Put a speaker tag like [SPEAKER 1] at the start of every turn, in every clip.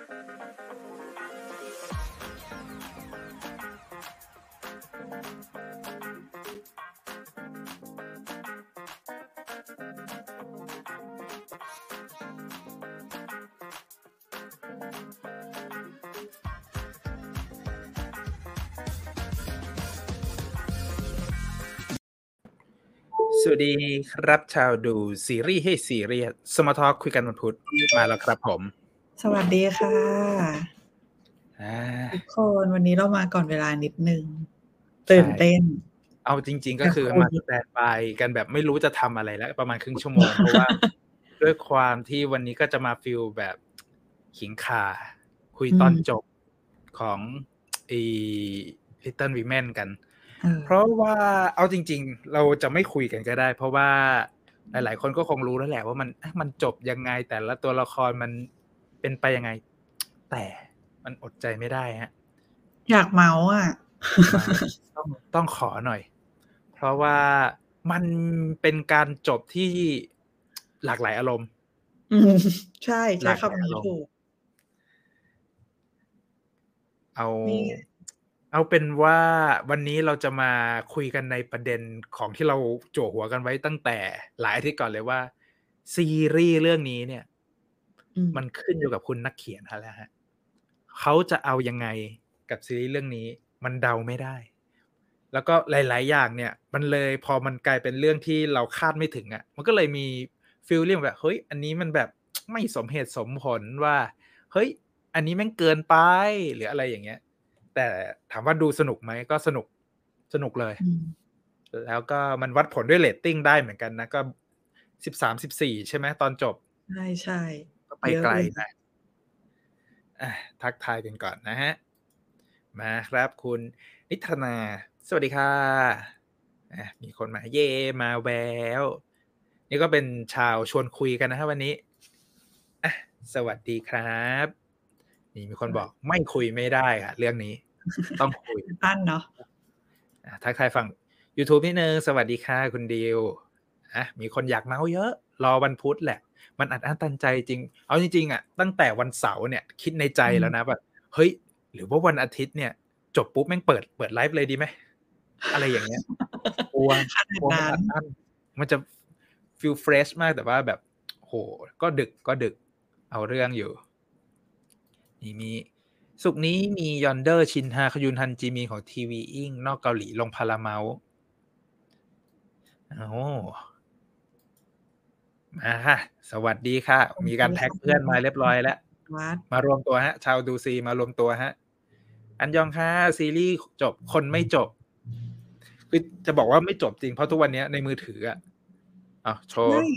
[SPEAKER 1] สวัสดีครับชาวดูซีรีส์ให้ซีเรียส Smalltalk คุยกันวันพุธมาแล้วครับผม
[SPEAKER 2] สวัสดีค่ะ
[SPEAKER 1] อ่า
[SPEAKER 2] ทุกคนวันนี้เรามาก่อนเวลานิดนึง ตื่นเต้น
[SPEAKER 1] เอาจริง ๆ ก็คือ
[SPEAKER 2] แต่คน
[SPEAKER 1] มาสแตนด์บายกันแบบไม่รู้จะทำอะไรแล้ว ประมาณครึ่งชั่วโมงเพราะว่า ด้วยความที่วันนี้ก็จะมา feel แบบขิงขาคุยตอนจบของอี Little Women กัน
[SPEAKER 2] เออ
[SPEAKER 1] เพราะว่าเอาจริง ๆ เราจะไม่คุยกันก็ได้ เพราะว่าหลาย ๆ คนก็คงรู้แล้วแหละว่ามันเอ๊ะมันจบยังไงแต่ละตัวละครมัน เป็นไปยังไง แต่มันอดใจไม่ได้ฮะ
[SPEAKER 2] อยากเมาส์อะ
[SPEAKER 1] ต้องต้องขอหน่อย เพราะว่ามันเป็นการจบที่หลากหลายอารมณ์
[SPEAKER 2] อืมใช่
[SPEAKER 1] ห
[SPEAKER 2] ใช้
[SPEAKER 1] ลากหลาย
[SPEAKER 2] คำนี้
[SPEAKER 1] อารมณ์
[SPEAKER 2] ถูก
[SPEAKER 1] เอา
[SPEAKER 2] นี่
[SPEAKER 1] เอาเป็นว่าวันนี้เราจะมาคุยกันในประเด็นของที่เราโจวหัวกันไว้ตั้งแต่หลายอาทิตย์ก่อนเลยว่า ซีรีส์เรื่องนี้เนี่ย
[SPEAKER 2] อื
[SPEAKER 1] มันขึ้นอยู่กับคุณนักเขียนฮะแล้วฮะเขาจะเอายังไงกับซีรีส์เรื่องนี้ มันเดาไม่ได้ แล้วก็หลาย ๆ อย่างเนี่ย มันเลยพอมันกลายเป็นเรื่องที่เราคาดไม่ถึงอะ่ะ มันก็เลยมีฟีลลิ่งแบบเฮ้ย อันนี้มันแบบไม่สมเหตุสมผลว่า เฮ้ย อันนี้แม่งเกินไปหรืออะไรอย่างเงี้ย แต่ถามว่าดูสนุกไหมก็สนุกสนุกเลย
[SPEAKER 2] อืม
[SPEAKER 1] แล้วก็มันวัดผลด้วยเรตติ้งได้เหมือนกันนะก็สิบสามสิบสี่ใช่ไหมตอนจบ
[SPEAKER 2] ใช่ใช่
[SPEAKER 1] ก็ ไปไกลนะอะทักทายกันก่อนนะฮะ มาครับคุณนิธนา สวัสดีค่ะอะมีคนมาเย่มาแวว นี่ก็เป็นชาวชวนคุยกันนะฮะวันนี้อะสวัสดีครับ นี่มีคนบอกไม่คุยไม่ได้ค่ะเรื่องนี้ ต้องคุย
[SPEAKER 2] อันเนาะ
[SPEAKER 1] อะทักทายฝั่ง YouTube นิดนึงสวัสดีค่ะคุณดิวอะมีคนอยากเมาส์เยอะ รอวันพุธแหละ มันอัดอั้นตันใจจริง เอาจริงๆอะตั้งแต่วันเสาร์เนี่ยคิดในใจแล้วนะแบบเฮ้ย หรือว่าวันอาทิตย์เนี่ย จบปุ๊บแม่งเปิดเปิดไลฟ์เลยดีไหมอะไรอย่างเงี้ยกลัว
[SPEAKER 2] ขนาด
[SPEAKER 1] กลัวมัน
[SPEAKER 2] นั้
[SPEAKER 1] อั
[SPEAKER 2] น
[SPEAKER 1] ดอั้นมันจะฟิลเฟรชมากแต่ว่าแบบโหก็ดึกก็ดึกเอาเรื่องอยู่นี่มีสุกร์นี้มียอนเดอร์ชินฮาคยุนฮันจีมีของทีวีอิงนอกเกาหลีลงพาราเมาส์โอ้ มาค่ะ สวัสดีค่ะ มีการแท็กเพื่อนมาเรียบร้อยแล้ว
[SPEAKER 2] วัด
[SPEAKER 1] มารวมตัวฮะ ชาวดูซีมารวมตัวฮะ อันยองค่ะซีรีส์จบคนไม่จบ คือจะบอกว่าไม่จบจริงเพราะทุกวันนี้ในมือถืออะอะโชว์
[SPEAKER 2] ไม่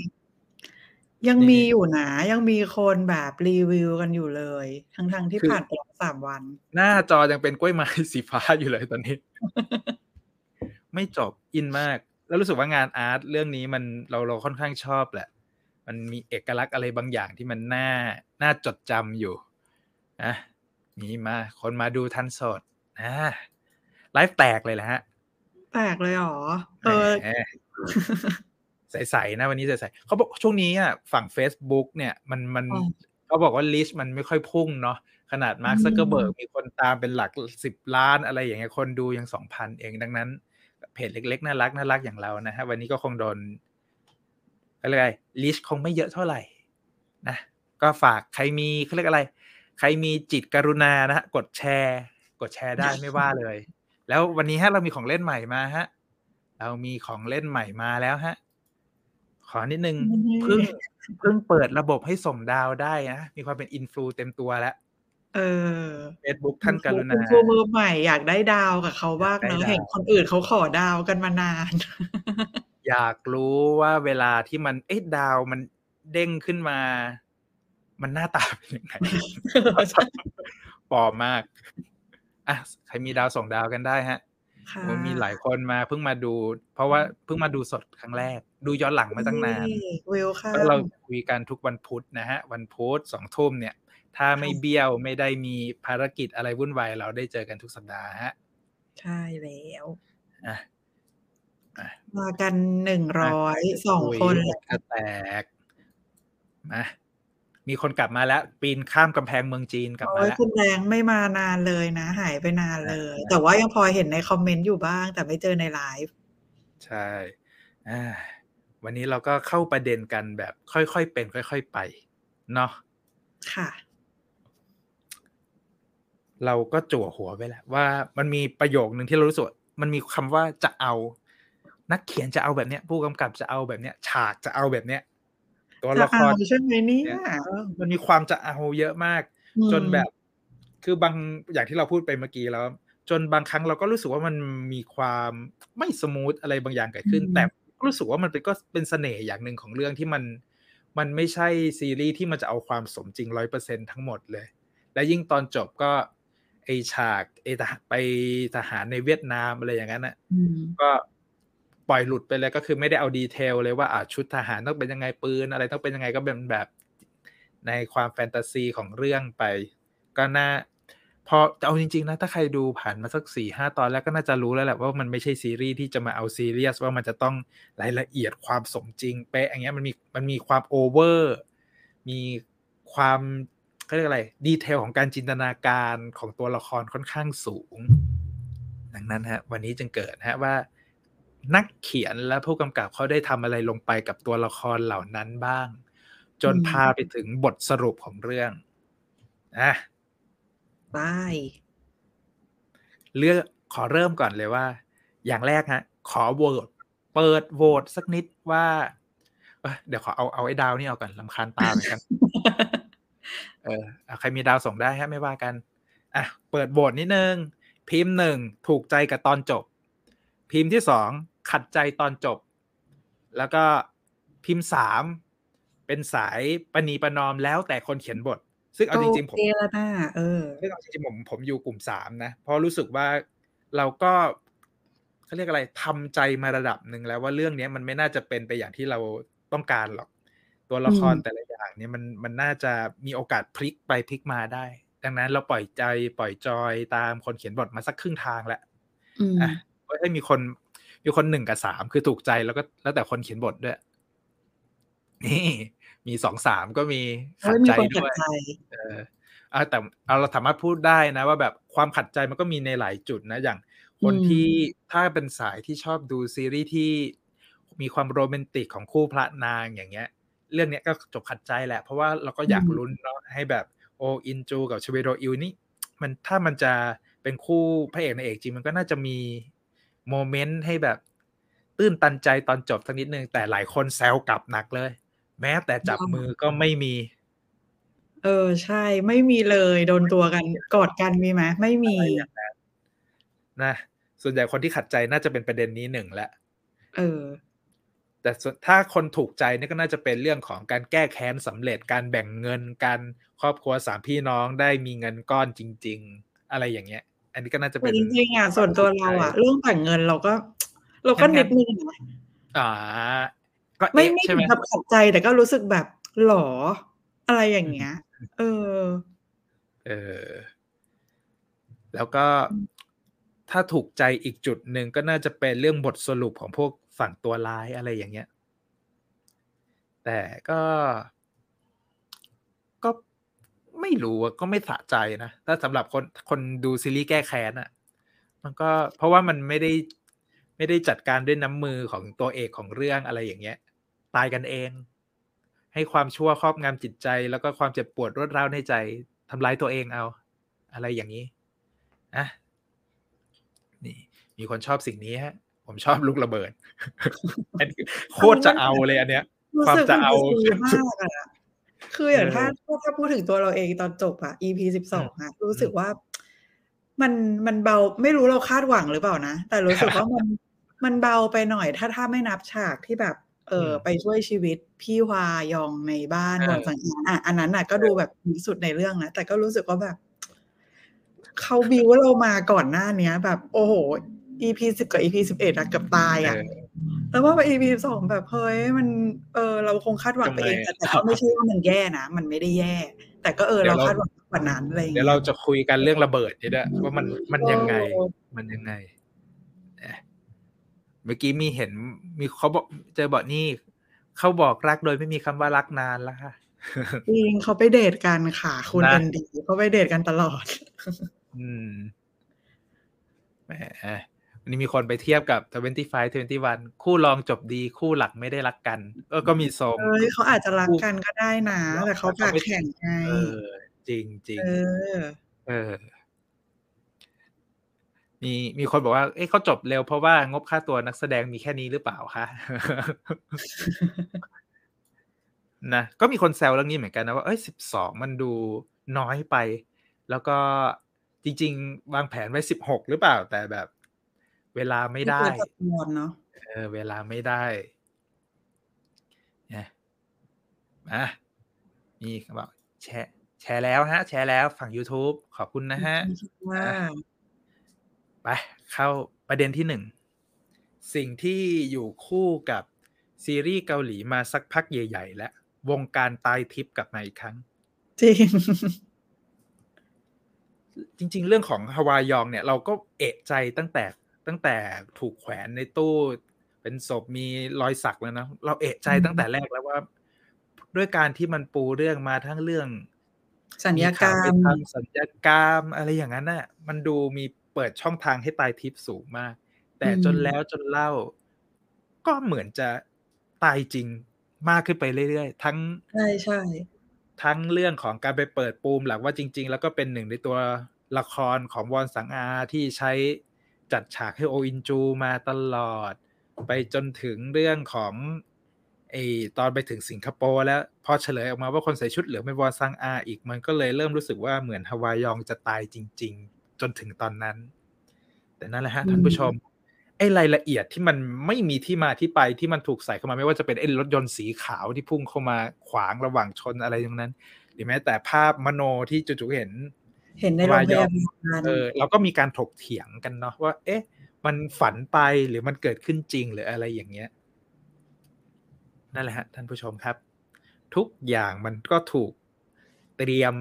[SPEAKER 2] ยัง
[SPEAKER 1] นี่
[SPEAKER 2] มีอยู่นะยังมีคนแบบรีวิวกันอยู่เลย ทั้งทั้งๆที่
[SPEAKER 1] คือ
[SPEAKER 2] ผ่านไปแล้วสามวัน
[SPEAKER 1] หน้าจอยังเป็นกล้วยไม้สีฟ้าอยู่เลยตอนนี้ ไม่จบอินมาก แล้วรู้สึกว่างานอาร์ตเรื่องนี้มันเราเราค่อนข้างชอบแหละ มันมีเอกลักษณ์อะไรบางอย่างที่มันน่าน่าจดจำอยู่นะมีมาคนมาดูทันสดนะไลฟ์แตกเลยแหละฮะ
[SPEAKER 2] แตกเลยเหรอเออ
[SPEAKER 1] แหมใสๆนะวันนี้ใสๆเขาบอกช่วงนี้อะฝั่ง Facebook เนี่ยมันมัน
[SPEAKER 2] อ๋อ
[SPEAKER 1] เขาบอกว่า reach มันไม่ค่อยพุ่งเนาะขนาดมาร์ค
[SPEAKER 2] อืม
[SPEAKER 1] ซักเคอร์เบิร์กมีคนตามเป็นหลักสิบล้านอะไรอย่างเงี้ยคนดูยังสองพันเองดังนั้น เพจเล็กๆ น่ารักน่ารักอย่างเรานะฮะวันนี้ก็คงโดน อะไรยอด reach คงไม่เยอะเท่าไหร่นะก็ฝากใครมีเขาเรียกอะไร ใครมีจิตกรุณานะฮะกดแชร์ กดแชร์ได้ไม่ว่าเลย แล้ววันนี้ฮะเรามีของเล่นใหม่มาฮะเรามีของเล่นใหม่มาแล้วฮะขอนิดนึง
[SPEAKER 2] นี่
[SPEAKER 1] เพิ่งเพิ่งเปิดระบบให้ส่งดาวได้นะมีความเป็น influ เต็มตัวแล้ว
[SPEAKER 2] เออ
[SPEAKER 1] Facebook ท่านกรุณา
[SPEAKER 2] คุณครูมือใหม่อยากได้ดาวกับเขาบ้าง
[SPEAKER 1] อยาก
[SPEAKER 2] เน
[SPEAKER 1] ได้
[SPEAKER 2] อะ
[SPEAKER 1] ดาว
[SPEAKER 2] เห็นคนอื่นเขาขอดาวกันมานาน
[SPEAKER 1] อยากรู้ว่าเวลาที่มัน เอ๊ะดาวมันเด้งขึ้นมา มันหน้าตาเป็นยังไงปลอมมาก อะ ใครมีดาวส่งดาวกันได้ฮะ
[SPEAKER 2] ค่ะ
[SPEAKER 1] โอ้มีหลายคนมาเพิ่งมาดู เพราะว่าเพิ่งมาดูสดครั้งแรก ดูย้อนหลังมาตั้งนาน
[SPEAKER 2] วิวค่ะ
[SPEAKER 1] ก็เราคุยกันทุกวันพุธนะฮะ วันพุธสองทุ่มเนี่ย ถ้าไม่เบี้ยวไม่ได้มีภารกิจอะไรวุ่นวายเราได้เจอกันทุกสัปดาห์ฮะ
[SPEAKER 2] ใช่แล้ว
[SPEAKER 1] อะอะ
[SPEAKER 2] มากันหนึ่งร้อยสอง
[SPEAKER 1] คุย
[SPEAKER 2] คน
[SPEAKER 1] จะแตกมามีคนกลับมาแล้ว ปีนข้ามกำแพงเมืองจีนกลับมา
[SPEAKER 2] โอ้ย
[SPEAKER 1] แล้ว
[SPEAKER 2] คุณแดงไม่มานานเลยนะ หายไปนานเลย
[SPEAKER 1] ใช่
[SPEAKER 2] แต่ว่ายังพอเห็นในคอมเมนต์อยู่บ้าง แต่ไม่เจอในไลฟ์
[SPEAKER 1] ใช่อ่าวันนี้เราก็เข้าประเด็นกันแบบค่อยๆเป็น ค่อย ๆไปเนาะ
[SPEAKER 2] ค่ะ
[SPEAKER 1] เราก็จั่วหัวไปแหละว่ามันมีประโยคหนึ่งที่เรารู้สึกว่ามันมีคำว่าจะเอา นักเขียนจะเอาแบบเนี้ย ผู้กำกับจะเอาแบบเนี้ย ฉากจะเอาแบบเนี้ย ตัว
[SPEAKER 2] จะ
[SPEAKER 1] ละค
[SPEAKER 2] เอา
[SPEAKER 1] ร
[SPEAKER 2] ใช่ไหมเนี่ย
[SPEAKER 1] เนี่ยเออมันมีความจะเอาเยอะมาก
[SPEAKER 2] อืม
[SPEAKER 1] จนแบบ คือบางอย่างที่เราพูดไปเมื่อกี้แล้ว จนบางครั้งเราก็รู้สึกว่ามันมีความไม่สมูทอะไรบางอย่างเกิดขึ้น
[SPEAKER 2] อืม
[SPEAKER 1] แต่ก็รู้สึกว่ามันเป็นก็เป็นเสน่ห์อย่างหนึ่งของเรื่องที่มัน มันไม่ใช่ซีรีส์ที่มันจะเอาความสมจริงร้อยเปอร์เซ็นต์ทั้งหมดเลย และยิ่งตอนจบก็ไอฉากไอทหารไปทหารในเวียดนามอะไรอย่างนั้นอะ
[SPEAKER 2] อืม
[SPEAKER 1] ก็ ปล่อยหลุดไปเลยก็คือไม่ได้เอา detail เลยว่าอ่าชุดทหารต้องเป็นยังไงปืนอะไรต้องเป็นยังไงก็เป็นแบบในความแฟนตาซีของเรื่องไป ก็น่าพอแต่เอาจริง ๆ นะ ถ้าใครดูผ่านมาสักสี่ห้าตอนแล้วก็น่าจะรู้แล้วแหละว่ามันไม่ใช่ซีรีส์ที่จะมาเอาซีเรียสว่ามันจะต้องรายละเอียดความสมจริงเป๊ะอย่างเงี้ยมันมีมันมีความโอเวอร์มีความเขาเรียกอะไรดีเทลของการจินตนาการของตัวละครค่อนข้างสูง ดังนั้นฮะ วันนี้จึงเกิดฮะว่า นักเขียนและผู้กำกับเขาได้ทำอะไรลงไปกับตัวละครเหล่านั้นบ้าง จน
[SPEAKER 2] อืม
[SPEAKER 1] พาไปถึงบทสรุปของเรื่องอะ
[SPEAKER 2] บาย
[SPEAKER 1] เลือกขอเริ่มก่อนเลยว่า อย่างแรกฮะ ขอโหวตเปิดโหวตสักนิดว่าเอ้ยเดี๋ยวขอเอาเอาไอ้ดาวนี่เอาก่อนลำคาญตาเหมือนกัน เออเอาใครมีดาวส่งได้ฮะไม่ว่ากัน อะ เปิดโหวตนิดนึง พิมพ์หนึ่งถูกใจกับตอนจบ พิมพ์ที่สอง ขัดใจตอนจบ แล้วก็พิมพ์สามเป็นสายปณีประนอมแล้วแต่คนเขียนบท ซึ่งเอาจริงๆผม
[SPEAKER 2] โอเคแล้วนะเออ
[SPEAKER 1] ซึ่งเอาจริงๆผมผมอยู่กลุ่มสามนะ เพราะรู้สึกว่าเราก็เขาเรียกอะไรทำใจมาระดับหนึ่งแล้วว่าเรื่องเนี้ยมันไม่น่าจะเป็นไปอย่างที่เราต้องการหรอก ตัวละคร
[SPEAKER 2] อืม
[SPEAKER 1] แต่ละอย่างเนี่ยมันมันน่าจะมีโอกาสพลิกไปพลิกมาได้ ดังนั้นเราปล่อยใจปล่อยจอยตามคนเขียนบทมาสักครึ่งทางแล้ว
[SPEAKER 2] อืม
[SPEAKER 1] อะก็ให้มีคน มีคนหนึ่งกับสามคือถูกใจแล้วก็แล้วแต่คนเขียนบทด้วย นี่มีสองสามก็มีขั
[SPEAKER 2] เฮ้
[SPEAKER 1] ด
[SPEAKER 2] ยมี
[SPEAKER 1] ใจ
[SPEAKER 2] คนขั
[SPEAKER 1] ด้
[SPEAKER 2] ด
[SPEAKER 1] วย
[SPEAKER 2] ใจ
[SPEAKER 1] เอออะแต่เอาเราสามารถพูดได้นะ ว่าแบบความขัดใจมันก็มีในหลายจุดนะ อย่างคน
[SPEAKER 2] อืม
[SPEAKER 1] ที่ถ้าเป็นสายที่ชอบดูซีรีส์ที่มีความโรแมนติกของคู่พระนางอย่างเงี้ย เรื่องเนี้ยก็จบขัดใจแหละ เพราะว่าเราก็อยากลุ้นเนาะให้แบบโออินจู กับชเวโดอิวนี่มันถ้ามันจะเป็นคู่พระเอกนางเอกจริงมันก็น่าจะมี โมเมนต์ให้แบบ ตื้นตันใจตอนจบสักนิดนึง แต่หลายคนแซวกลับหนักเลย แม้แต่จับมือก็ไม่มี
[SPEAKER 2] เออ ใช่ไม่มีเลยโดนตัวกันกอดกันมีไหมไม่มี
[SPEAKER 1] อะไรอย่างนั้นนะส่วนใหญ่คนที่ขัดใจน่าจะเป็นประเด็นนี้หนึ่งแหละ
[SPEAKER 2] เออ
[SPEAKER 1] แต่ส่วนถ้าคนถูกใจนี่ก็น่าจะเป็นเรื่องของการแก้แค้นสำเร็จการแบ่งเงินการครอบครัวสามพี่น้องได้มีเงินก้อนจริง ๆ อะไรอย่างเงี้ย อันนี้ก็น่าจะ
[SPEAKER 2] แต่
[SPEAKER 1] เป็น
[SPEAKER 2] จริงๆอะส่วนตัวเราอะเรื่องแต่งเงินเราก็ เราก็
[SPEAKER 1] งั้นๆ
[SPEAKER 2] นิดนึงนะ
[SPEAKER 1] อ่าก็
[SPEAKER 2] ไม่
[SPEAKER 1] เอ๊ะ
[SPEAKER 2] ไม่
[SPEAKER 1] ใช่
[SPEAKER 2] ถึ
[SPEAKER 1] ไหม
[SPEAKER 2] งกับขัดใจแต่ก็รู้สึกแบบหรออะไรอย่างเงี้ย เออ
[SPEAKER 1] เออ แล้วก็ถ้าถูกใจอีกจุดหนึ่งก็น่าจะเป็นเรื่องบทสรุปของพวกฝั่งตัวร้ายอะไรอย่างเงี้ย แต่ก็ก็ ไม่รู้อะก็ไม่สะใจนะถ้าสำหรับคนคนดูซีรีส์แก้แค้นอะมันก็เพราะว่ามันไม่ได้ไม่ได้จัดการด้วยน้ำมือของตัวเอกของเรื่องอะไรอย่างเงี้ย ตายกันเอง ให้ความชั่วครอบงำจิตใจ แล้วก็ความเจ็บปวดรวดร้าวในใจทำร้ายตัวเองเอา อะไรอย่างนี้อะนี่ มีคนชอบสิ่งนี้ฮะ ผมชอบลูกระเบิดอันนี้โคตรจะเอาเลยอันเนี้ย
[SPEAKER 2] รู้
[SPEAKER 1] ความ
[SPEAKER 2] สึก
[SPEAKER 1] จะ
[SPEAKER 2] มัน
[SPEAKER 1] เอา
[SPEAKER 2] ดีมากอะ คืออย่าง
[SPEAKER 1] เออ
[SPEAKER 2] ถ้าถ้าพูดถึงตัวเราเองตอนจบอะ EP สิบสองอะรู้สึกว่า มันมันเบาไม่รู้เราคาดหวังหรือเปล่านะ แต่รู้สึกว่ามันมันเบาไปหน่อย ถ้าถ้าไม่นับฉากที่แบบ เออ
[SPEAKER 1] อืม
[SPEAKER 2] ไปช่วยชีวิตพี่วายองในบ้าน
[SPEAKER 1] เออ
[SPEAKER 2] ก่อนสังหารอะอันนั้นน่ะก็ดูแบบดีสุดในเรื่องนะแต่ก็รู้สึกว่าแบบเขาบิวเรามาก่อนหน้าเนี้ย แบบ โอ้โห EP สิบกับ EP สิบเอ็ดอะเกือบตายอะ
[SPEAKER 1] เออ
[SPEAKER 2] แล้วว่าไป EP สองแบบเฮ้ยมันเออเราคงคาดหวังไปเอง
[SPEAKER 1] ทำไม
[SPEAKER 2] แต่แต่ก็ไม่ใช่ว่ามันแย่นะมันไม่ได้แย่ แต่ก็เออ
[SPEAKER 1] เดี๋
[SPEAKER 2] เรา
[SPEAKER 1] ยวเรา
[SPEAKER 2] คาดหวังกว่านั้นอะไรอย่าง
[SPEAKER 1] เดี๋ย
[SPEAKER 2] เงี้
[SPEAKER 1] วยเราจะคุยกันเรื่องระเบิดนี่ด้วยว่ามันมันยังไง
[SPEAKER 2] โอ้
[SPEAKER 1] มันยังไงเอ๊ะเมื่อกี้มีเห็นมีเขาบอกเจอบอกนี่เขาบอกรักโดยไม่มีคำว่ารักนานแล้วค่ะ
[SPEAKER 2] จริงเขาไปเดทกันค่ะคุณ
[SPEAKER 1] นะ
[SPEAKER 2] เอ็นดีเขาไปเดทกันตลอด
[SPEAKER 1] อืมแหมวั นนี้มีคนไปเทียบกับ 25 21 คู่รองจบดีคู่หลักไม่ได้รักกันก็ก็มีทรง
[SPEAKER 2] เอ้ยเขาอาจจะรักกันก็ได้นะ แต่เขาปากแข็งไง
[SPEAKER 1] เออ จริงจริง
[SPEAKER 2] เออ
[SPEAKER 1] เออ มีมีคนบอกว่า เอ๊ะเขาจบเร็วเพราะว่างบค่าตัวนักแสดงมีแค่นี้หรือเปล่าคะนะก็มีคนแซวเรื่องนี้เหมือนกันนะว่าเอ้ยสิบสองมันดูน้อยไป แล้วก็จริง ๆ วางแผนไว้สิบหกหรือเปล่าแต่แบบ เวลาไม่ได้
[SPEAKER 2] ม่เกินจำนวนเนาะ
[SPEAKER 1] เออเวลาไม่ได้เนี่ยมามีเขาบอกแชร์แชร์แล้วฮะ แชร์แล้วฝั่ง YouTube ขอบคุณนะฮะ
[SPEAKER 2] คิดว่า
[SPEAKER 1] ไปเข้าประเด็นที่หนึ่ง สิ่งที่อยู่คู่กับซีรีส์เกาหลีมาสักพักใหญ่ ๆ แล้ว วงการตายทิพย์กลับมาอีกครั้ง
[SPEAKER 2] จริง
[SPEAKER 1] จริง ๆ เรื่องของฮาวายองเนี่ย เราก็เอะใจตั้งแต่ ตั้งแต่ถูกแขวนในตู้เป็นศพมีรอยสักแล้วนะ เราเอะใจ
[SPEAKER 2] อืม
[SPEAKER 1] ตั้งแต่แรกแล้วว่า ด้วยการที่มันปูเรื่องมาทั้งเรื่อง
[SPEAKER 2] สัญญากรร
[SPEAKER 1] ข่วไป
[SPEAKER 2] ม
[SPEAKER 1] ทำสัญญากรรมอะไรอย่างนั้นน่ะ มันดูมีเปิดช่องทางให้ตายทิพย์สูงมาก แต่
[SPEAKER 2] อืม
[SPEAKER 1] จนแล้วจนเล่า ก็เหมือนจะตายจริงมากขึ้นไปเรื่อยๆ ทั้ง
[SPEAKER 2] ใช่ใช่
[SPEAKER 1] ทั้งเรื่องของการไปเปิดปูมหลักว่าจริง ๆ แล้วก็เป็นหนึ่งในตัวละครของวอนสังอาที่ใช้ จัดฉากให้โออินจูมาตลอด ไปจนถึงเรื่องของไอตอนไปถึงสิงคโปร์แล้วพอเฉลยออกมาว่าคนใส่ชุดเหลืองเป็นวอซังอาอีกมันก็เลยเริ่มรู้สึกว่าเหมือนฮาวายองจะตายจริง ๆ จนถึงตอนนั้น แต่นั่นแหละฮะท่านผู้ชมไอ้รายละเอียดที่มันไม่มีที่มาที่ไปที่มันถูกใส่เข้ามาไม่ว่าจะเป็นไอ้รถยนต์สีขาวที่พุ่งเข้ามาขวางระหว่างชนอะไรตรงนั้น หรือแม้แต่ภาพมโนที่จู่ๆเห็น
[SPEAKER 2] เห็นในโรงพยาบาล
[SPEAKER 1] เออเราก็มีการถกเถียงกันเนาะว่า เอ๊ะ มันฝันไปหรือมันเกิดขึ้นจริงหรืออะไรอย่างเงี้ยนั่นแหละฮะท่านผู้ชมครับ ทุกอย่างมันก็ถูกเตรียม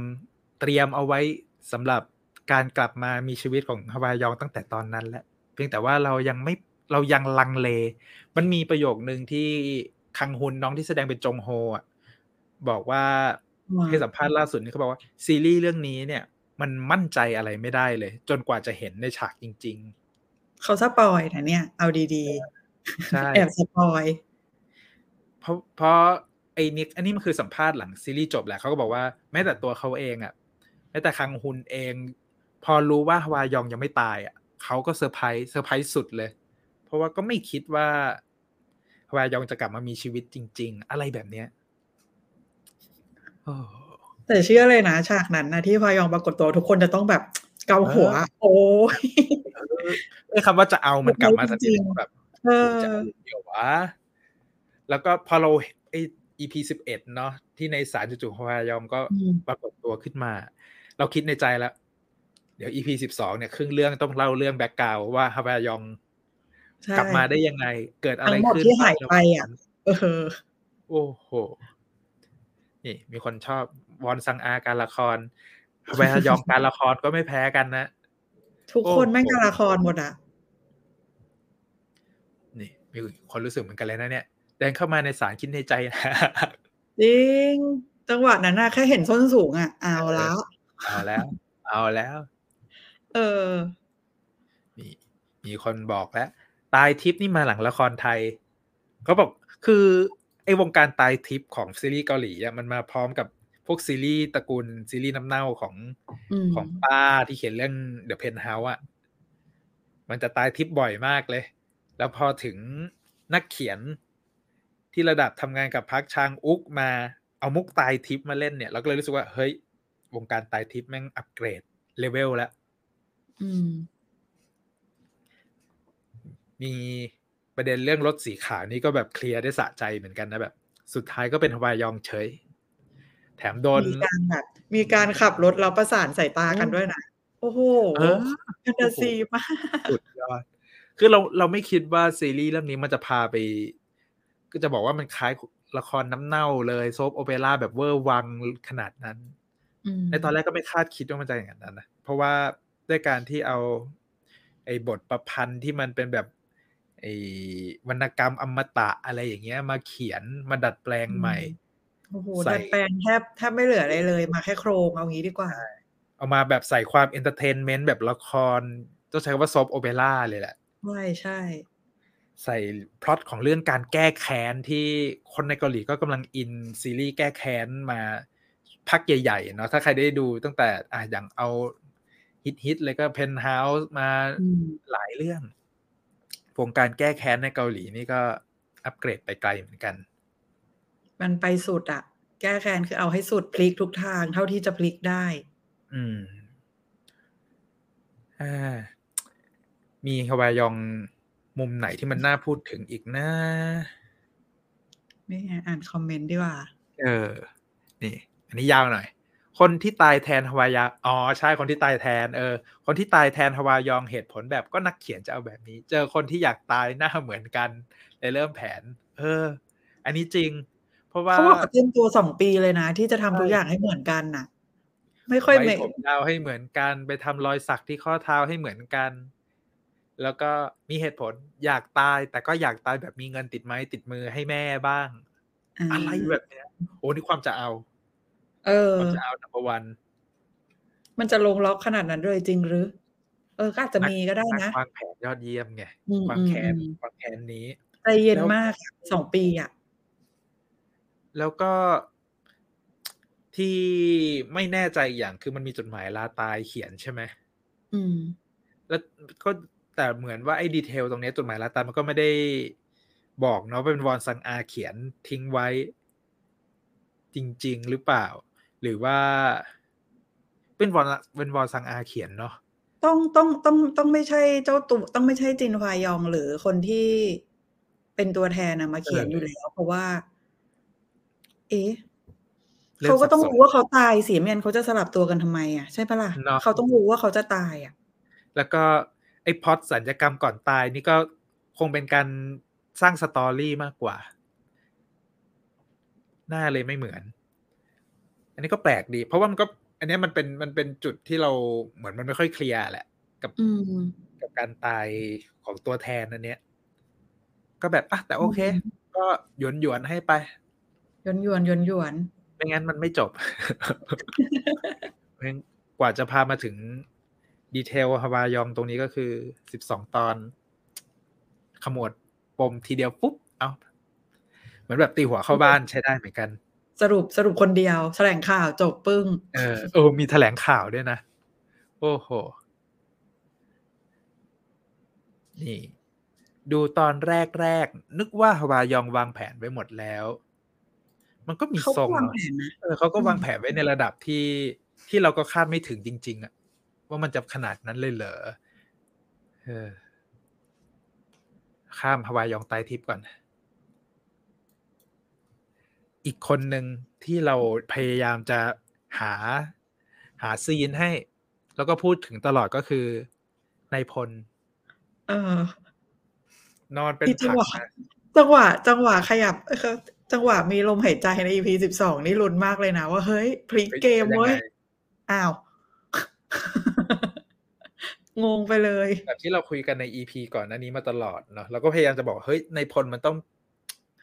[SPEAKER 1] เตรียมเอาไว้สำหรับการกลับมามีชีวิตของฮาวายองตั้งแต่ตอนนั้นแหละเพียงแต่ว่าเรายังไม่เรายังลังเล มันมีประโยคนึงที่คังฮุนน้องที่แสดงเป็นจงโฮอะบอกว่า
[SPEAKER 2] ว่า
[SPEAKER 1] ให้สัมภาษณ์ล่าสุดนี่เขาบอกว่าซีรีส์เรื่องนี้เนี่ย มันมั่นใจอะไรไม่ได้เลย จนกว่าจะเห็นในฉากจริง
[SPEAKER 2] เขาสปอยนะเนี่ย เอาดี
[SPEAKER 1] ๆใช่
[SPEAKER 2] ๆแอบสปอย
[SPEAKER 1] เพราะเพราะไอ้นิกอันนี้มันคือสัมภาษณ์หลังซีรีส์จบแหละเขาก็บอกว่าแม้แต่ตัวเขาเองอะ่ะแม้แต่คังฮุนเอง พอรู้ว่าฮวายองยังไม่ตายอะ่ะเขาก็เซอร์ไพรส์เซอร์ไพรส์สุดเลย เพราะว่าก็ไม่คิดว่าฮวายองจะกลับมามีชีวิตจริง ๆ อะไรแบบเนี้ยโอ้
[SPEAKER 2] แต่เชื่อเลยนะ ฉากนั้นนะที่ฮวายองปรากฏตัวทุกคนจะต้องแบบเกาหัว โอ้ย
[SPEAKER 1] เอ้ยคำว่าจะเอามันกลับมาทันที
[SPEAKER 2] จริงๆ
[SPEAKER 1] แบบ
[SPEAKER 2] เออ
[SPEAKER 1] จะเอาเดี๋ยววะแล้วก็พอเราไอ EP สิบเอ็ดเนาะที่ในสารจู่ๆฮวายองก็
[SPEAKER 2] อืม
[SPEAKER 1] ปรากฏตัวขึ้นมา เราคิดในใจแล้ว เดี๋ยว EP สิบสองเนี่ยครึ่งเรื่องต้องเล่าเรื่องแบ็กกราวว่าฮวายอง
[SPEAKER 2] ใช่
[SPEAKER 1] กลับมาได้ยังไง เกิดอะไร
[SPEAKER 2] ทั้งหมด
[SPEAKER 1] ขึ้น
[SPEAKER 2] ที่หายไปอะเออ
[SPEAKER 1] โอ้โหนี่มีคนชอบ วอนซังอาการละครฮวายองการละครก็ไม่แพ้กันนะ
[SPEAKER 2] ทุกคน
[SPEAKER 1] โอ้โห
[SPEAKER 2] แม่งการละครหมดอะ
[SPEAKER 1] นี่ มีคนรู้สึกเหมือนกันเลยนะเนี่ยเดินเข้ามาในสารคิดในใจนะ
[SPEAKER 2] จริง จังหวะนั้นนะแค่เห็นส้นสูงอะ เอาละ
[SPEAKER 1] เอาแล้ว เอาแล้ว
[SPEAKER 2] เออ
[SPEAKER 1] มีมีคนบอกแล้ว ตายทิปนี่มาหลังละครไทยเขาบอกคือไอ้วงการตายทิปของซีรีส์เกาหลีอะมันมาพร้อมกับพ วกซีรีส์ตระกูลซีรีส์น้ำเน่าของ
[SPEAKER 2] อืม
[SPEAKER 1] ของป้าที่เขียนเรื่อง The Penthouse อะมันจะตายทิปบ่อยมากเลย แล้วพอถึงนักเขียนที่ระดับทำงานกับพักชางอุกมาเอามุกตายทิปมาเล่นเนี่ยเราก็เลยรู้สึกว่า เฮ้ยวงการตายทิปแม่งอัปเกรดเลเวลแล้ว
[SPEAKER 2] อืม
[SPEAKER 1] มีประเด็นเรื่องรถสีขาวนี่ก็แบบเคลียร์ได้สะใจเหมือนกันนะแบบ สุดท้ายก็เป็นฮวายองเฉย แถมโดน
[SPEAKER 2] มีการแบบมีการขับรถแล้วประสานสายตากันด้วยนะโอ้โห
[SPEAKER 1] เออ
[SPEAKER 2] แฟนตาซีมาก
[SPEAKER 1] สุดยอดคือเราเราไม่คิดว่าซีรีส์เรื่องนี้มันจะพาไป ก็จะบอกว่ามันคล้ายละครน้ำเน่าเลยโซฟโอเปร่าแบบเวอร์วังขนาดนั้น
[SPEAKER 2] อืม
[SPEAKER 1] ในตอนแรกก็ไม่คาดคิดว่ามันจะอย่างนั้นนะเพราะว่าด้วยการที่เอา ไอ้บทประพันธ์ที่มันเป็นแบบ ไอ้วรรณกรรมอมตะอะไรอย่างเงี้ย มาเขียนมาดัดแปลงใหม่
[SPEAKER 2] โอ้โหดัดแปลงแทบแทบไม่เหลืออะไรเลย มาแค่โครงเอางี้ดีกว่า
[SPEAKER 1] เอามาแบบใส่ความ entertainment แบบละครต้องใช้คำว่า soap opera เลยแหละ
[SPEAKER 2] ใช่ใช่
[SPEAKER 1] ใส่พล็อตของเรื่องการแก้แค้นที่คนในเกาหลีก็กำลังอินซีรีส์แก้แค้นมาพักใหญ่ๆเนาะถ้าใครได้ดูตั้งแต่อะอย่างเอาฮิตฮิตเลยก็เพนท์เฮาส์มาหลายเรื่องวงการแก้แค้นในเกาหลีนี่ก็อัปเกรดไปไกลเหมือนกัน
[SPEAKER 2] มันไปสุดอะแก้แค้นคือเอาให้สุดพลิกทุกทาง เท่าที่จะพลิกได้
[SPEAKER 1] อืมอ่ามีฮวายองมุมไหนที่มันน่าพูดถึงอีกนะ
[SPEAKER 2] ไม่ไงอ่านคอมเมนต์ดีกว่า
[SPEAKER 1] เออ นี่ อันนี้ยาวหน่อย คนที่ตายแทนฮวายาอ๋อใช่คนที่ตายแทน เออ คนที่ตายแทนฮวายองเหตุผลแบบก็นักเขียนจะเอาแบบนี้ เจอคนที่อยากตายหน้าเหมือนกันเลยเริ่มแผน เออ อันนี้จริง เพราะว่า
[SPEAKER 2] เขาบอกเตรียมตัวสองปีเลยนะ ที่จะทำทุกอย่างให้เหมือนกันน่ะ ไม่ค่อย
[SPEAKER 1] ไว้
[SPEAKER 2] เม
[SPEAKER 1] ผมยาวให้เหมือนกัน ไปทำรอยสักที่ข้อเท้าให้เหมือนกัน แล้วก็มีเหตุผลอยากตาย แต่ก็อยากตายแบบมีเงินติดไม้ติดมือให้แม่บ้าง อะไรแบบเนี้ยโอ้นี่ความจะเอา
[SPEAKER 2] เออ
[SPEAKER 1] ความจะเอา number one
[SPEAKER 2] มันจะลงล็อกขนาดนั้นเลยจริงหรือ เออก็อาจจะมีก็ได้
[SPEAKER 1] นั
[SPEAKER 2] นะ
[SPEAKER 1] กวางแผนยอดเยี่ยมไง
[SPEAKER 2] อืม
[SPEAKER 1] วางแผน
[SPEAKER 2] อืม
[SPEAKER 1] วางแผนนี้
[SPEAKER 2] ใจเย็น
[SPEAKER 1] แล้ว
[SPEAKER 2] มากสองปีอะ
[SPEAKER 1] แล้วก็ที่ไม่แน่ใจอีกอย่างคือมันมีจดหมายลาตายเขียนใช่ไหม
[SPEAKER 2] อืม
[SPEAKER 1] แล้วก็แต่เหมือนว่าไอ้ดีเทลตรงเนี้ยจดหมายลาตายมันก็ไม่ได้บอกเนาะว่าเป็นวอนซังอาเขียนทิ้งไว้ จริง ๆ หรือเปล่า หรือว่า เป็นวอนเป็นวอนซังอาเขียนเนาะ
[SPEAKER 2] ต้องต้องต้องต้องไม่ใช่เจ้าตัวต้องไม่ใช่จินฮวายองหรือคนที่เป็นตัวแทนนะมาเขียนอยู่แล้ว เพราะว่า เอ๊ะ
[SPEAKER 1] ริ่ม
[SPEAKER 2] เขาก็ต้อง
[SPEAKER 1] สับสน
[SPEAKER 2] รู้ว่าเขาตายเสียเมียนเขาจะสลับตัวกันทำไมอะใช่ปะล่ะ
[SPEAKER 1] เนาะ
[SPEAKER 2] เขาต้องรู้ว่าเขาจะตายอะ
[SPEAKER 1] แล้วก็ไอ้พล็อดสัญญกรรมก่อนตายนี่ก็คงเป็นการสร้างสตอรี่มากกว่า หน้าเลยไม่เหมือน อันนี้ก็แปลกดี เพราะว่ามันก็ อันเนี้ยมันเป็นมันเป็นจุดที่เราเหมือนมันไม่ค่อยเคลียร์แหละ กับ
[SPEAKER 2] อืม
[SPEAKER 1] กับการตายของตัวแทนอันเนี้ย ก็แบบอะแต่โอเค
[SPEAKER 2] อืม
[SPEAKER 1] ก็หยวนหยวนๆให้ไป
[SPEAKER 2] ยวนยวนยวนยวน
[SPEAKER 1] ไม่งั้นมันไม่จบเพราะฉะนั้นกว่าจะพามาถึงดีเทลฮาวายองตรงนี้ก็คือสิบสองตอน ขมวดปมทีเดียวปุ๊บ เอาเหมือนแบบตีหัวเข้าบ้านใช้ได้เหมือนกัน
[SPEAKER 2] สรุปสรุปคนเดียว แถลงข่าวจบปึ้ง
[SPEAKER 1] เออเออมีแถลงข่าวด้วยนะ โอ้โห นี่ ดูตอนแรกแรกๆนึกว่าฮวายองวางแผนไว้หมดแล้ว มันก็มี
[SPEAKER 2] เขา
[SPEAKER 1] ทร
[SPEAKER 2] ก็
[SPEAKER 1] ง
[SPEAKER 2] วาง
[SPEAKER 1] เนอะ
[SPEAKER 2] แผนนะ
[SPEAKER 1] เออเขาก็
[SPEAKER 2] อืม
[SPEAKER 1] วางแผนไว้ในระดับที่ที่เราก็คาดไม่ถึงจริง ๆอะว่ามันจะขนาดนั้นเลยเหรอเออ ข้ามฮวายองไตทิพย์ก่อน อีกคนหนึ่งที่เราพยายามจะหาหาซีนให้ แล้วก็พูดถึงตลอดก็คือนายพล
[SPEAKER 2] เออ
[SPEAKER 1] นอนเป็น
[SPEAKER 2] ที่จัง
[SPEAKER 1] ผัก
[SPEAKER 2] หวะ
[SPEAKER 1] นะ
[SPEAKER 2] จังหวะ จังหวะขยับเออ จังหวะมีลมหายใจใน EP สิบสองนี่ลุ้นมากเลยนะว่าเฮ้ยพลิกเกม
[SPEAKER 1] เป็นยัง
[SPEAKER 2] เว้ย
[SPEAKER 1] ไง
[SPEAKER 2] อ้าว งงไปเลย
[SPEAKER 1] แบบที่เราคุยกันใน EP ก่อนหน้านี้มาตลอดเนาะเราก็พยายามจะบอกเฮ้ยในายพลมันต้อง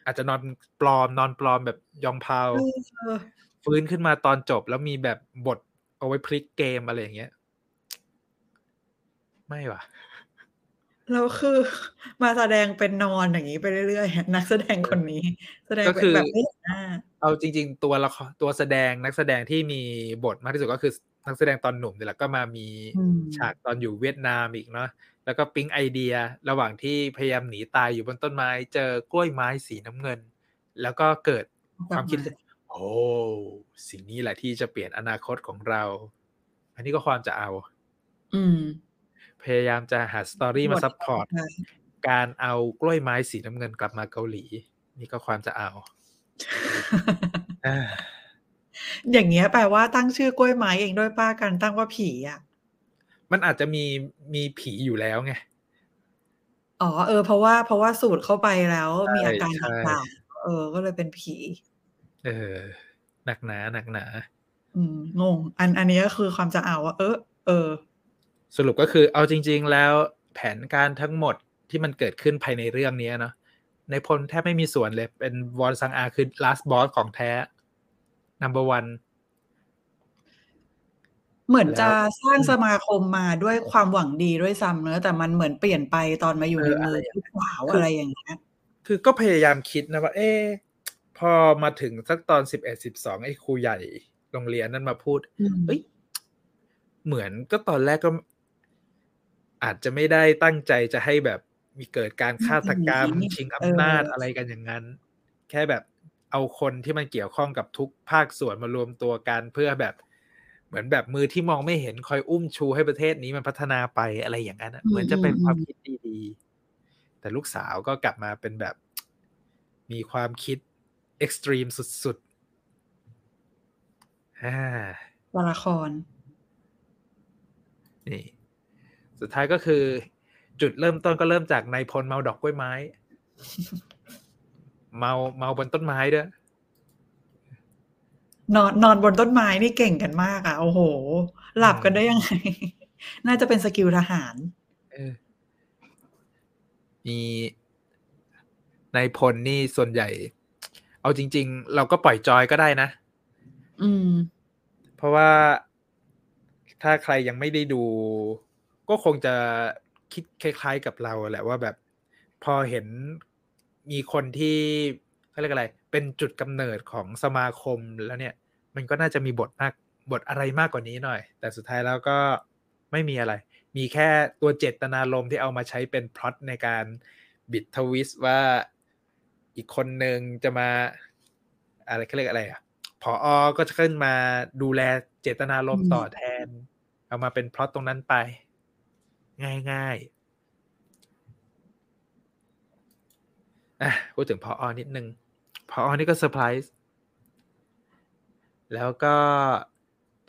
[SPEAKER 1] อาจจะนอนปลอมนอนปลอมแบบยองพาว
[SPEAKER 2] เออ
[SPEAKER 1] ฟื้นขึ้นมาตอนจบแล้วมีแบบบทเอาไว้พลิกเกมอะไรอย่างเงี้ย ไม่ว่ะ
[SPEAKER 2] แล้วคือมาแสดงเป็นนอนอย่างนี้ไปเรื่อยๆนักแสดงคนนี้ แสดง
[SPEAKER 1] ก็
[SPEAKER 2] เป็
[SPEAKER 1] คื
[SPEAKER 2] น
[SPEAKER 1] อ
[SPEAKER 2] แบบไม่เห็นหน้า
[SPEAKER 1] เอาจริง ๆ ตัวละครตัวแสดงนักแสดงที่มีบทมากที่สุดก็คือนักแสดงตอนหนุ่มนี่แหละก็มามี
[SPEAKER 2] อืม
[SPEAKER 1] ฉากตอนอยู่เวียดนามอีกเนาะแล้วก็ปิ๊งไอเดียระหว่างที่พยายามหนีตายอยู่บนต้นไม้ เจอกล้วยไม้สีน้ำเงิน แล้วก็เกิดความคิดโอ้สิ่งนี้แหละที่จะเปลี่ยนอนาคตของเรา อันนี้ก็ความจะเอา
[SPEAKER 2] อืม
[SPEAKER 1] พยายามจะหา story มา
[SPEAKER 2] บท
[SPEAKER 1] support
[SPEAKER 2] ใช่
[SPEAKER 1] การเอากล้วยไม้สีน้ำเงินกลับมาเกาหลี นี่ก็ความจะเอาอ่า
[SPEAKER 2] อย่างเงี้ยแปลว่าตั้งชื่อกล้วยไม้เองด้วยป้ากันตั้งว่าผีอะ
[SPEAKER 1] มันอาจจะมีมีผีอยู่แล้วไง
[SPEAKER 2] อ๋อเออเพราะว่าเพราะว่าสูตรเข้าไปแล้ว
[SPEAKER 1] ใช่
[SPEAKER 2] มีอาการ
[SPEAKER 1] ใช่
[SPEAKER 2] ต่างๆเออ ก็เลยเป็นผี
[SPEAKER 1] เออ หนักหนาหนักหนา
[SPEAKER 2] อืมงง อันอันนี้ก็คือความจะเอาว่า เออ เออ
[SPEAKER 1] สรุปก็คือเอาจริง ๆ แล้วแผนการทั้งหมดที่มันเกิดขึ้นภายในเรื่องนี้เนาะในพลแทบไม่มีส่วนเลย เป็นวอนซังอาคือ last boss ของแท้ number one
[SPEAKER 2] เหมือนจะ
[SPEAKER 1] แล้ว
[SPEAKER 2] สร้างสมาคมมาด้วยความหวังดีด้วยซ้ำเนอะแต่มันเหมือนเปลี่ยนไปตอนมาอยู่
[SPEAKER 1] เอ
[SPEAKER 2] ใน
[SPEAKER 1] อ
[SPEAKER 2] มือ
[SPEAKER 1] อะไรอย่าง
[SPEAKER 2] พี่สาว
[SPEAKER 1] คืออ
[SPEAKER 2] อะไรอย่างเงี้ย
[SPEAKER 1] คือก็พยายามคิดนะว่า เอ๊ะพอมาถึงสักตอนสิบเอ็ดสิบสองไอ้ครูใหญ่โรงเรียนนั้นมาพูด
[SPEAKER 2] อืม
[SPEAKER 1] เอ้ย เหมือนก็ตอนแรกก็ อาจจะไม่ได้ตั้งใจจะให้แบบมีเกิดการฆาตกรรม
[SPEAKER 2] อืม
[SPEAKER 1] ชิง
[SPEAKER 2] เออ
[SPEAKER 1] อำนาจอะไรกันอย่างนั้น แค่แบบเอาคนที่มันเกี่ยวข้องกับทุกภาคส่วนมารวมตัวกันเพื่อแบบเหมือนแบบมือที่มองไม่เห็นคอยอุ้มชูให้ประเทศนี้มันพัฒนาไปอะไรอย่างนั้นอะเหมือนจะเป็นความคิดดีๆแต่ลูกสาวก็กลับมาเป็นแบบ มีความคิดเอ็กซ์ตรีมสุดๆอ่า
[SPEAKER 2] ตัวละคร
[SPEAKER 1] นี่ สุดท้ายก็คือ จุดเริ่มต้นก็เริ่มจากนายพลเมาดอกกล้วยไม้ เมาเมาบนต้นไม้ด้วย
[SPEAKER 2] นอนนอนบนต้นไม้นี่เก่งกันมากอะโอ้โห หลับกันได้ยังไง น่าจะเป็น skill ทหาร
[SPEAKER 1] เออมีนายพลนี่ส่วนใหญ่ เอาจริง ๆ เราก็ปล่อยจอยก็ได้นะ
[SPEAKER 2] อืม
[SPEAKER 1] เพราะว่าถ้าใครยังไม่ได้ดู ก็คงจะคิดคล้าย ๆกับเราแหละว่าแบบพอเห็นมีคนที่เขาเรียกอะไร เป็นจุดกำเนิดของสมาคมแล้วเนี่ย มันก็น่าจะมีบทมากบทอะไรมากกว่านี้หน่อย แต่สุดท้ายแล้วก็ไม่มีอะไร มีแค่ตัวเจตนารมณ์ที่เอามาใช้เป็นพล็อตในการบิด twist ว่าอีกคนหนึ่งจะมา อะไรเขาเรียกอะไรอะผอ.ก็จะขึ้นมาดูแลเจตนารมณ์
[SPEAKER 2] อืม
[SPEAKER 1] ต่อแทน เอามาเป็นพล็อตตรงนั้นไป ง่ายๆอะพูดถึงผอ.นิดนึงผอ.นี่ก็เซอร์ไพรส์แล้วก็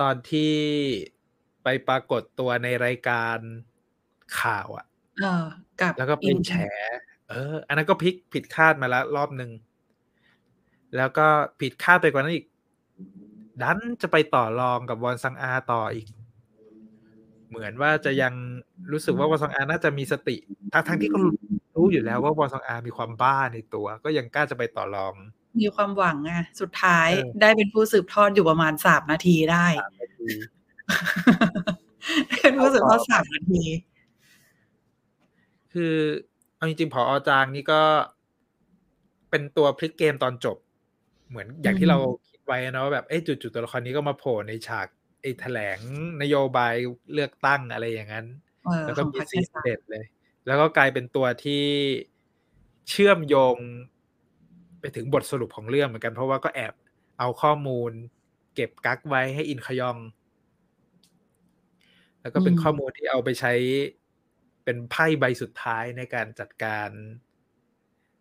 [SPEAKER 1] ตอนที่ไปปรากฏตัวในรายการข่าวอะ
[SPEAKER 2] เออกับ
[SPEAKER 1] แล้วก็ไป
[SPEAKER 2] ยืน
[SPEAKER 1] แฉเออ อันนั้นก็พลิกผิดคาดมาแล้วรอบหนึ่ง แล้วก็ผิดคาดไปกว่านั้นอีก ดันจะไปต่อรองกับวอนซังอาต่ออีก เหมือนว่าจะยังรู้สึกว่าวอนซังอาน่าจะมีสติทั้งทั้งที่ก็รู้รู้อยู่แล้วว่าวอนซังอามีความบ้าในตัว ก็ยังกล้าจะไปต่อรอง
[SPEAKER 2] มีความหวังไงสุดท้าย
[SPEAKER 1] เออ
[SPEAKER 2] ได้เป็นผู้สืบทอดอยู่ประมาณสามนาทีได้เป็นผู้สืบทอดสามนาที
[SPEAKER 1] คือเอาจริงๆพออจางนี่ก็ เป็นตัวพลิกเกมตอนจบ เหมือนอย่างที่
[SPEAKER 2] อืม
[SPEAKER 1] เราคิดไว้นะว่าแบบเอ้จุดๆตัวละครนี้ก็มาโผล่ในฉาก ไอ้แถลงนโยบายเลือกตั้งอะไรอย่างนั้น
[SPEAKER 2] เออ
[SPEAKER 1] แล้ว
[SPEAKER 2] ข
[SPEAKER 1] ก็
[SPEAKER 2] อง
[SPEAKER 1] มี
[SPEAKER 2] พรรค
[SPEAKER 1] ซีน
[SPEAKER 2] ชาติ
[SPEAKER 1] เด็ดเลย แล้วก็กลายเป็นตัวที่เชื่อมโยงไปถึงบทสรุปของเรื่องเหมือนกันเพราะว่าก็แอบเอาข้อมูล เก็บกักไว้ให้อินขยอง แล้วก็เป็นข้อมูลที่เอาไปใช้เป็นไพ่ใบสุดท้ายในการจัดการ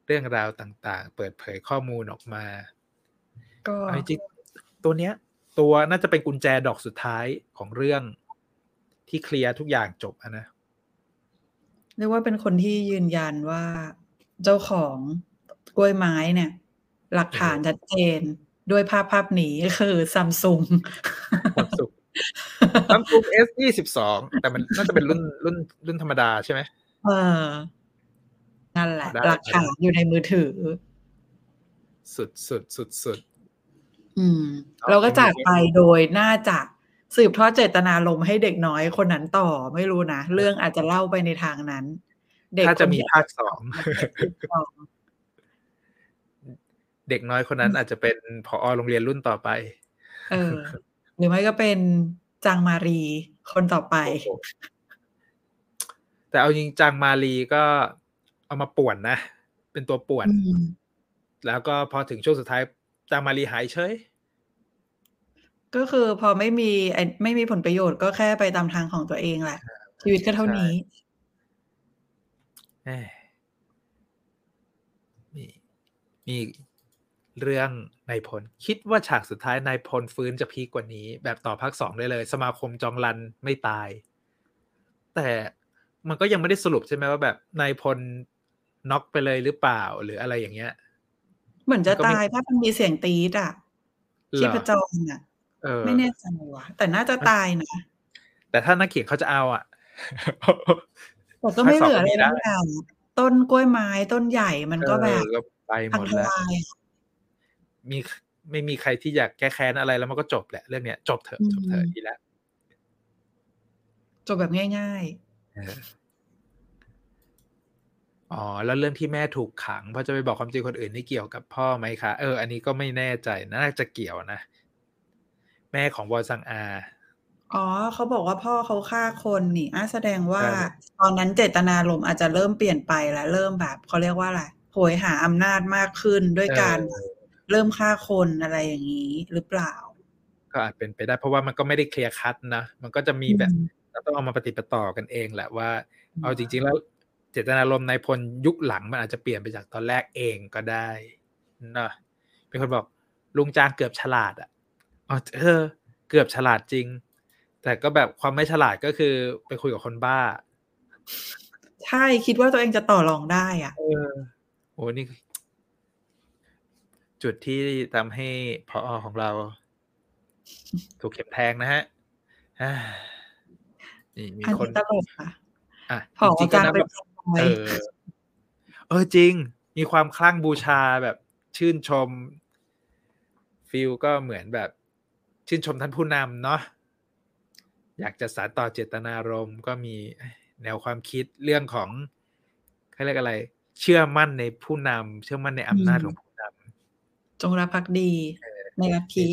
[SPEAKER 1] เรื่องราวต่าง ๆ เปิดเผยข้อมูลออกมา
[SPEAKER 2] ก็
[SPEAKER 1] เอาจริงๆตัวเนี้ย ตัวน่าจะเป็นกุญแจดอกสุดท้ายของเรื่องที่เคลียร์ทุกอย่างจบอะนะ
[SPEAKER 2] เรียกว่าเป็นคนที่ยืนยันว่าเจ้าของกล้วยไม้เนี่ย หลักฐานชัดเจนด้วยภาพภาพนี้คือซัมซุง
[SPEAKER 1] ความสุขซัมซุง S ยี่สิบสองแต่มันน่าจะเป็นรุ่นรุ่นรุ่นธรรมดาใช่ไหม
[SPEAKER 2] เออนั่นแหละ
[SPEAKER 1] ได้
[SPEAKER 2] หลักฐานอยู่ในมือถือ
[SPEAKER 1] สุดสุดสุดสุด
[SPEAKER 2] อืม
[SPEAKER 1] เอา
[SPEAKER 2] เราก็
[SPEAKER 1] ไป
[SPEAKER 2] จาก
[SPEAKER 1] ดู
[SPEAKER 2] ไปโดยน่าจะสืบทอดเจตนารมณ์ให้เด็กน้อยคนนั้นต่อไม่รู้นะ เรื่องอาจจะเล่าไปในทางนั้น เด็ก
[SPEAKER 1] ถ้าจะ
[SPEAKER 2] คน
[SPEAKER 1] มี
[SPEAKER 2] ที่
[SPEAKER 1] ภาคสอง
[SPEAKER 2] ต่อ
[SPEAKER 1] เด็กน้อยคนนั้นอาจจะเป็นผอโรงเรียนรุ่นต่อไป
[SPEAKER 2] เออ หรือไม่ก็เป็นจางมารีคนต่อไป
[SPEAKER 1] โอ้โหแต่เอาจริงจังมาลีก็เอามาป่วนนะ เป็นตัวป่วน
[SPEAKER 2] อืม
[SPEAKER 1] แล้วก็พอถึงช่วงสุดท้ายจางมาลีหายเฉย
[SPEAKER 2] ก็คือพอไม่มีไอ้ไม่มีผลประโยชน์ก็แค่ไปตามทางของตัวเองแหละ ชีวิตก็เท่านี้
[SPEAKER 1] แหมมีมีเรื่องนายพล คิดว่าฉากสุดท้ายนายพลฟื้นจะพีกกว่านี้ แบบต่อภาคสองได้เลย สมาคมจองรันไม่ตาย แต่มันก็ยังไม่ได้สรุปใช่ไหมว่าแบบนายพลน็อกไปเลยหรือเปล่าหรืออะไรอย่างเงี้ย
[SPEAKER 2] เหมือนจะ
[SPEAKER 1] มันก็ไม่
[SPEAKER 2] ตายถ้ามันมีเสียงตีดอะ
[SPEAKER 1] เหรอ
[SPEAKER 2] ชีพจรอะ
[SPEAKER 1] เออ
[SPEAKER 2] ไม่แน่ใจว่ะแต่น่าจะตายนะ
[SPEAKER 1] แต่ถ้านักเขียนเขาจะเอาอะ
[SPEAKER 2] แต่ก็ไม่เหลือ
[SPEAKER 1] ภาคสองก็
[SPEAKER 2] เล
[SPEAKER 1] มี
[SPEAKER 2] ย
[SPEAKER 1] ได้
[SPEAKER 2] นะอย่างต้นกล้วยไม้ต้นใหญ่มันก็แบบ
[SPEAKER 1] เออก็ไปห
[SPEAKER 2] พั
[SPEAKER 1] ม
[SPEAKER 2] ง
[SPEAKER 1] ด
[SPEAKER 2] ท
[SPEAKER 1] แล้ว
[SPEAKER 2] ลาย
[SPEAKER 1] มีไม่มีใครที่อยากแก้แค้นอะไรแล้วมันก็จบแหละเรื่องเนี้ยจบเถอะจบเถอะดีแล้ว
[SPEAKER 2] จบแบบง่าย
[SPEAKER 1] ๆ อ๋อ แล้วเรื่องที่แม่ถูกขังเพราะจะไปบอกความจริงคนอื่นนี่เกี่ยวกับพ่อไหมคะ เออ อันนี้ก็ไม่แน่ใจ น่าจะเกี่ยวนะ แม่ของวอซังอา
[SPEAKER 2] อ๋อเขาบอกว่าพ่อเขาฆ่าคนนี่อะแสดงว่า ตอนนั้นเจตนารมณ์อาจจะเริ่มเปลี่ยนไปแล้วเริ่มแบบเขาเรียกว่าอะไรโหยหาอำนาจมากขึ้นด้วยการ
[SPEAKER 1] เออ
[SPEAKER 2] เริ่มฆ่าคนอะไรอย่างนี้หรือเปล่า
[SPEAKER 1] ก็อาจเป็นไปได้เพราะว่ามันก็ไม่ได้เคลียร์คัดนะมันก็จะมีแบบ
[SPEAKER 2] อืม
[SPEAKER 1] เราต้องเอามาปฏิปต่อกันเองแหละว่า เอาจริง ๆ แล้วเจตนารมณ์นายพลยุคหลังมันอาจจะเปลี่ยนไปจากตอนแรกเองก็ได้นะมีคนบอกลุงจางเกือบฉลาดอะ อ๋อเออเกือบฉลาดจริง แต่ก็แบบความไม่ฉลาดก็คือไปคุยกับคนบ้า
[SPEAKER 2] ใช่คิดว่าตัวเองจะต่อรองได้อะ
[SPEAKER 1] เออโอ้นี่ จุดที่ทำให้พอของเรา ถูกเข็มแทงนะฮะอ่านี่มี
[SPEAKER 2] อัน
[SPEAKER 1] คน
[SPEAKER 2] นี้ตลกค่ะ
[SPEAKER 1] อะ
[SPEAKER 2] พอ
[SPEAKER 1] จริงๆ
[SPEAKER 2] จาง
[SPEAKER 1] ก็นะ
[SPEAKER 2] ไป
[SPEAKER 1] แบบ
[SPEAKER 2] ขโมย
[SPEAKER 1] เออเออจริง มีความคลั่งบูชาแบบชื่นชมฟิลก็เหมือนแบบ ชื่นชมท่านผู้นำเนาะอยากจะสานต่อเจตนารมณ์ก็มีแนวความคิดเรื่องของเขาเรียกอะไร เชื่อมั่นในผู้นำเชื่อมั่นในอำนาจของผู้นำ
[SPEAKER 2] จงรักภักดีในลัทธิ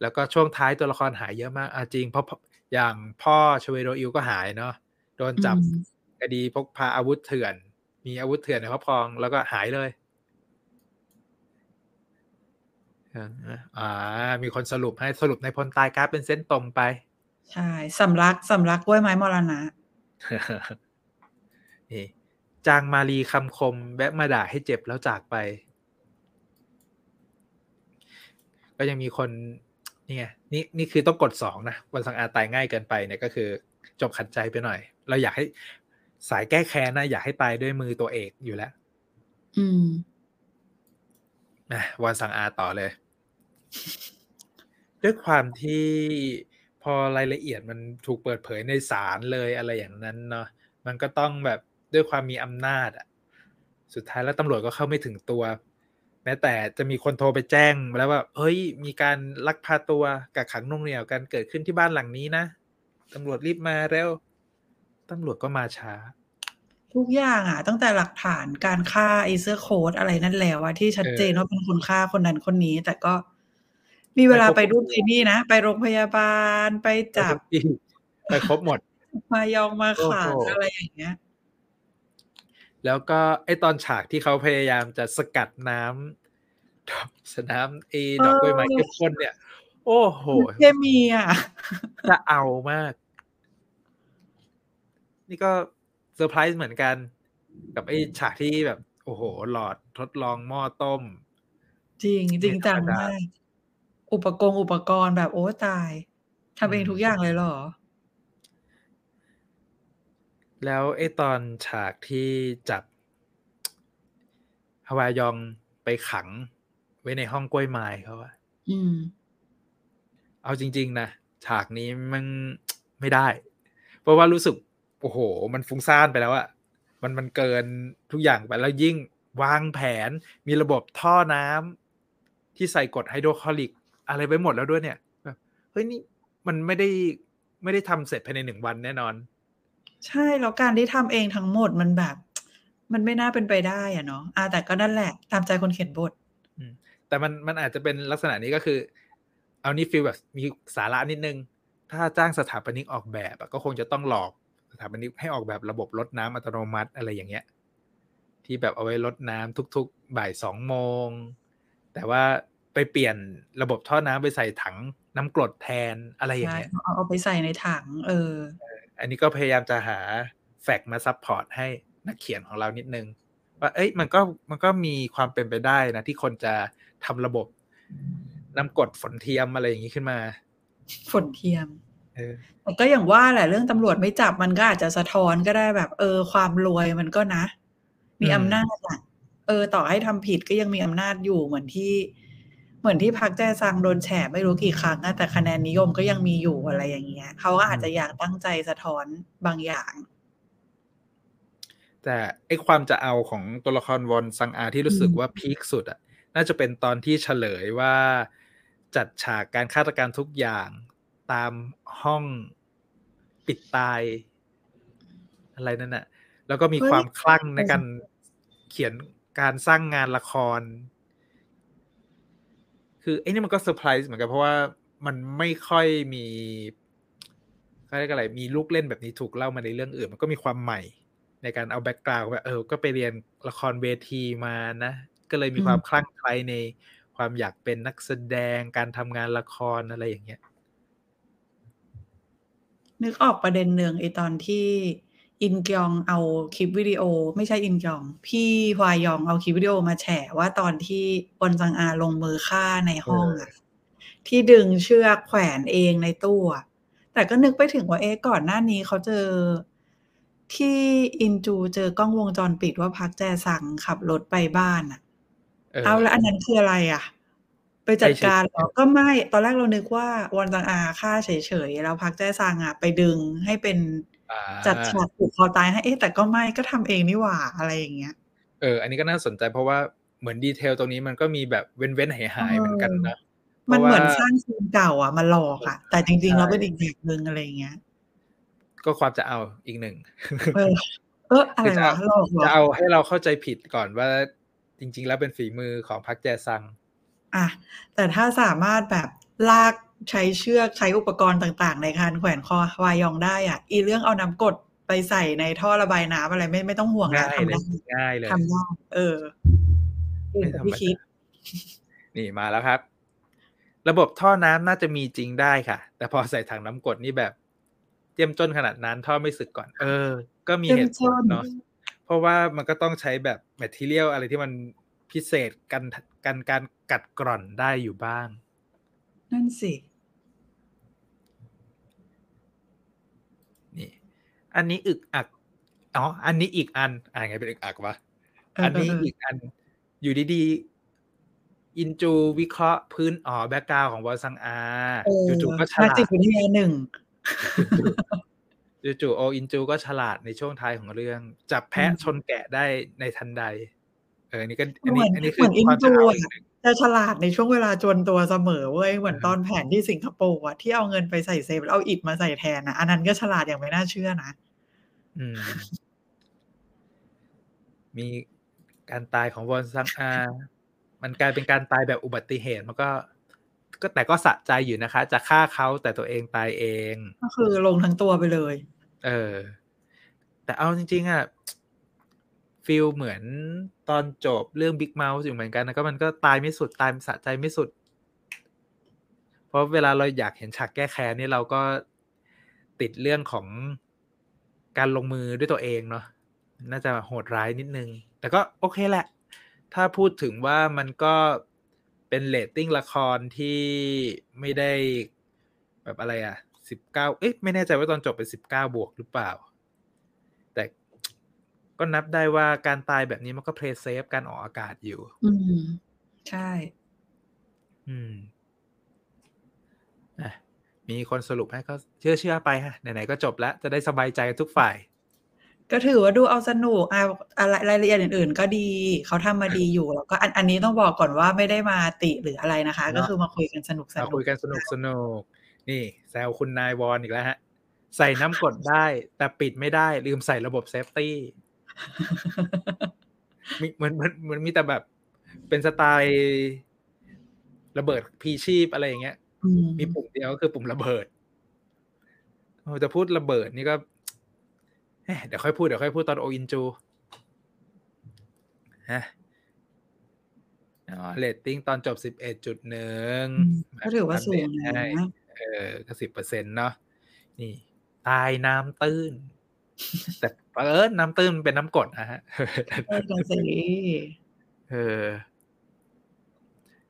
[SPEAKER 1] แล้วก็ช่วงท้ายตัวละครหายเยอะมากอะจริงเพราะอย่างพ่อชเวโรอิวก็หายเนาะโดนจับ
[SPEAKER 2] อืม
[SPEAKER 1] คดีพกพาอาวุธเถื่อน มีอาวุธเถื่อนในครอบครองแล้วก็หายเลย อ่า มีคนสรุปให้สรุปในพลตายกราฟเป็นเส้นตรงไป
[SPEAKER 2] ใช่สำลักสำลักกล้วยไม้มรณะ
[SPEAKER 1] นี่จางมารีคำคมแวะมาด่าให้เจ็บแล้วจากไป ก็ยังมีคนนี่ไงนี่นี่คือต้องกดสองนะวันสังอาตายง่ายเกินไปเนี่ยก็คือจบขัดใจไปหน่อย เราอยากให้สายแก้แค้นนะอยากให้ตายด้วยมือตัวเอกอยู่แล้ว
[SPEAKER 2] อืม
[SPEAKER 1] นะวันสังอาต่อเลย ด้วยความที่พอรายละเอียดมันถูกเปิดเผยในศาลเลยอะไรอย่างนั้นเนาะมันก็ต้องแบบด้วยความมีอำนาจอะสุดท้ายแล้วตำรวจก็เข้าไม่ถึงตัว แม้แต่จะมีคนโทรไปแจ้งแล้วว่าเฮ้ย มีการลักพาตัวกักขังหน่งเหนี่ยวกันเกิดขึ้นที่บ้านหลังนี้นะตำรวจรีบมาเร็วตำรวจก็มาช้า
[SPEAKER 2] ทุกอย่างอะ ตั้งแต่หลักฐานการฆ่าไอเสื้อโค้ดอะไรนั่นแล้วอะที่ชัดเจนว่าเป็นคนฆ่าคนนั้นคนนี้ แต่ก็มีเวลาไปดูที่นี่นะ ไปโรงพยาบาลไปจับ
[SPEAKER 1] ไปครบหมด
[SPEAKER 2] มายองมาขัง
[SPEAKER 1] โอ้โห
[SPEAKER 2] อะไรอย่างเงี้ย
[SPEAKER 1] แล้วก็ไอตอนฉากที่เขาพยายามจะสกัดน้ำดอกสน้ำไอดอกกล้วยไม้เข้มข้นเนี่ย โอ้โห
[SPEAKER 2] เคมีอะ
[SPEAKER 1] จะเอามาก นี่ก็ เซอร์ไพรส์เหมือนกัน กับไอ้ฉากที่แบบ โอ้โห หลอดทดลองหม้อต้ม
[SPEAKER 2] จริงจริงจัง
[SPEAKER 1] ไม่ธรรมดา
[SPEAKER 2] มากอุปกรณ์อุปกรณ์แบบโอ้ตายทำเองทุกอย่างเลยเหรอ
[SPEAKER 1] แล้วไอ้ตอนฉากที่จับฮวายองไปขังไว้ในห้องกล้วยไม้เขาอะ
[SPEAKER 2] อืม
[SPEAKER 1] เอาจริง ๆ นะ ฉากนี้มันไม่ได้ เพราะว่ารู้สึก โอ้โห มันฟุ้งซ่านไปแล้วอะมันมันเกินทุกอย่างไปแล้วยิ่งวางแผนมีระบบท่อน้ำที่ใส่กรดไฮโดรคลอริก อะไรไปหมดแล้วด้วยเนี่ยแบบเฮ้ยนี่มันไม่ได้ไม่ได้ทำเสร็จภายในหนึ่งวันแน่นอน
[SPEAKER 2] ใช่แล้วการที่ทำเองทั้งหมดมันแบบ มันไม่น่าเป็นไปได้อะเนาะอ่าแต่ก็นั่นแหละ ตามใจคนเขียนบท
[SPEAKER 1] แต่มันมันอาจจะเป็นลักษณะนี้ก็คือ เอานี่ฟีลแบบมีสาระนิดนึง ถ้าจ้างสถาปนิกออกแบบอะก็คงจะต้องหลอก สถาปนิกให้ออกแบบระบบรดน้ำอัตโนมัติอะไรอย่างเงี้ย ที่แบบเอาไว้รดน้ำทุกๆบ่ายสองโมง แต่ว่าไปเปลี่ยนระบบท่อน้ำไปใส่ถังน้ำกรดแทนอะไรอย่าง
[SPEAKER 2] ใช่
[SPEAKER 1] เงี้ย
[SPEAKER 2] เอาเอาไปใส่ในถัง เออ
[SPEAKER 1] อันนี้ก็พยายามจะหา fact มา support ให้นักเขียนของเรานิดนึงว่าเอ้ยมันก็มันก็มีความเป็นไปได้นะ ที่คนจะทำระบบน้ำกรดฝนเทียมอะไรอย่างนี้ขึ้นมา
[SPEAKER 2] ฝนเทียม
[SPEAKER 1] เออ
[SPEAKER 2] แต่ก็อย่างว่าแหละเรื่องตำรวจไม่จับมันก็อาจจะสะท้อนก็ได้แบบ เออ ความรวยมันก็นะ มี
[SPEAKER 1] อืม
[SPEAKER 2] อำนาจอะเออ ต่อให้ทำผิดก็ยังมีอำนาจอยู่เหมือนที่ เหมือนที่พักแจซังโดนแฉไม่รู้กี่ครั้งอะแต่คะแนนนิยมก็ยังมีอยู่อะไรอย่างเงี้ยเขาก็อาจจะอยากตั้งใจสะท้อนบางอย่าง
[SPEAKER 1] แต่ไอความจะเอาของตัวละครวอนซังอาที่รู้สึก
[SPEAKER 2] อืม
[SPEAKER 1] ว่าพีคสุดอะน่าจะเป็นตอนที่เฉลยว่าจัดฉากการฆาตการทุกอย่าง ตามห้องปิดตาย อะไรนั่นน่ะ แล้วก็มีความคลั่งในการเขียนการสร้างงานละคร คือไอ้นี่มันก็เซอร์ไพรส์เหมือนกันเพราะว่ามันไม่ค่อยมีอะไรกอะไร มีลูกเล่นแบบนี้ถูกเล่ามาในเรื่องอื่น มันก็มีความใหม่ ในการเอาแบ็กกราวด์ว่าเออ ก็ไปเรียนละครเวทีมานะ ก็เลยมีความคลั่งไคล้ในความอยากเป็นนักแสดงการทำงานละครอะไรอย่างเงี้ย
[SPEAKER 2] นึกออกประเด็นหนึ่งไอตอนที่อินกยองเอาคลิปวิดีโอ ไม่ใช่อินกยอง พี่ฮวายองเอาคลิปวิดีโอมาแฉว่าตอนที่บอนจังอาลงมือฆ่าในห้องอะที่ดึงเชือกแขวนเองในตู้อะแต่ก็นึกไปถึงว่าเอ๊ะก่อนหน้านี้เขาเจอที่อินจูเจอกล้องวงจรปิดว่าพักแจสั่งขับรถไปบ้านอะเอาแล้วอันนั้นคืออะไรอะ ไปจัดการหรอก็ไม่ตอนแรกเรานึกว่าวันจังอาฆ่าเฉยๆแล้วพักแจ้ซังอะไปดึงให้เป็นจัดฉากผูกคอตายให้เอ๊ะแต่ก็ไม่ก็ทำเองนี่หว่าอะไรอย่างเงี้ย
[SPEAKER 1] เออ อันนี้ก็น่าสนใจเพราะว่าเหมือนดีเทลตรงนี้มันก็มีแบบเว้นเว้นหายหายเหมือนกันนะ
[SPEAKER 2] มันเหมือนสร้างซีนเก่าอะมาหลอกอะ แต่จริงๆแล้วเป็นอีกแบบนึงอะไรเงี้ย
[SPEAKER 1] ก็ความจะเอาอีกหนึ่ง
[SPEAKER 2] เออเอออะไรวะหลอก
[SPEAKER 1] จะเอาให้เราเข้าใจผิดก่อนว่าจริง ๆ แล้วเป็นฝีมือของพักแจซัง
[SPEAKER 2] อะแต่ถ้าสามารถแบบลากใช้เชือกใช้อุปกรณ์ต่างๆ ในการแขวนคอวายองได้อะ อีเรื่องเอาน้ำกดไปใส่ในท่อระบายน้ำอะไรไม่ไม่ต้องห่วงนะทำได้
[SPEAKER 1] ง่ายเลย
[SPEAKER 2] ทำได้เออไม่พี่คิด
[SPEAKER 1] นี่มาแล้วครับ ระบบท่อน้ำน่าจะมีจริงได้ค่ะ แต่พอใส่ถังน้ำกดนี่แบบเจียมจนขนาดนั้นท่อไม่สึกก่อน เออ ก็มีเหตุผลเนาะเพราะว่ามันก็ต้องใช้แบบแมทเทียลอะไรที่มันพิเศษกัน กันการกัดกร่อนได้อยู่บ้าง
[SPEAKER 2] นั่นสิ
[SPEAKER 1] นี่อันนี้อึกอักอ๋ออันนี้อีกอันอ่าไงเป็นอึกอักวะอันนี้อีกอันอยู่ดีๆอินจูวิเคราะห์พื้นอ๋อ background ของวอซังอาจู่ๆก็ฉลาด
[SPEAKER 2] จิตวิทยาหนึ่ง
[SPEAKER 1] จู่ๆโออินจูก็ฉลาดในช่วงท้ายของเรื่อง จับแพะชนแกะได้ในทันใด เออนี่ก็อันนี้อันนี้คือ
[SPEAKER 2] อินจูจะฉลาดในช่วงเวลาจนตัวเสมอเว้ยเหมือนตอนแผนที่สิงคโปร์อะที่เอาเงินไปใส่ safe แล้วเอาอิฐมาใส่แทนนะอันนั้นก็ฉลาดอย่างไม่น่าเชื่อนะ
[SPEAKER 1] อืมมีการตายของวอนซังอา มันกลายเป็นการตายแบบอุบัติเหตุมันก็ ก็แต่ก็สะใจอยู่นะคะ จะฆ่าเขาแต่ตัวเองตายเอง
[SPEAKER 2] ก็คือลงทั้งตัวไปเลย
[SPEAKER 1] เออ แต่เอาจริงๆอะ feel เหมือนตอนจบเรื่องบิ๊กเมาส์อยู่เหมือนกันนะก็มันก็ตายไม่สุดตายสะใจไม่สุด เพราะเวลาเราอยากเห็นฉากแก้แค้นนี่เราก็ติดเรื่องของการลงมือด้วยตัวเองเนาะน่าจะโหดร้ายนิดนึง แต่ก็โอเคแหละ ถ้าพูดถึงว่ามันก็เป็นเรตติ้งละครที่ไม่ได้แบบอะไรอะสิบเก้าเอ๊ะไม่แน่ใจว่าตอนจบเป็นสิบเก้าบวกหรือเปล่า ก็นับได้ว่าการตายแบบนี้มันก็ play safe การออกอากาศอยู่
[SPEAKER 2] อืม ใช่
[SPEAKER 1] อืมอะมีคนสรุปให้ก็เชื่อเชื่อไปฮะ ไหนๆก็จบแล้ว จะได้สบายใจทุกฝ่าย
[SPEAKER 2] ก็ถือว่าดูเอาสนุกอ่อะไรรายละเอียดอื่น ๆ ก็ดี เขาทำมาดีอยู่แล้วก็อันอันนี้ต้องบอกก่อนว่าไม่ได้มาติหรืออะไรนะคะ ก็คือมาคุยกันสนุกส
[SPEAKER 1] มา
[SPEAKER 2] นุก
[SPEAKER 1] คุยกันสนุกสนุกนี่แซวคุณนายวอนอีกแล้วฮะ ใส่น้ำกรดได้ แต่ปิดไม่ได้ลืมใส่ระบบ safety มีเหมือนเหมือนเหมือนมีแต่แบบ เป็นสไตล์ระเบิดพลีชีพอะไรอย่างเงี้ยมีปุ่มเดียวก็คือปุ่มระเบิดจะพูดระเบิดนี่ก็เดี๋ยวค่อยพูดเดี๋ยวค่อยพูดตอนโออินจูฮะอ๋อเรตติ้งตอนจบสิบเอ็ดจุดหนึ่ง
[SPEAKER 2] ก็ถือว่าสูงนะ
[SPEAKER 1] เออก็สิบเปอร์เซ็นต์เนาะนี่ ตายน้ำตื้น แต่ เออน้ำตื้นเป็นน้ำกดนะฮะ
[SPEAKER 2] เออสิ
[SPEAKER 1] เออ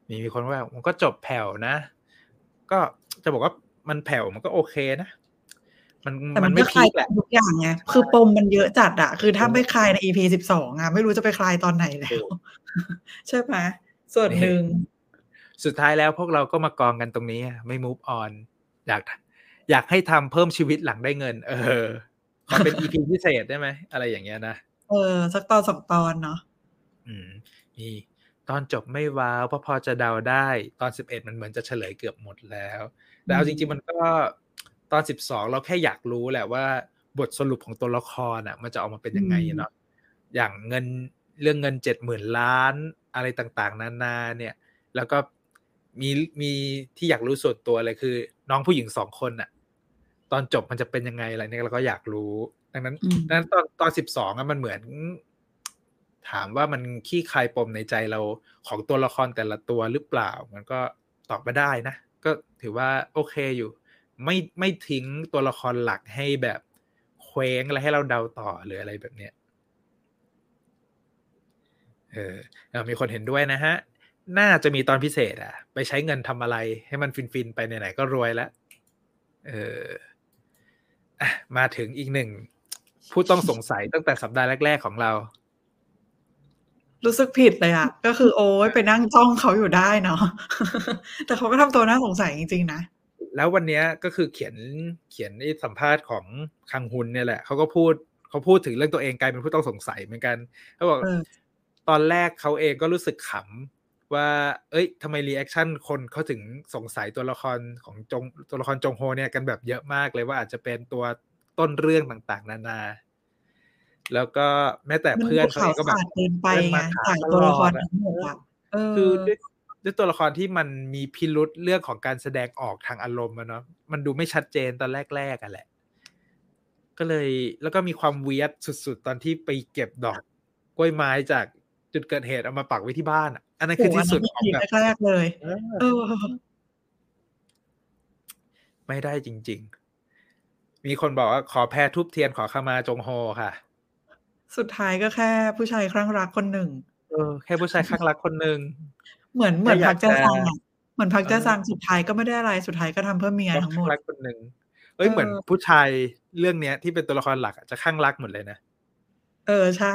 [SPEAKER 1] มีมีคนว่ามันก็จบแผ่วนะ ก็จะบอกว่ามันแผ่วมันก็โอเคนะ มัน
[SPEAKER 2] แต่
[SPEAKER 1] มั
[SPEAKER 2] มันน
[SPEAKER 1] ไม่
[SPEAKER 2] ไม่ค
[SPEAKER 1] พี
[SPEAKER 2] ลาย
[SPEAKER 1] คแหละ
[SPEAKER 2] ทุกอย่างไงคือปมมันเยอะจัดอะคือถ้าไม่คลายใน EP สิบสองอะไม่รู้จะไปคลายตอนไหนแล้ว ใช่ไหมส่วนหนึ่ง
[SPEAKER 1] สุดท้ายแล้วพวกเราก็มากองกันตรงนี้ ไม่ move on อยากอยากให้ทำเพิ่มชีวิตหลังได้เงิน เออ ขอเป็น EP พิเศษได้ไหมอะไรอย่างเงี้ยนะ
[SPEAKER 2] เออ สักตอนสองตอนเนาะ
[SPEAKER 1] อืมนี่ตอนจบไม่ว้าวเพราะพอจะเดาได้ตอนสิบเอ็ดมันเหมือนจะเฉลยเกือบหมดแล้วแต่เอาจริง ๆ มันก็ตอนสิบสองเราแค่อยากรู้แหละว่า บทสรุปของตัวละครอะ มันจะออกมาเป็นยังไงเนาะอย่างเงินเรื่องเงินเจ็ดหมื่นล้านอะไรต่างๆ นานาเนี่ย แล้วก็มีมีที่อยากรู้ส่วนตัวเลยคือ น้องผู้หญิงสองคนอะ ตอนจบมันจะเป็นยังไงอะไรเนี่ยเราก็อยากรู้ ดังนั้นดังนั้นตอนตอนสิบสองอะมันเหมือน ถามว่ามันขี้คายปมในใจเราของตัวละครแต่ละตัวหรือเปล่า มันก็ตอบมาได้นะ ก็ถือว่าโอเคอยู่ ไม่ไม่ทิ้งตัวละครหลักให้แบบเคว้งอะไรให้เราเดาต่อหรืออะไรแบบเนี้ยเออมีคนเห็นด้วยนะฮะ น่าจะมีตอนพิเศษ อะ ไปใช้เงินทำอะไร ให้มันฟินๆไปไหนๆก็รวยแล้ว เอออะ มาถึงอีกหนึ่ง ผู้ต้องสงสัยตั้งแต่สัปดาห์แรก ๆ ของเรา
[SPEAKER 2] รู้สึกผิดเลยอะก็คือโอ้ยไปนั่งจ้องเขาอยู่ได้เนาะแต่เขาก็ทำตัวน่าสงสัยจริงๆนะ
[SPEAKER 1] แล้ววันนี้ก็คือเขียนเขียนไอ้สัมภาษณ์ของคังฮุนเนี่ยแหละเขาก็พูดเขาพูดถึงเรื่องตัวเองกลายเป็นผู้ต้องสงสัยเหมือนกันเขาบอกตอนแรกเขาเองก็รู้สึกขำ ว่า เอ้ยทำไม reaction คนเขาถึงสงสัยตัวละครของจงตัวละครจงโฮเนี่ยกันแบบเยอะมากเลยว่าอาจจะเป็นตัวต้นเรื่องต่างๆ นานา แล้วก็แม้แต่เพื่อนเขาก็แบบ
[SPEAKER 2] เกินไปไงทายตัวละครทั้งหมดอะ
[SPEAKER 1] คือด้วยด้วยตัวละครที่มันมีพิรุธเรื่องของการแสดงออกทางอารมณ์อะเนาะมันดูไม่ชัดเจนตอนแรกๆอะแหละ ก็เลยแล้วก็มีความเวียดสุดๆ ตอนที่ไปเก็บดอกกล้วยไม้จากจุดเกิดเหตุเอามาปักไว้ที่บ้านอะ อันนั้นคือที่สุดของ
[SPEAKER 2] แบบแรกเลยเออ
[SPEAKER 1] ไม่ได้จริง ๆ มีคนบอกว่าขอแพ้ทุบเทียนขอขมาจงโฮค่ะ
[SPEAKER 2] สุดท้ายก็แค่ผู้ชายคลั่งรักคนหนึ่ง
[SPEAKER 1] เออ แค่ผู้ชายคลั่งรักคนหนึ่ง
[SPEAKER 2] เหมือนเหมือนพักเจ้าซังอะเหมือนพักเจ้าซังสุดท้ายก็ไม่ได้อะไรสุดท้ายก็ทำเพื่อเมียทั้งหมด
[SPEAKER 1] รักคนหนึ่งเอ้ยเหมือนผู้ชายเรื่องเนี้ยที่เป็นตัวละครหลักจะข้างรักหมดเลยนะ
[SPEAKER 2] เออใช่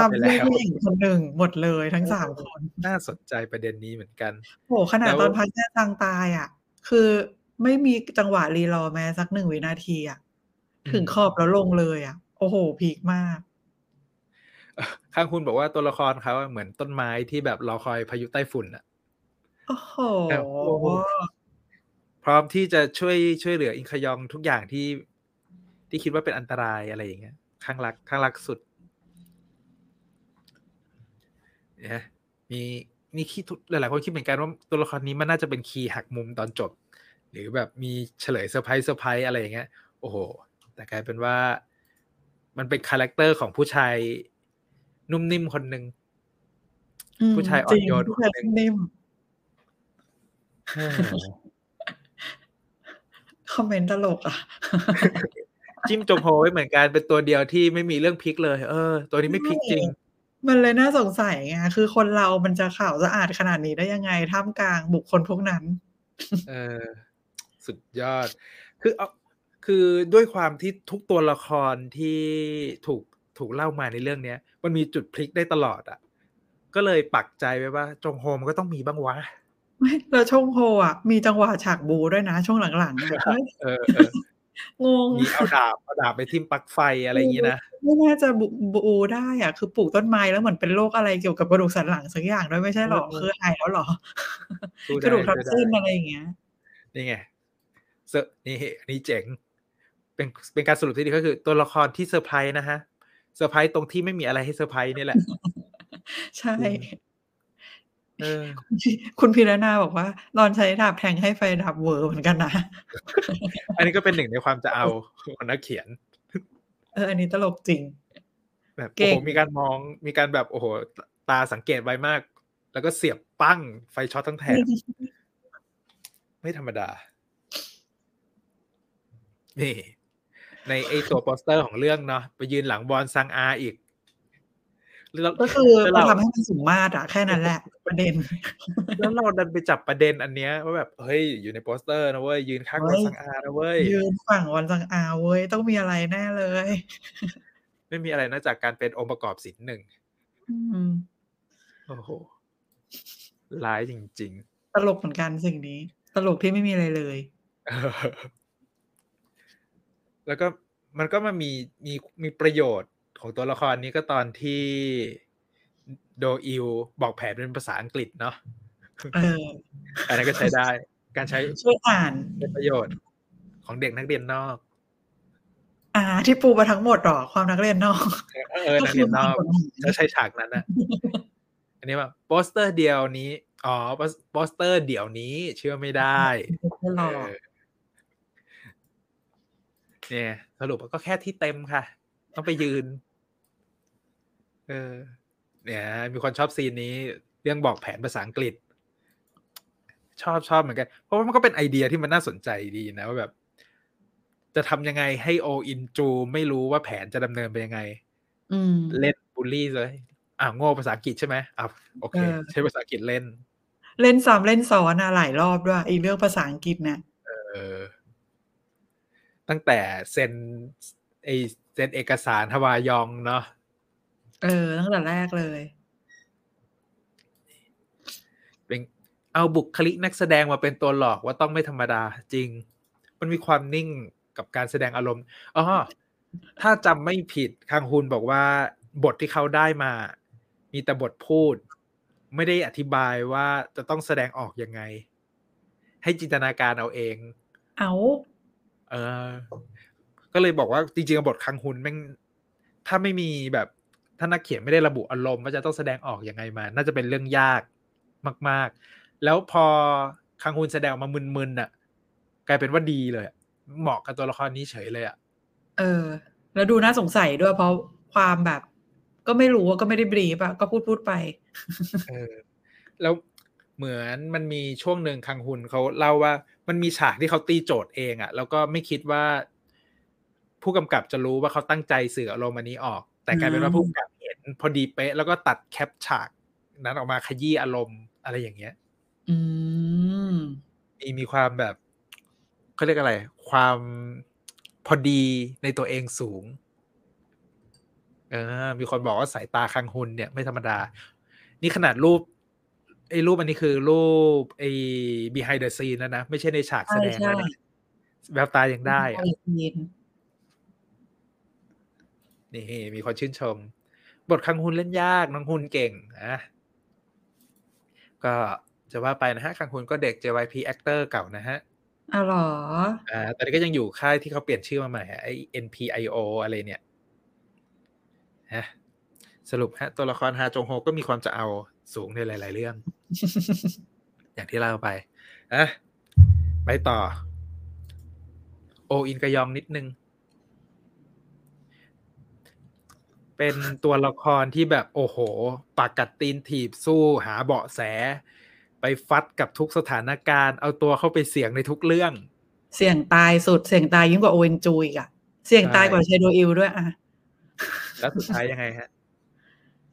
[SPEAKER 2] ทำเพื่อผู้หญิงคนหนึ่งหมดเลยทั้งสามคน
[SPEAKER 1] น่าสนใจประเด็นนี้เหมือนกัน
[SPEAKER 2] โหขนาดตอนพักแจ้ตังตายอะ คือไม่มีจังหวะรีรอแม้สักหนึ่งวินาทีอะ ถึงขอบแล้วลงเลยอะ โอ้โห พีคมาก
[SPEAKER 1] ข้างคุณบอกว่าตัวละครเขาเหมือนต้นไม้ที่แบบรอคอยพายุไต้ฝุ่นอะ
[SPEAKER 2] โอ้โห
[SPEAKER 1] พร้อมที่จะช่วยช่วยเหลืออินคยองทุกอย่างที่ที่คิดว่าเป็นอันตรายอะไรอย่างเงี้ยข้างรักข้างรักสุด นะมีมี key หลายๆคนคิดเหมือนกันว่าตัวละครนี้มันน่าจะเป็น key หักมุมตอนจบ หรือแบบมีเฉลย surprise surprise อะไรอย่างเงี้ยโอ้โห แต่กลายเป็นว่า มันเป็น character ของผู้ชายนุ่มนิ่มคนหนึ่งผู้ชายอ่อนโยนคนหนึ่งนิ่ม
[SPEAKER 2] คอมเมนต์ตลกอะ
[SPEAKER 1] จิ้มจงโฮไว้เหมือนกันเป็นตัวเดียวที่ไม่มีเรื่องพลิกเลย เออ ตัวนี้ไม่พลิกจริง
[SPEAKER 2] มันเลยน่าสงสัยไงคือคนเรามันจะขาวสะอาดขนาดนี้ได้ยังไง ท่ามกลางบุคคลพวกนั้น
[SPEAKER 1] เออ สุดยอด คือเอาคือด้วยความที่ทุกตัวละครที่ถูกถูกเล่ามาในเรื่องเนี้ย มันมีจุดพลิกได้ตลอดอะ ก็เลยปักใจไว้ว่าจงโฮมก็ต้องมีบ้างวะ
[SPEAKER 2] ไม่แล้วชงโฮอะ มีจังหวะฉากบูด้วยนะ ช่วงหลังๆ
[SPEAKER 1] เออ งงมีเอาดาบเอาดาบไปทิ่มปลั๊กไฟอะไรอย่างนี้นะ
[SPEAKER 2] ไม่น่าจะบูบูได้อะ คือปลูกต้นไม้แล้วเหมือนเป็นโรคอะไรเกี่ยวกับกระดูกสันหลังสักอย่างด้วยไม่ใช่หรอคือหายแล้วหรอกระดูกทับเส้นอะไรอย่างเงี้ย
[SPEAKER 1] นี่ไงเซอร์นี่อันนี้เจ๋ง เป็นเป็นการสรุปที่ดีก็คือตัวละครที่เซอร์ไพรส์นะฮะเซอร์ไพรส์ตรงที่ไม่มีอะไรให้เซอร์ไพรส์นี่แหละ
[SPEAKER 2] ใช่ คุณพีรนาบอกว่า รอนใช้ดาบแทงให้ไฟดับเวอร์เหมือนกันนะ
[SPEAKER 1] อันนี้ก็เป็นหนึ่งในความจะเอาของนักเขียน
[SPEAKER 2] เออ อันนี้ตลกจริง
[SPEAKER 1] แบบโอ้โหมีการมองมีการแบบโอ้โห ตาสังเกตไว้มาก แล้วก็เสียบปั้งไฟช็อตทั้งแถบไม่ธรรมดา นี่ ในไอตัวโปสเตอร์ของเรื่องเนาะไปยืนหลังวอนซังอาอีก
[SPEAKER 2] ก็คือเราทำให้มันสูงมาตรอะแค่นั้นแหละ ประเด็น
[SPEAKER 1] แล้วเราดันไปจับประเด็นอันเนี้ยว่าแบบเฮ้ยอยู่ในโปสเตอร์นะเว้ยยืนข้างวอนซังอานะเว้ย
[SPEAKER 2] ยืนฝั่งวันสังอาเว้ยต้องมีอะไรแน่เลย
[SPEAKER 1] ไม่มีอะไรนอกจากการเป็นองค์ประกอบศิลป์หนึ่งโอ้โหร้ายจริง
[SPEAKER 2] ๆ ตลกเหมือนกันสิ่งนี้ ตลกที่ไม่มีอะไรเลย
[SPEAKER 1] แล้วก็มันก็มามีมีมีประโยชน์ของตัวละครนี้ก็ตอนที่ โดอิวบอกแผนเป็นภาษาอังกฤษเนาะ
[SPEAKER 2] เออ
[SPEAKER 1] อันนั้นก็ใช้ได้ การใช้
[SPEAKER 2] ช่วยอ่าน
[SPEAKER 1] เป็นประโยชน์ ของเด็กนักเรียนนอก
[SPEAKER 2] อ่า ที่ปูมาทั้งหมดหรอความนักเรียนนอก
[SPEAKER 1] เออนักเรียนนอกจะใช้ฉากนั้นนะอันนี้ว่าโปสเตอร์เดียวนี้อ๋อโปสเตอร์เดี๋ยวนี้ เชื่อไม่ได้
[SPEAKER 2] ไม่หรอก
[SPEAKER 1] เออเนี่ยสรุปก็แค่ที่เต็มค่ะ ต้องไปยืน เออ เนี่ยมีคนชอบซีนนี้ เรื่องบอกแผนภาษาอังกฤษ ชอบชอบเหมือนกัน เพราะว่ามันก็เป็นไอเดียที่มันน่าสนใจดีนะว่าแบบ จะทำยังไงให้โออินจูไม่รู้ว่าแผนจะดำเนินไปยังไง
[SPEAKER 2] อืม
[SPEAKER 1] เล่นบูลลี่เลยอ่าโง่ภาษาอังกฤษใช่ไหมอะโอเค
[SPEAKER 2] เออ
[SPEAKER 1] ใช้ภาษาอังกฤษเล่น
[SPEAKER 2] เล่นซ้ำเล่นซ้อนอะหลายรอบด้วยไอีเรื่องภาษาอังกฤษเนี่ย
[SPEAKER 1] เออ ตั้งแต่เซ็นไอเซ็นเอกสารฮวายองเนาะ
[SPEAKER 2] เออ ตั้งแต่แรกเลย
[SPEAKER 1] เป็นเอาบุคลิกนักแสดงมาเป็นตัวหลอกว่าต้องไม่ธรรมดาจริง มันมีความนิ่งกับการแสดงอารมณ์อ๋อถ้าจำไม่ผิดคังฮุนบอกว่า บทที่เขาได้มา มีแต่บทพูด ไม่ได้อธิบายว่าจะต้องแสดงออกยังไง ให้จินตนาการเอาเอง
[SPEAKER 2] เอา
[SPEAKER 1] เออ ก็เลยบอกว่าจริงๆบทคังฮุนแม่งถ้าไม่มีแบบ ถ้านักเขียนไม่ได้ระบุอารมณ์ว่าจะต้องแสดงออกยังไงมา น่าจะเป็นเรื่องยากมาก ๆ แล้วพอคังฮุนแสดงออกมามึนๆน่ะ กลายเป็นว่าดีเลยอะเหมาะกับตัวละครนี้เฉยเลยอะ
[SPEAKER 2] เออ แล้วดูน่าสงสัยด้วยเพราะความแบบ ก็ไม่รู้ว่าก็ไม่ได้บรีฟอะก็พูดพูดไป
[SPEAKER 1] เออแล้วเหมือนมันมีช่วงหนึ่งคังฮุนเขาเล่าว่า มันมีฉากที่เขาตีโจทย์เองอะแล้วก็ไม่คิดว่า ผู้กำกับจะรู้ว่าเขาตั้งใจสื่ออารมณ์อันนี้ออก แต่กลายเป็นว่า
[SPEAKER 2] อืม
[SPEAKER 1] ผู้กำกับเห็นพอดีเป๊ะแล้วก็ตัดแคปฉาก นั้นออกมาขยี้อารมณ์อะไรอย่างเงี้ย
[SPEAKER 2] อืม
[SPEAKER 1] มีมีความแบบเขาเรียกอะไร ความพอดีในตัวเองสูง เออ มีคนบอกว่าสายตาคังฮุนเนี่ยไม่ธรรมดา นี่ขนาดรูปไอ้รูปอันนี้คือรูปไอ้ behind the scene นะนะ ไม่ใช่ในฉากแสดง
[SPEAKER 2] ใช่
[SPEAKER 1] แล้วนะแววตายังได้อะ
[SPEAKER 2] ยิ น
[SPEAKER 1] นี่มีคนชื่นชม บทคังฮุนเล่นยากน้องฮุนเก่งนะก็จะว่าไปนะฮะคังฮุนก็เด็ก JYP actor เก่านะฮะ
[SPEAKER 2] อ๋อเหรอ
[SPEAKER 1] อ่าตอนนี้ก็ยังอยู่ค่ายที่เขาเปลี่ยนชื่อมาใหม่อะไอ้ NPIO อะไรเนี่ยฮะสรุปฮะตัวละครฮาจงโฮก็มีความจะเอาสูงในหลาย ๆ เรื่อง อย่างที่เล่าไปอะไปต่อ โออินกยองนิดนึง เป็นตัวละครที่แบบโอ้โหปากกัดตีนถีบสู้หาเบาะแส ไปฟัดกับทุกสถานการณ์ เอาตัวเข้าไปเสี่ยงในทุกเรื่อง
[SPEAKER 2] เสี่ยงตายสุดเสี่ยงตายยิ่งกว่าโอเวนจูอีกอะเสี่ยงตาย
[SPEAKER 1] ใช่
[SPEAKER 2] กว่าเชโดอิลด้วยอะ
[SPEAKER 1] แล้วสุดท้ายยังไงฮะ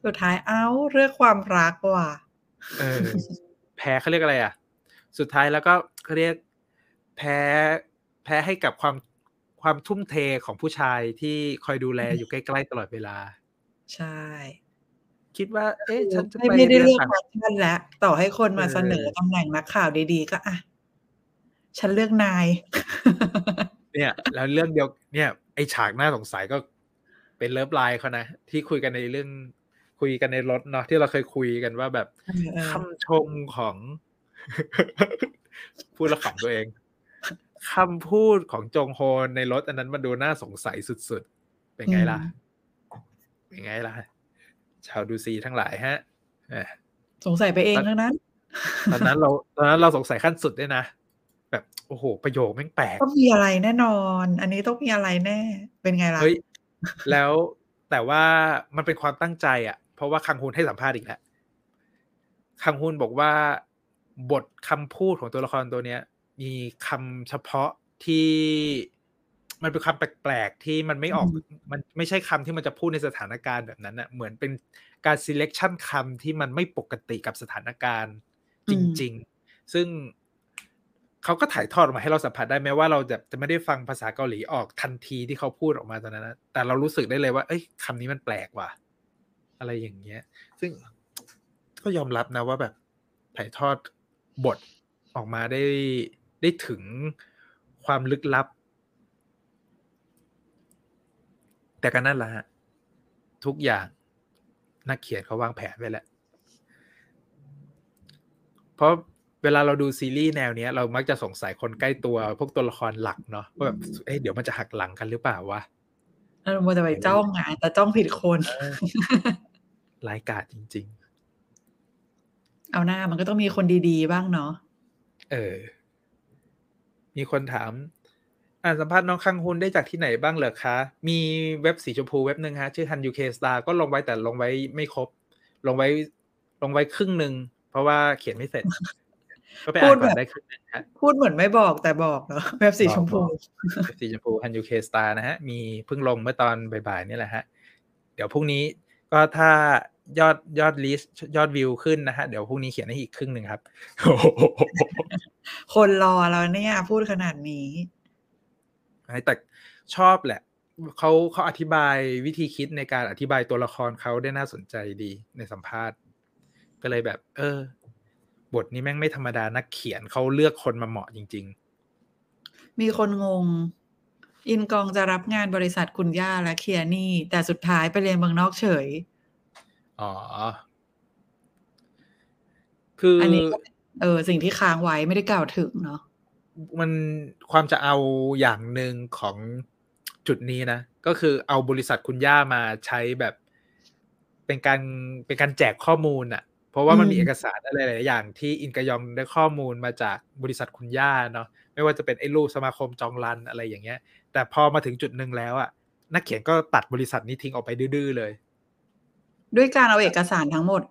[SPEAKER 2] สุดท้ายเอ้าเรื่องความรักว่ะ
[SPEAKER 1] เออแพ้เขาเรียกอะไรอะ สุดท้ายแล้วก็เขาเรียกแพ้แพ้ให้กับความ ความทุ่มเทของผู้ชายที่คอยดูแลอยู่ใกล้ๆตลอดเวลา
[SPEAKER 2] ใช่
[SPEAKER 1] คิดว่า เอ๊ะฉันจะ
[SPEAKER 2] ไม่
[SPEAKER 1] ไป
[SPEAKER 2] ไม่ได้
[SPEAKER 1] เรียน
[SPEAKER 2] เลือก
[SPEAKER 1] ต่าง
[SPEAKER 2] แฟชั่นแล้วต่อให้คนมา
[SPEAKER 1] เออ
[SPEAKER 2] เสนอตำแหน่งนักข่าวดีๆ ก็อะฉันเลือกนาย
[SPEAKER 1] เนี่ย แล้วเรื่องเดียว เนี่ย ไอฉากน่าสงสัยก็เป็นเลิฟไลน์เขานะ ที่คุยกันในเรื่องคุยกันในรถเนาะที่เราเคยคุยกันว่าแบบ
[SPEAKER 2] เออเออ
[SPEAKER 1] คำชมของ พูดและขำตัวเอง คำพูดของจงโฮนในรถอันนั้นมันดูน่าสงสัยสุดๆ เป็นไงล่ะ เป็นไงล่ะ ชาวดูซีทั้งหลายฮะเอ้ย
[SPEAKER 2] สงสัยไปเองทั้งนั้น
[SPEAKER 1] ตอนนั้นเราตอนนั้นเราสงสัยขั้นสุดด้วยนะ แบบโอ้โห ประโยคแม่งแปลก
[SPEAKER 2] ต้องมีอะไรแน่นอน อันนี้ต้องมีอะไรแน่ เป็นไงล่ะ
[SPEAKER 1] เฮ้ย แล้วแต่ว่ามันเป็นความตั้งใจอะ เพราะว่าคังฮุนให้สัมภาษณ์อีกแล้วคังฮุนบอกว่าบทคำพูดของตัวละครตัวเนี้ย มีคำเฉพาะที่มันเป็นคำแปลกๆ ที่มันไม่ออก
[SPEAKER 2] อืม
[SPEAKER 1] มันไม่ใช่คำที่มันจะพูดในสถานการณ์แบบนั้นอะเหมือนเป็นการ selection คำที่มันไม่ปกติกับสถานการณ์จริง ๆ ซึ่งเขาก็ถ่ายทอดออกมาให้เราสัมผัสได้แม้ว่าเราจะจะไม่ได้ฟังภาษาเกาหลีออกทันทีที่เขาพูดออกมาตอนนั้นนะแต่เรารู้สึกได้เลยว่า เอ้ยคำนี้มันแปลกว่ะอะไรอย่างเงี้ย ซึ่งก็ยอมรับนะว่าแบบถ่ายทอดบทออกมาได้ ได้ถึงความลึกลับ แต่ก็นั่นแหละฮะทุกอย่างนักเขียนเขาวางแผนไว้แหละเพราะเวลาเราดูซีรีส์แนวเนี้ย เรามักจะสงสัยคนใกล้ตัว พวกตัวละครหลักเนาะว่าแบบเอ๊ะเดี๋ยวมันจะหักหลังกันหรือเปล่าวะ
[SPEAKER 2] เออมันจะไปจ้องอะแต่จ้องผิดคน
[SPEAKER 1] รายกาดจริง
[SPEAKER 2] เอาหน้ามันก็ต้องมีคนดี ๆ บ้างเนาะ
[SPEAKER 1] ๆเออ มีคนถาม อ่านสัมภาษณ์น้องคังฮุนได้จากที่ไหนบ้างเหรอคะ มีเว็บสีชมพูเว็บหนึ่งฮะ ชื่อ Han UK Star ก็ลงไว้แต่ลงไว้ไม่ครบ ลงไว้ลงไว้ครึ่งหนึ่งเพราะว่าเขียนไม่เสร็จ ก็ไปอ่านก่อนได้ครึ่งหนึงฮะ
[SPEAKER 2] พูดเหมือนไม่บอกแต่บอกเนาะเว็บสีชมพู
[SPEAKER 1] บอกเว็บสีชมพู Han UK Star นะฮะ มีเพิ่งลงเมื่อตอนบ่ายๆนี่แหละฮะ เดี๋ยวพรุ่งนี้ก็ถ้ายอดยอดลิสต์ยอดวิวขึ้นนะฮะ เดี๋ยวพรุ่งนี้เขียนให้อีกครึ่งหนึ่งครับ
[SPEAKER 2] คนรอแล้วเนี่ย พูดขนาดนี้
[SPEAKER 1] แต่ชอบแหละเขาเขาอธิบายวิธีคิดในการอธิบายตัวละครเขาได้น่าสนใจดีในสัมภาษณ์ ก็เลยแบบ เออ บทนี้แม่งไม่ธรรมดานักเขียนเขาเลือกคนมาเหมาะจริง
[SPEAKER 2] มีคนงง อินกองจะรับงานบริษัทคุณย่าและเคียร์นี่ แต่สุดท้ายไปเรียนเมืองนอกเฉย
[SPEAKER 1] ๆอ๋อ คือ
[SPEAKER 2] อั
[SPEAKER 1] อั
[SPEAKER 2] นนี้ก็เออ สิ่งที่ค้างไว้ไม่ได้กล่าวถึงเนาะ
[SPEAKER 1] มันความจะเอาอย่างหนึ่งของจุดนี้นะ ก็คือเอาบริษัทคุณย่ามาใช้แบบเป็นการเป็นการแจกข้อมูลอะ่ะเพราะว่ามันมี
[SPEAKER 2] อืม
[SPEAKER 1] เอกสารอะไรหลายๆอย่างที่อินกยองได้ข้อมูลมาจากบริษัทคุณย่าเนาะไม่ว่าจะเป็นไอ้รูปสมาคมจองรันอะไรอย่างเงี้ย แต่พอมาถึงจุดหนึ่งแล้วอะ่ะนักเขียนก็ตัดบริษัทนี้ทิ้งออกไปดื้อๆเลย
[SPEAKER 2] ด้วยการเอาเอกสารทั้งหมด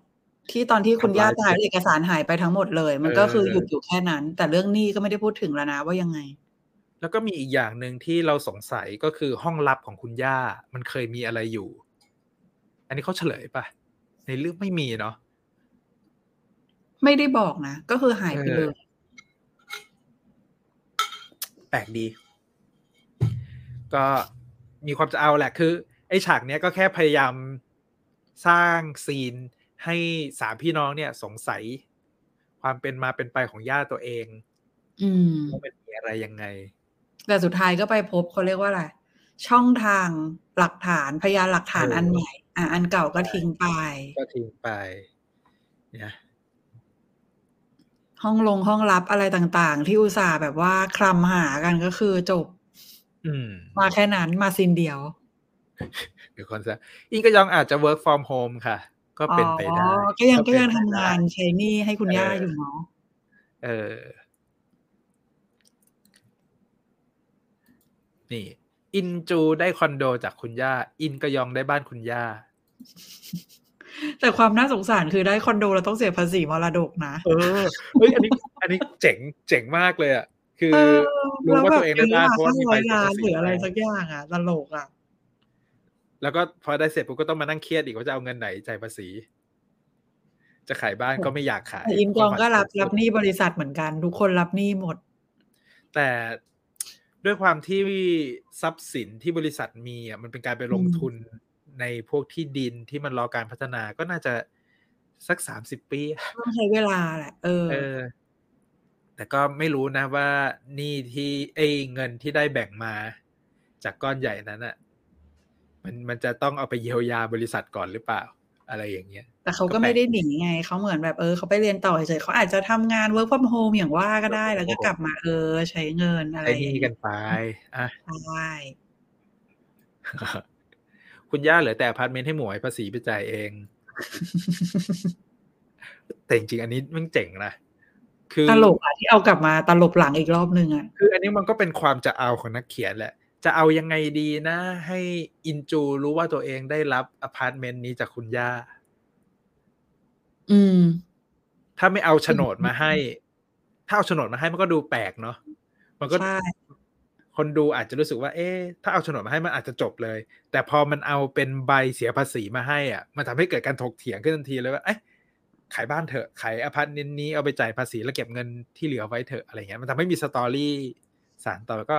[SPEAKER 2] ที่ตอนที่คุณย่า
[SPEAKER 1] ทำลาย
[SPEAKER 2] ตายเอกสารหายไปทั้งหมดเลย มันก็คือ
[SPEAKER 1] เออ
[SPEAKER 2] หยุดอยู่แค่นั้น แต่เรื่องหนี้ก็ไม่ได้พูดถึงแล้วนะว่ายังไง
[SPEAKER 1] แล้วก็มีอีกอย่างหนึ่งที่เราสงสัยก็คือห้องลับของคุณย่ามันเคยมีอะไรอยู่ อันนี้เขาเฉลยปะในเรื่องไม่มีเนาะ
[SPEAKER 2] ไม่ได้บอกนะ ก็คือหายไปเลย
[SPEAKER 1] แปลกดี ก็มีความจะเอาแหละคือ ไอ้ฉากเนี้ยก็แค่พยายามสร้างซีน ให้สามพี่น้องเนี่ยสงสัย ความเป็นมาเป็นไปของย่าตัวเอง
[SPEAKER 2] อืม
[SPEAKER 1] ว่ามันมีอะไรยังไง
[SPEAKER 2] แต่สุดท้ายก็ไปพบเขาเรียกว่าอะไร ช่องทางหลักฐานพยานหลักฐาน
[SPEAKER 1] เอออั
[SPEAKER 2] อันใหม่ อะอันเก่าก็ทิ้งไป
[SPEAKER 1] ก็ทิ้งไปเนี่ย
[SPEAKER 2] ห้องลงห้องลับอะไรต่างๆ ที่อุตส่าห์แบบว่าคลำหากันก็คือจบ
[SPEAKER 1] อืม
[SPEAKER 2] มาแค่นั้นมาซีนเดียว
[SPEAKER 1] เดี๋ยวคนจะอิงก็ยองอาจจะ work from home ค่ะ ก็เป็นไปได้
[SPEAKER 2] อ๋อก็ยังก็
[SPEAKER 1] เป็น
[SPEAKER 2] ยัง
[SPEAKER 1] ไป
[SPEAKER 2] ทำงาน
[SPEAKER 1] ได้
[SPEAKER 2] ใช้หนี้ให้คุณย่า
[SPEAKER 1] เออ
[SPEAKER 2] อ
[SPEAKER 1] อ
[SPEAKER 2] ยู่เนาะ
[SPEAKER 1] เออ นี่ อินจูได้คอนโดจากคุณย่า อินกยองได้บ้านคุณย่า
[SPEAKER 2] แต่ความน่าสงสารคือได้คอนโดเราต้องเสียภาษีมรดกนะ
[SPEAKER 1] เออ เฮ้ย อันนี้ อันนี้เจ๋ง เจ๋งมากเลยอะ คือ
[SPEAKER 2] เออ
[SPEAKER 1] รู้ว่าตัวเองได้บ้านเพ
[SPEAKER 2] แล้
[SPEAKER 1] ราะ
[SPEAKER 2] ว
[SPEAKER 1] ว่ามี
[SPEAKER 2] แบบ
[SPEAKER 1] ใบ
[SPEAKER 2] ร้อย
[SPEAKER 1] เสียภาษี
[SPEAKER 2] ล้านหรืออะไร
[SPEAKER 1] มา
[SPEAKER 2] สักอย่างอะตลกอะ
[SPEAKER 1] แล้วก็พอได้เสร็จปุ๊บก็ต้องมานั่งเครียดอีกว่าจะเอาเงินไหนจ่ายภาษี จะขายบ้านก็ไม่อยากขาย
[SPEAKER 2] แต่อินกองก็รับ
[SPEAKER 1] ความฝัน
[SPEAKER 2] รับหนี้บริษัทเหมือนกัน ทุกคนรับหนี้หมด
[SPEAKER 1] แต่ด้วยความที่ทรัพย์สินที่บริษัทมีอะมันเป็นการไปลง
[SPEAKER 2] อืม
[SPEAKER 1] ทุนในพวกที่ดินที่มันรอการพัฒนาก็น่าจะสักสามสิบปี
[SPEAKER 2] ต้องใช้เวลาแหละเออ
[SPEAKER 1] เออ แต่ก็ไม่รู้นะว่านี่ที่ไอ้เงินที่ได้แบ่งมา จากก้อนใหญ่นั้นอะ มันมันจะต้องเอาไปเยียวยาบริษัทก่อนหรือเปล่า อะไรอย่างเงี้ย
[SPEAKER 2] แต่เขา
[SPEAKER 1] ก็
[SPEAKER 2] ก็
[SPEAKER 1] แปลก
[SPEAKER 2] ไม่ได้หนีไงเขาเหมือนแบบเออเขาไปเรียนต่อเฉยๆเขาอาจจะทำงาน work from home อย่างว่าก็ได้ แล้วก็กลับมาเออ ใช้เงินอะไร
[SPEAKER 1] ไอ้
[SPEAKER 2] อย่าง
[SPEAKER 1] นี่
[SPEAKER 2] เงี้ย
[SPEAKER 1] กันไปอะ
[SPEAKER 2] ใช่
[SPEAKER 1] คุณย่าเหลือแต่อพาร์ตเมนต์ให้หมวยภาษีไปจ่ายเอง แต่จริงๆอันนี้มันเจ๋งนะคือ
[SPEAKER 2] ตลกอะที่เอากลับมาตลบหลังอีกรอบนึงอะ
[SPEAKER 1] คือ อันนี้มันก็เป็นความจะเอาของนักเขียนแหละ จะเอายังไงดีนะ ให้อินจูรู้ว่าตัวเองได้รับอพาร์ตเมนต์นี้จากคุณย่า
[SPEAKER 2] อืม
[SPEAKER 1] ถ้าไม่เอาโฉนดมาให้ ถ้าเอาโฉนดมาให้มันก็ดูแปลกเนาะมันก็
[SPEAKER 2] ใช่
[SPEAKER 1] คนดูอาจจะรู้สึกว่า เอ๊ะถ้าเอาโฉนดมาให้มันอาจจะจบเลย แต่พอมันเอาเป็นใบเสียภาษีมาให้อะ มันทำให้เกิดการถกเถียงขึ้นทันทีเลยว่าเอ๊ะขายบ้านเถอะ ขายอพาร์ตเมนต์นี้เอาไปจ่ายภาษีแล้วเก็บเงินที่เหลือไว้เถอะอะไรเงี้ย มันทำให้มี story สานต่อก็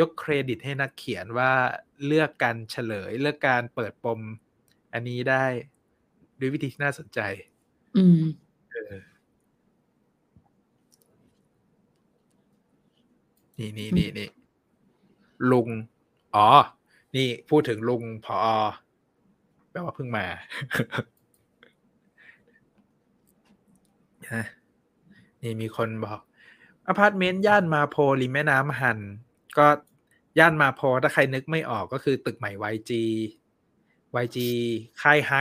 [SPEAKER 1] ยกเครดิตให้นักเขียนว่าเลือกการเฉลย เลือกการเปิดปม อันนี้ได้ด้วยวิธีที่น่าสนใจ
[SPEAKER 2] อืม
[SPEAKER 1] เออนี่นี่นี่นี่ลุง อ๋อ นี่พูดถึงลุงพอแปลว่าเพิ่งมานี่มีคนบอกอพาร์ตเมนต์ย่านมาโพริมแม่น้ำฮัน ก็ย่านมาโพถ้าใครนึกไม่ออกก็คือตึกใหม่ YG YG ค่ายไฮ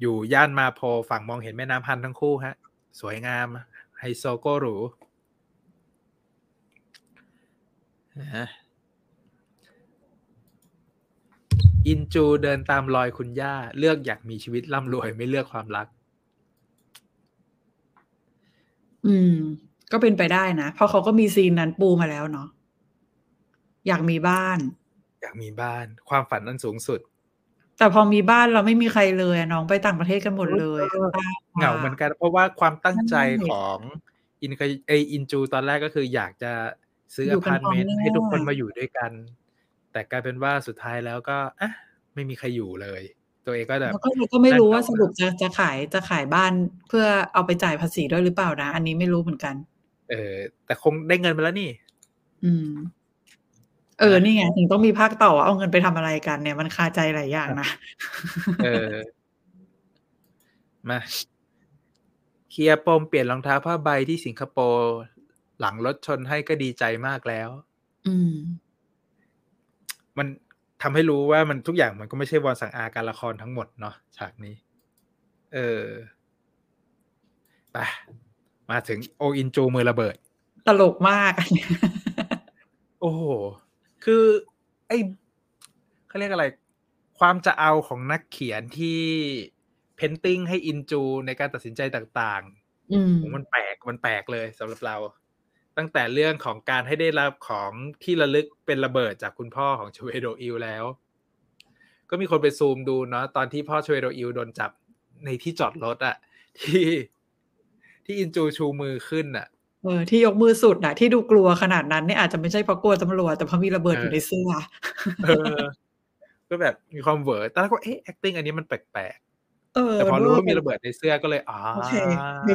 [SPEAKER 1] อยู่ย่านมาโพฝั่งมองเห็นแม่น้ำฮันทั้งคู่ฮะ สวยงามไฮโซโกหรูอินจูเดินตามรอยคุณย่า เลือกอยากมีชีวิตร่ำรวยไม่เลือกความรัก
[SPEAKER 2] อืม ก็เป็นไปได้นะ เพราะเขาก็มีซีนนั้นปูมาแล้วเนาะ อยากมีบ้าน
[SPEAKER 1] อยากมีบ้าน ความฝันนั้นสูงสุด
[SPEAKER 2] แต่พอมีบ้านเราไม่มีใครเลยน้องไปต่างประเทศกันหมดเลย
[SPEAKER 1] เหงาเหมือนกัน เพราะว่าความตั้งใจของอินไออินจูตอนแรกก็คืออยากจะซื้ออพาร์ตเมนต์ให้ทุกคนมาอยู่ด้วยกัน แต่กลายเป็นว่าสุดท้ายแล้วก็อะไม่มีใครอยู่เลย ตัวเองก็แบบ
[SPEAKER 2] ก็ก็ไม่รู้ว่าสรุปจะจะขายจะขายบ้านเพื่อเอาไปจ่ายภาษีด้วยหรือเปล่านะ อันนี้ไม่รู้เหมือนกัน
[SPEAKER 1] เออแต่คงได้เงินมาแล้วนี่
[SPEAKER 2] อืม เออ นี่ไงถึงต้องมีภาคต่อเอาเงินไปทำอะไรกันเนี่ยมันคาใจหลายอย่างนะ
[SPEAKER 1] เออ มาเคลียร์ปมเปลี่ยนรองเท้าผ้าใบที่สิงคโปร์หลังรถชนให้ก็ดีใจมากแล้ว
[SPEAKER 2] อืม
[SPEAKER 1] มันทำให้รู้ว่ามันทุกอย่างมันก็ไม่ใช่วอนสังอาการละครทั้งหมดเนาะฉากนี้ เออไปมาถึงโออินจูมือระเบิด
[SPEAKER 2] ตลกมากอันนี้
[SPEAKER 1] โอ้โห คือ ไอ้เขาเรียกอะไร ความจะเอาของนักเขียนที่ painting ให้อินจูในการตัดสินใจต่าง
[SPEAKER 2] ๆอืม
[SPEAKER 1] มันแปลกมันแปลกเลยสำหรับเรา ตั้งแต่เรื่องของการให้ได้รับของที่ระลึกเป็นระเบิดจากคุณพ่อของชเวโดอิลแล้ว ก็มีคนไปซูมดูเนาะตอนที่พ่อชเวโดอิลโดนจับในที่จอดรถอะที่ที่อินจูชูมือขึ้นอะ
[SPEAKER 2] เออที่ยกมือสุดอะที่ดูกลัวขนาดนั้นเนี่ยอาจจะไม่ใช่เพราะกลัวตำรวจแต่เพราะมีระเบิดอยู่ในเสื้อ
[SPEAKER 1] เออก็แบบมีความเวอร์แต่แล้วก็เอ๊ะ acting อันนี้มันแปลก
[SPEAKER 2] เออ
[SPEAKER 1] แต่พอรู้ว่ามีระเบิดในเสื้อก็เลยอ๋อมี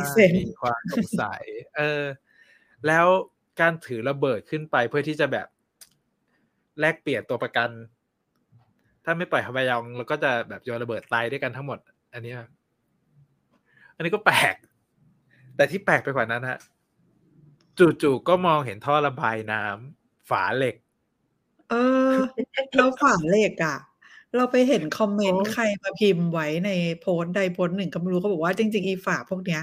[SPEAKER 1] ความสงสัย เออ แล้วการถือระเบิดขึ้นไปเพื่อที่จะแบบแลกเปลี่ยนตัวประกัน ถ้าไม่ปล่อยฮาวายองเราก็จะแบบโยนระเบิดตายด้วยกันทั้งหมด อันนี้ อันนี้ก็แปลก แต่ที่แปลกไปกว่านั้นฮะ จู่ๆก็มองเห็นท่อระบายน้ำฝาเหล็ก
[SPEAKER 2] เออแล้วฝาเหล็กอะ เราไปเห็นคอมเมนต์ใครมาพิมพ์ไว้ในโพสต์ใดโพสต์หนึ่งก็ไม่รู้เขาบอกว่าจริง ๆ อีฝาพวกเนี้ย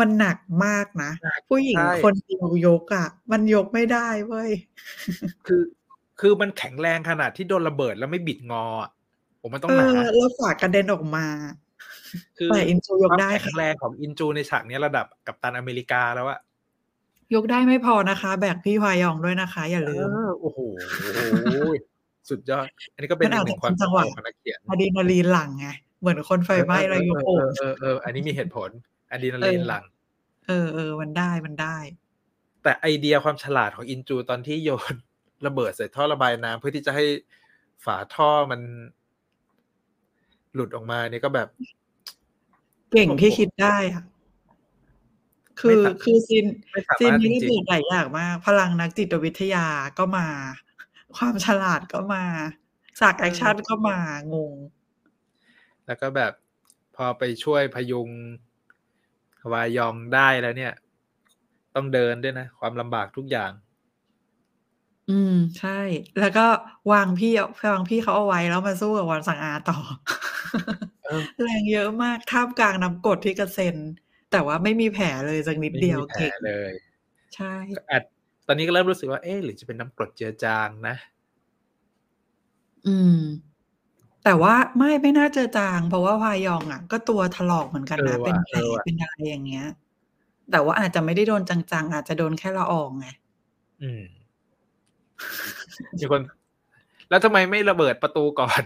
[SPEAKER 2] มันหนักมากนะ ผู้หญิงคนเดียวยกอะ มันยกไม่ได้เว้ย
[SPEAKER 1] คือคือมันแข็งแรงขนาดที่โดนระเบิดแล้วไม่บิดงอผมมันต้องหนา
[SPEAKER 2] แล้วฝากระเด็นออกมา
[SPEAKER 1] คือ
[SPEAKER 2] แต่อินจูยกได้
[SPEAKER 1] แข็งแรงของอินจูในฉากนี้ระดับกับตันอเมริกาแล้วอะ
[SPEAKER 2] ยกได้ไม่พอนะคะ แบกพี่พายองด้วยนะคะ อย่าลืม
[SPEAKER 1] โอ้โหสุดยอด อันนี้ก็เป็นอีกหนึ่งความจังหวะของนักเขียน
[SPEAKER 2] อะดรีนาลีนหลังไงเหมือนคนไฟไหม้แล้วยกโอ
[SPEAKER 1] เออเอออันนี้มีเหตุผลอะดรีนาลีนหลัง
[SPEAKER 2] เออเออมันได้มันได้
[SPEAKER 1] แต่ไอเดียความฉลาดของอินจูตอนที่โยนระเบิดใส่ท่อระบายน้ำเพื่อที่จะให้ฝาท่อมัน หลุดออกมาเนี่ยก็แบบ
[SPEAKER 2] เก่งที่คิดได้อะ คือคือ scene scene นี้เปิดหลายอย่างมากพลังนักจิตวิทยาก็มา ความฉลาดก็มาสากแอคชั่นก็มางง
[SPEAKER 1] แล้วก็แบบพอไปช่วยพยุงวายองได้แล้วเนี่ย ต้องเดินด้วยนะ ความลำบากทุกอย่าง
[SPEAKER 2] อืม ใช่ แล้วก็วางพี่วางพี่เขาเอาไว้แล้วมาสู้กับวันสังอาต่อ แรงเยอะมากท่ามกลางน้ำกดที่กระเซ็น แต่ว่าไม่มีแผลเลยสักนิดเดียว
[SPEAKER 1] เก่งเลย
[SPEAKER 2] ใช่
[SPEAKER 1] ตอนนี้ก็เริ่มรู้สึกว่าเอ๊หรือจะเป็นน้ำกรดเจือจางนะ
[SPEAKER 2] อืม แต่ว่าไม่ไม่น่าเจือจาง เพราะว่าพายองอะ ก็ตัวถลอกเหมือนกันนะ เป็นแผลเป็นอะไรอย่างเงี้ย แต่ว่าอาจจะไม่ได้โดนจังๆอาจจะโดนแค่ละอองไง
[SPEAKER 1] อืมมีคน แล้วทำไมไม่ระเบิดประตูก่อน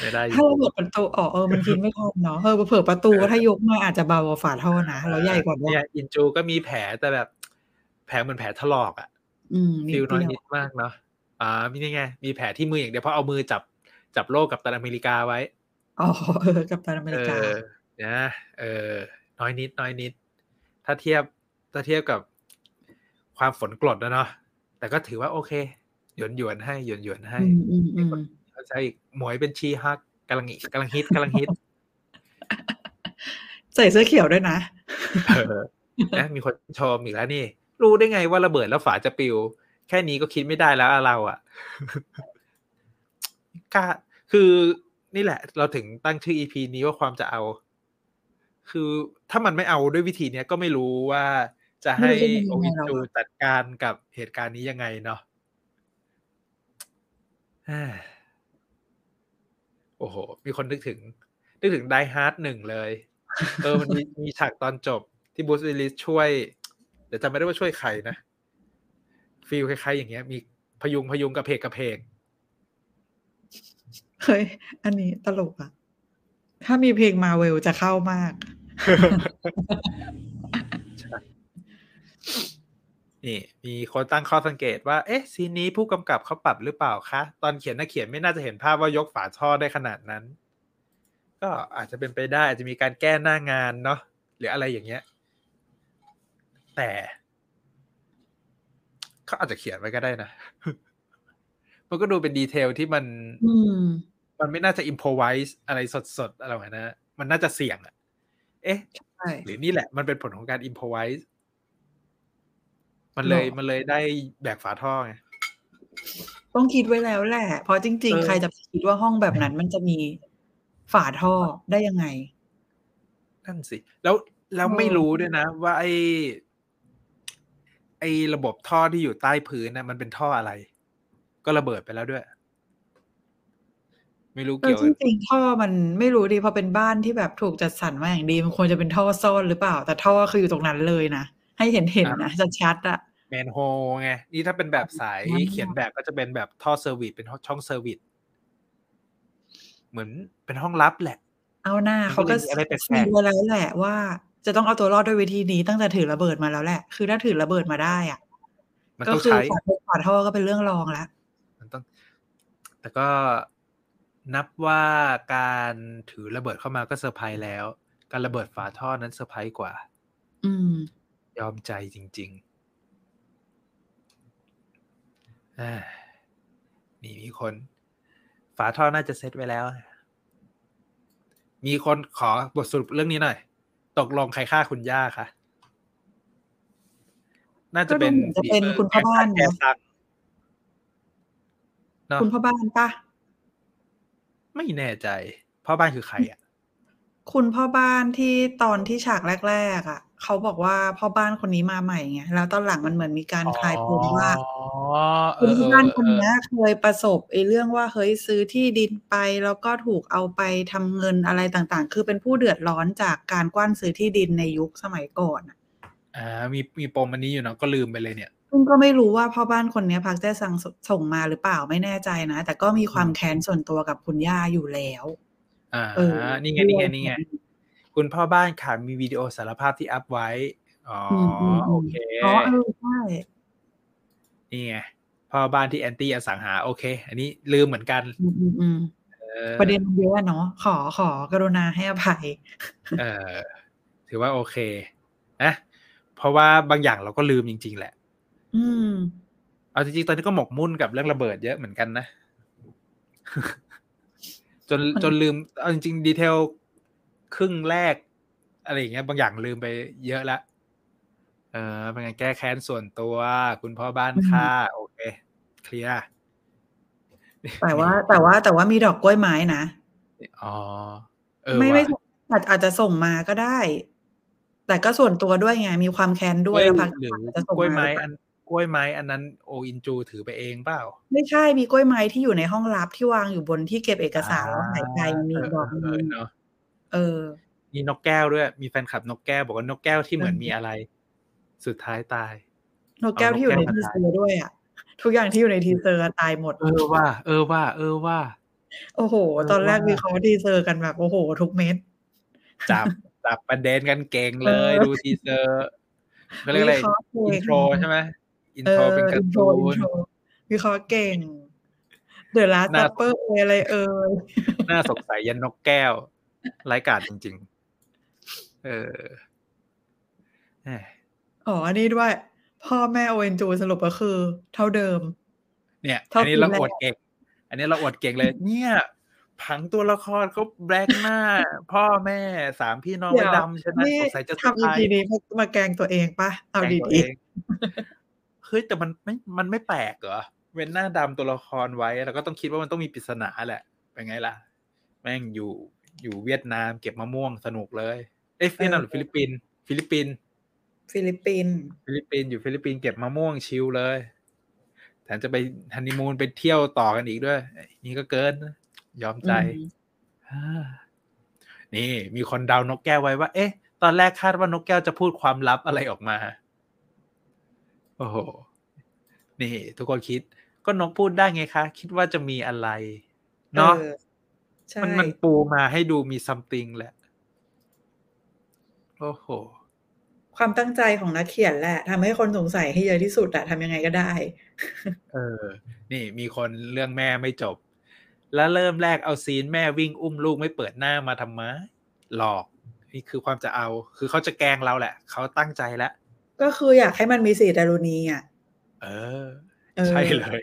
[SPEAKER 2] ไม่ได้ถ้าระเบิดประตูอ๋อเออมันกินไม่ทันเนาะเออเผื่อประตูถ้ายกมาอาจจะเบากว่าฝาท่อนะแล้วใหญ่กว่า
[SPEAKER 1] เนี่ยอินจูก็มีแผลแต่แบบ แผลเหมือนแผลถลอกอะฟิลน้อยนิดมากเนาะอ่ามีนี่ไง มีแผลที่มืออย่างเดียวเพราะเอามือจับจับโลกกับตันอเมริกาไว้
[SPEAKER 2] อ๋อเออกับตันอเมริกา
[SPEAKER 1] นะเออ น้อยนิดน้อยนิด ถ้าเทียบถ้าเทียบกับความฝนกรดนะเนาะแต่ก็ถือว่าโอเคหยวนหยวนให้หยวนหยวนให้
[SPEAKER 2] เอ
[SPEAKER 1] ใช่อีกหมวยเป็นชีฮักกำลังกำลังฮิตกำลังฮิต
[SPEAKER 2] ใส่เสื้อเขียวด้วยนะ
[SPEAKER 1] เออนะมีคนชมอีกแล้วนี่ รู้ได้ไงว่าระเบิดแล้วฝาจะปิว แค่นี้ก็คิดไม่ได้แล้วอะเราอะกล้าคือนี่แหละ เราถึงตั้งชื่อ EP นี้ว่าความจะเอา คือถ้ามันไม่เอาด้วยวิธีเนี้ยก็ไม่รู้ว่าจะให้
[SPEAKER 2] ไม่รู้จะยังไง
[SPEAKER 1] โอวิน
[SPEAKER 2] หรอก
[SPEAKER 1] จูจัดการกับเหตุการณ์นี้ยังไงเนาะอ่า โอ้โห มีคนนึกถึง นึกถึง Die Hard หนึ่งเลย เออมันมีมีฉากตอนจบที่บรูซวิลลิสช่วย เดี๋ยวจำไม่ได้ว่าช่วยใครนะ feel คล้ายๆอย่างเงี้ย มีพยุงพยุงกะเผลกกะเผลก
[SPEAKER 2] เฮ้ยอันนี้ตลกอะถ้ามีเพลงมาร์เวลจะเข้ามาก
[SPEAKER 1] นี่มีคนตั้งข้อสังเกตว่า เอ๊ะ ซีนนี้ผู้กำกับเขาปรับหรือเปล่าคะ ตอนเขียนนักเขียนไม่น่าจะเห็นภาพว่ายกฝาท่อได้ขนาดนั้น ก็อาจจะเป็นไปได้ อาจจะมีการแก้หน้างานเนาะหรืออะไรอย่างเงี้ย แต่เขาอาจจะเขียนไว้ก็ได้นะ มันก็ดูเป็นดีเทลที่มัน
[SPEAKER 2] อืม
[SPEAKER 1] มันไม่น่าจะอิมพอไวส์อะไรสดๆอะไรแบบนั้นนะมันน่าจะเสี่ยงอะเอ๊ะ
[SPEAKER 2] ใช่
[SPEAKER 1] หรือนี่แหละ มันเป็นผลของการอิมพอไวส์ มันเลย
[SPEAKER 2] หรอ
[SPEAKER 1] มันเลยได้แบกฝาท่อไง
[SPEAKER 2] ต้องคิดไว้แล้วแหละ เพราะจริง
[SPEAKER 1] เออ
[SPEAKER 2] ๆใครจะไปคิดว่าห้องแบบนั้น มันจะมีฝาท่อได้ยังไง
[SPEAKER 1] นั่นสิ แล้วแล้ว
[SPEAKER 2] เออ
[SPEAKER 1] ไม่รู้ด้วยนะ ว่าไอ้ไอ้ระบบท่อที่อยู่ใต้พื้นนะมันเป็นท่ออะไร ก็ระเบิดไปแล้วด้วย ไม่รู้
[SPEAKER 2] เออ
[SPEAKER 1] เกี่ยว
[SPEAKER 2] จริงๆท่อมันไม่รู้ดีพอเป็นบ้านที่แบบถูกจัดสรรมาอย่างดีมันควรจะเป็นท่อซ่อนหรือเปล่า แต่ท่อคืออยู่ตรงนั้นเลยนะ ให้เห็นเห็นๆนะชัดๆอะ
[SPEAKER 1] แมนโฮไงนี่ถ้าเป็นแบบสาย
[SPEAKER 2] อืม
[SPEAKER 1] เขียนแบบก็จะเป็นแบบท่อเซอร์วิสเป็นช่องเซอร์วิสเหมือนเป็นห้องลับแหละ
[SPEAKER 2] เอาหน้า
[SPEAKER 1] มันก็
[SPEAKER 2] เขาก็
[SPEAKER 1] เลยมีอะไรแปลกๆ
[SPEAKER 2] ซีไว้แล้วแหละว่าจะต้องเอาตัวรอดด้วยวิธีนี้ตั้งแต่ถือระเบิดมาแล้วแหละ คือถ้าถือระเบิดมาได้อะ
[SPEAKER 1] มัน
[SPEAKER 2] ก็
[SPEAKER 1] ต้อง
[SPEAKER 2] คือ
[SPEAKER 1] ใช้
[SPEAKER 2] ฝาท่อฝาท่อก็เป็นเรื่องรองแล้ว
[SPEAKER 1] มันต้อง แต่ก็นับว่าการถือระเบิดเข้ามาก็เซอร์ไพรส์แล้ว การระเบิดฝาท่อนั้นเซอร์ไพรส์กว่า
[SPEAKER 2] อืม
[SPEAKER 1] ยอมใจจริงๆอ่านี่มีคน ฝาท่อน่าจะเซตไว้แล้ว มีคนขอบทสรุปเรื่องนี้หน่อย ตกลงใครฆ่าคุณย่าคะน่าจะเป็น
[SPEAKER 2] ก็ดูเหมือนจะเป็นคุณพ่อบ้านนะ
[SPEAKER 1] แกซังเนอะ
[SPEAKER 2] คุณพ่อบ้านปะ
[SPEAKER 1] ไม่แน่ใจพ่อบ้านคือใครอะ
[SPEAKER 2] คุณพ่อบ้านที่ตอนที่ฉากแรก ๆ อะ เขาบอกว่าพ่อบ้านคนนี้มาใหม่ไงแล้วตอนหลังมันเหมือนมีการคลายปมว่า
[SPEAKER 1] อ๋อเอ
[SPEAKER 2] คุณ
[SPEAKER 1] อ
[SPEAKER 2] พ่อ
[SPEAKER 1] เออ
[SPEAKER 2] บ้านคน
[SPEAKER 1] เออ
[SPEAKER 2] เนี้ยเคยประสบไอ้เรื่องว่าเฮ้ยซื้อที่ดินไปแล้วก็ถูกเอาไปทำเงินอะไรต่างๆ คือเป็นผู้เดือดร้อนจากการกว้านซื้อที่ดินในยุคสมัยก่อนอะ
[SPEAKER 1] อ่ามีมีปมอันนี้อยู่เนาะก็ลืมไปเลยเนี่ย
[SPEAKER 2] ซึ่งก็ไม่รู้ว่าพ่อบ้านคนเนี้ยพักแจ้สั่งส่งมาหรือเปล่าไม่แน่ใจนะ แต่ก็มีความแค้นส่วนตัวกับคุณย่าอยู่แล้ว
[SPEAKER 1] อ่า
[SPEAKER 2] เออ
[SPEAKER 1] นี่ไงนี่ไงนี่ไง คุณพ่อบ้านค่ะมีวิดีโอสารภาพที่อัพไว้ อ๋อ
[SPEAKER 2] อืมอืม
[SPEAKER 1] โอ
[SPEAKER 2] อืม
[SPEAKER 1] เค
[SPEAKER 2] อ๋อเออใช่
[SPEAKER 1] นี่ไงพ่อบ้านที่แอนตี้อสังหา โอเค อันนี้ลืมเหมือนกัน
[SPEAKER 2] อืมอืมอืม
[SPEAKER 1] เออ
[SPEAKER 2] ประเด็นมันเยอะเนาะขอขอกรุณาให้อภัย
[SPEAKER 1] เออถือว่าโอเคนะเพราะว่าบางอย่างเราก็ลืมจริง ๆ แหละ
[SPEAKER 2] อืม
[SPEAKER 1] เอาจริงๆ ตอนนี้ก็หมกมุ่นกับเรื่องระเบิดเยอะเหมือนกันนะ จน
[SPEAKER 2] มัน
[SPEAKER 1] จนลืม เอาจริงๆ ดีเทล ครึ่งแรก อะไรอย่างเงี้ยบางอย่างลืมไปเยอะละเออเป็นไงแก้แค้นส่วนตัว คุณพ่อบ้านฆ่าโอเค เคลียร์
[SPEAKER 2] แต่ว่าแต่ว่าแต่ว่ามีดอกกล้วยไม้นะ
[SPEAKER 1] อ๋อเออ
[SPEAKER 2] ไม่ไม่
[SPEAKER 1] ว่ะ
[SPEAKER 2] อาจอาจจะส่งมาก็ได้ แต่ก็ส่วนตัวด้วยไง มีความแค้นด้วยแล้วพัก
[SPEAKER 1] หรือ
[SPEAKER 2] อาจจะส่ง
[SPEAKER 1] กล้วย
[SPEAKER 2] มา
[SPEAKER 1] ไม้
[SPEAKER 2] หรือเป
[SPEAKER 1] อั
[SPEAKER 2] ล่าน
[SPEAKER 1] กล้วยไม้อันนั้นโออินจูถือไปเองเปล่า
[SPEAKER 2] ไม่ใช่มีกล้วยไม้ที่อยู่ในห้องลับที่วางอยู่บนที่เก็บเอกสารแล้วหายใจมันมี
[SPEAKER 1] เออ
[SPEAKER 2] ดอก
[SPEAKER 1] เออ
[SPEAKER 2] นึ
[SPEAKER 1] เอองเนาะ
[SPEAKER 2] เออ
[SPEAKER 1] มีนกแก้วด้วย มีแฟนคลับนกแก้วบอกว่านกแก้วที่เหมือน
[SPEAKER 2] เออ
[SPEAKER 1] มีอะไร สุดท้ายตาย
[SPEAKER 2] นกแก้วที่อยู่ใน
[SPEAKER 1] เอานก
[SPEAKER 2] ที
[SPEAKER 1] แก้วมา
[SPEAKER 2] เซอร์ด้วยอะ ทุกอย่างที่อยู่ในทีเซอร์ตายหมด
[SPEAKER 1] เออว่า เออว่า เออว่า
[SPEAKER 2] โอ้โห
[SPEAKER 1] เออ
[SPEAKER 2] ตอนแรก
[SPEAKER 1] ว่า
[SPEAKER 2] วิเคราะห์ทีเซอร์กันแบบโอ้โห ทุกเม็ด
[SPEAKER 1] จับจับประเด็นกันเก่งเลย
[SPEAKER 2] เออ
[SPEAKER 1] ดูทีเซอร์เขาเรียกอะไร
[SPEAKER 2] วิเคราะห์เก่ง
[SPEAKER 1] อินโทรใช่ไหมอิน
[SPEAKER 2] เอ
[SPEAKER 1] โทร
[SPEAKER 2] อ
[SPEAKER 1] เป็นการ์
[SPEAKER 2] อินโทร
[SPEAKER 1] ตู
[SPEAKER 2] อิน
[SPEAKER 1] น
[SPEAKER 2] โทรวิเคราะห์เก่งเดอะลาส
[SPEAKER 1] น่า
[SPEAKER 2] ซัปเปอร์เอยอะไรเอ่ย
[SPEAKER 1] น่าสงสัยยันนกแก้ว ไร้กาดจริง ๆ เออแหม
[SPEAKER 2] อ๋อ อันนี้ด้วย พ่อแม่โอเอนจูสรุปก็คือ เท่าเดิม
[SPEAKER 1] เนี่ย
[SPEAKER 2] เท่า
[SPEAKER 1] อันนี้
[SPEAKER 2] ปี
[SPEAKER 1] เรา
[SPEAKER 2] แรก
[SPEAKER 1] อวดเก่ง อันนี้เราอวดเก่งเลย เนี่ยผังตัวละครเขาแบล็กหน้า พ่อแม่สามพี่น้อง
[SPEAKER 2] เดี๋ยว
[SPEAKER 1] ดำใช่ไหม
[SPEAKER 2] นี่
[SPEAKER 1] สงสัยจะ
[SPEAKER 2] ทำ EP นี้มามาแกล้งตัวเองปะเอา
[SPEAKER 1] แกล้งตัว
[SPEAKER 2] ดี
[SPEAKER 1] เองเฮ้ยแต่มันไม่มันไม่แปลกเหรอเว้นหน้าดำตัวละครไว้เราก็ต้องคิดว่ามันต้องมีปริศนาแหละเป็นไงล่ะ แม่งอยู่ อยู่เวียดนามเก็บมะม่วงสนุกเลย เอ้ยเวียดนามหรือฟิลิปปินส์ฟิลิปปินส์
[SPEAKER 2] ๆฟิลิปปินส์
[SPEAKER 1] ฟิลิปปินส์อยู่ฟิลิปปินส์เก็บมะม่วงชิลเลยแถมจะไปฮันนีมูนไปเที่ยวต่อกันอีกด้วย นี่ก็เกินนะยอมใจ
[SPEAKER 2] อืม
[SPEAKER 1] อ่านี่ มีคนเดานกแก้วไว้ว่า เอ๊ะ ตอนแรกคาดว่านกแก้วจะพูดความลับอะไรออกมา โอ้โห นี่ ทุกคนคิด ก็นกพูดได้ไงคะ คิดว่าจะมีอะไร เนาะ
[SPEAKER 2] ออใช่
[SPEAKER 1] มันมันปูมาให้ดูมี something แหละ โอ้โห
[SPEAKER 2] ความตั้งใจของนักเขียนแหละทำให้คนสงสัยให้เยอะที่สุดอะทำยังไงก็ได้
[SPEAKER 1] เออ นี่มีคนเรื่องแม่ไม่จบ แล้วเริ่มแรกเอาซีนแม่วิ่งอุ้มลูกไม่เปิดหน้ามาทำไมหลอก นี่คือความจะเอา คือเขาจะแกล้งเราแหละ เขาตั้งใจแล้ว
[SPEAKER 2] ก็คืออยากให้มันมีสี่ดารุณีอะ
[SPEAKER 1] เออ
[SPEAKER 2] เออ
[SPEAKER 1] ใช่เลย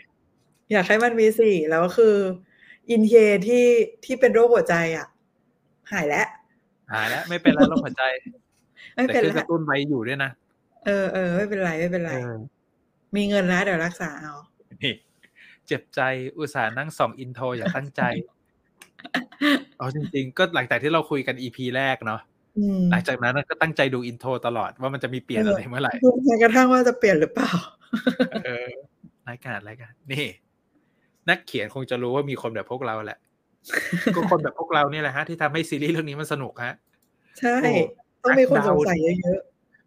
[SPEAKER 2] อยากให้มันมีสี่แล้วคือ อินเฮที่ที่เป็นโรคหัวใจอะ หายแล้ว
[SPEAKER 1] หายแล้ว ไม่เป็นแล้วโรคหัวใจ
[SPEAKER 2] ไม่
[SPEAKER 1] แต่
[SPEAKER 2] เป็น
[SPEAKER 1] เครื่องก
[SPEAKER 2] ไร
[SPEAKER 1] ระตุ้นไว้อยู่ด้วยนะ
[SPEAKER 2] เออเออไม่เป็นไรไม่เป็นไร
[SPEAKER 1] เออ
[SPEAKER 2] มีเงินแล้วเดี๋ยวรักษาเอา
[SPEAKER 1] นี่เจ็บใจอุตส่าห์นั่งส่อง intro อย่างตั้งใจเอาจริงๆ ก็หลังจากที่เราคุยกัน EP แรกเนาะ
[SPEAKER 2] อืม
[SPEAKER 1] หลังจากนั้นก็ตั้งใจดู intro ตลอดว่ามันจะมีเปลี่ยนอะไรเมื่อไหร่
[SPEAKER 2] ดูแม้กระทั่งว่าจะเปลี่ยนหรือเปล่า
[SPEAKER 1] เออรายการรายการนี่ นักเขียนคงจะรู้ว่ามีคนแบบพวกเราแหละ ก็คนแบบพวกเราเนี่ยแหละฮะ ที่ทำให้ซีรีส์เรื่องนี้มันสนุกฮะ
[SPEAKER 2] ใช่
[SPEAKER 1] โอ้
[SPEAKER 2] ต้องมีคน
[SPEAKER 1] นัก
[SPEAKER 2] ส
[SPEAKER 1] เดา
[SPEAKER 2] งสัยเยอะ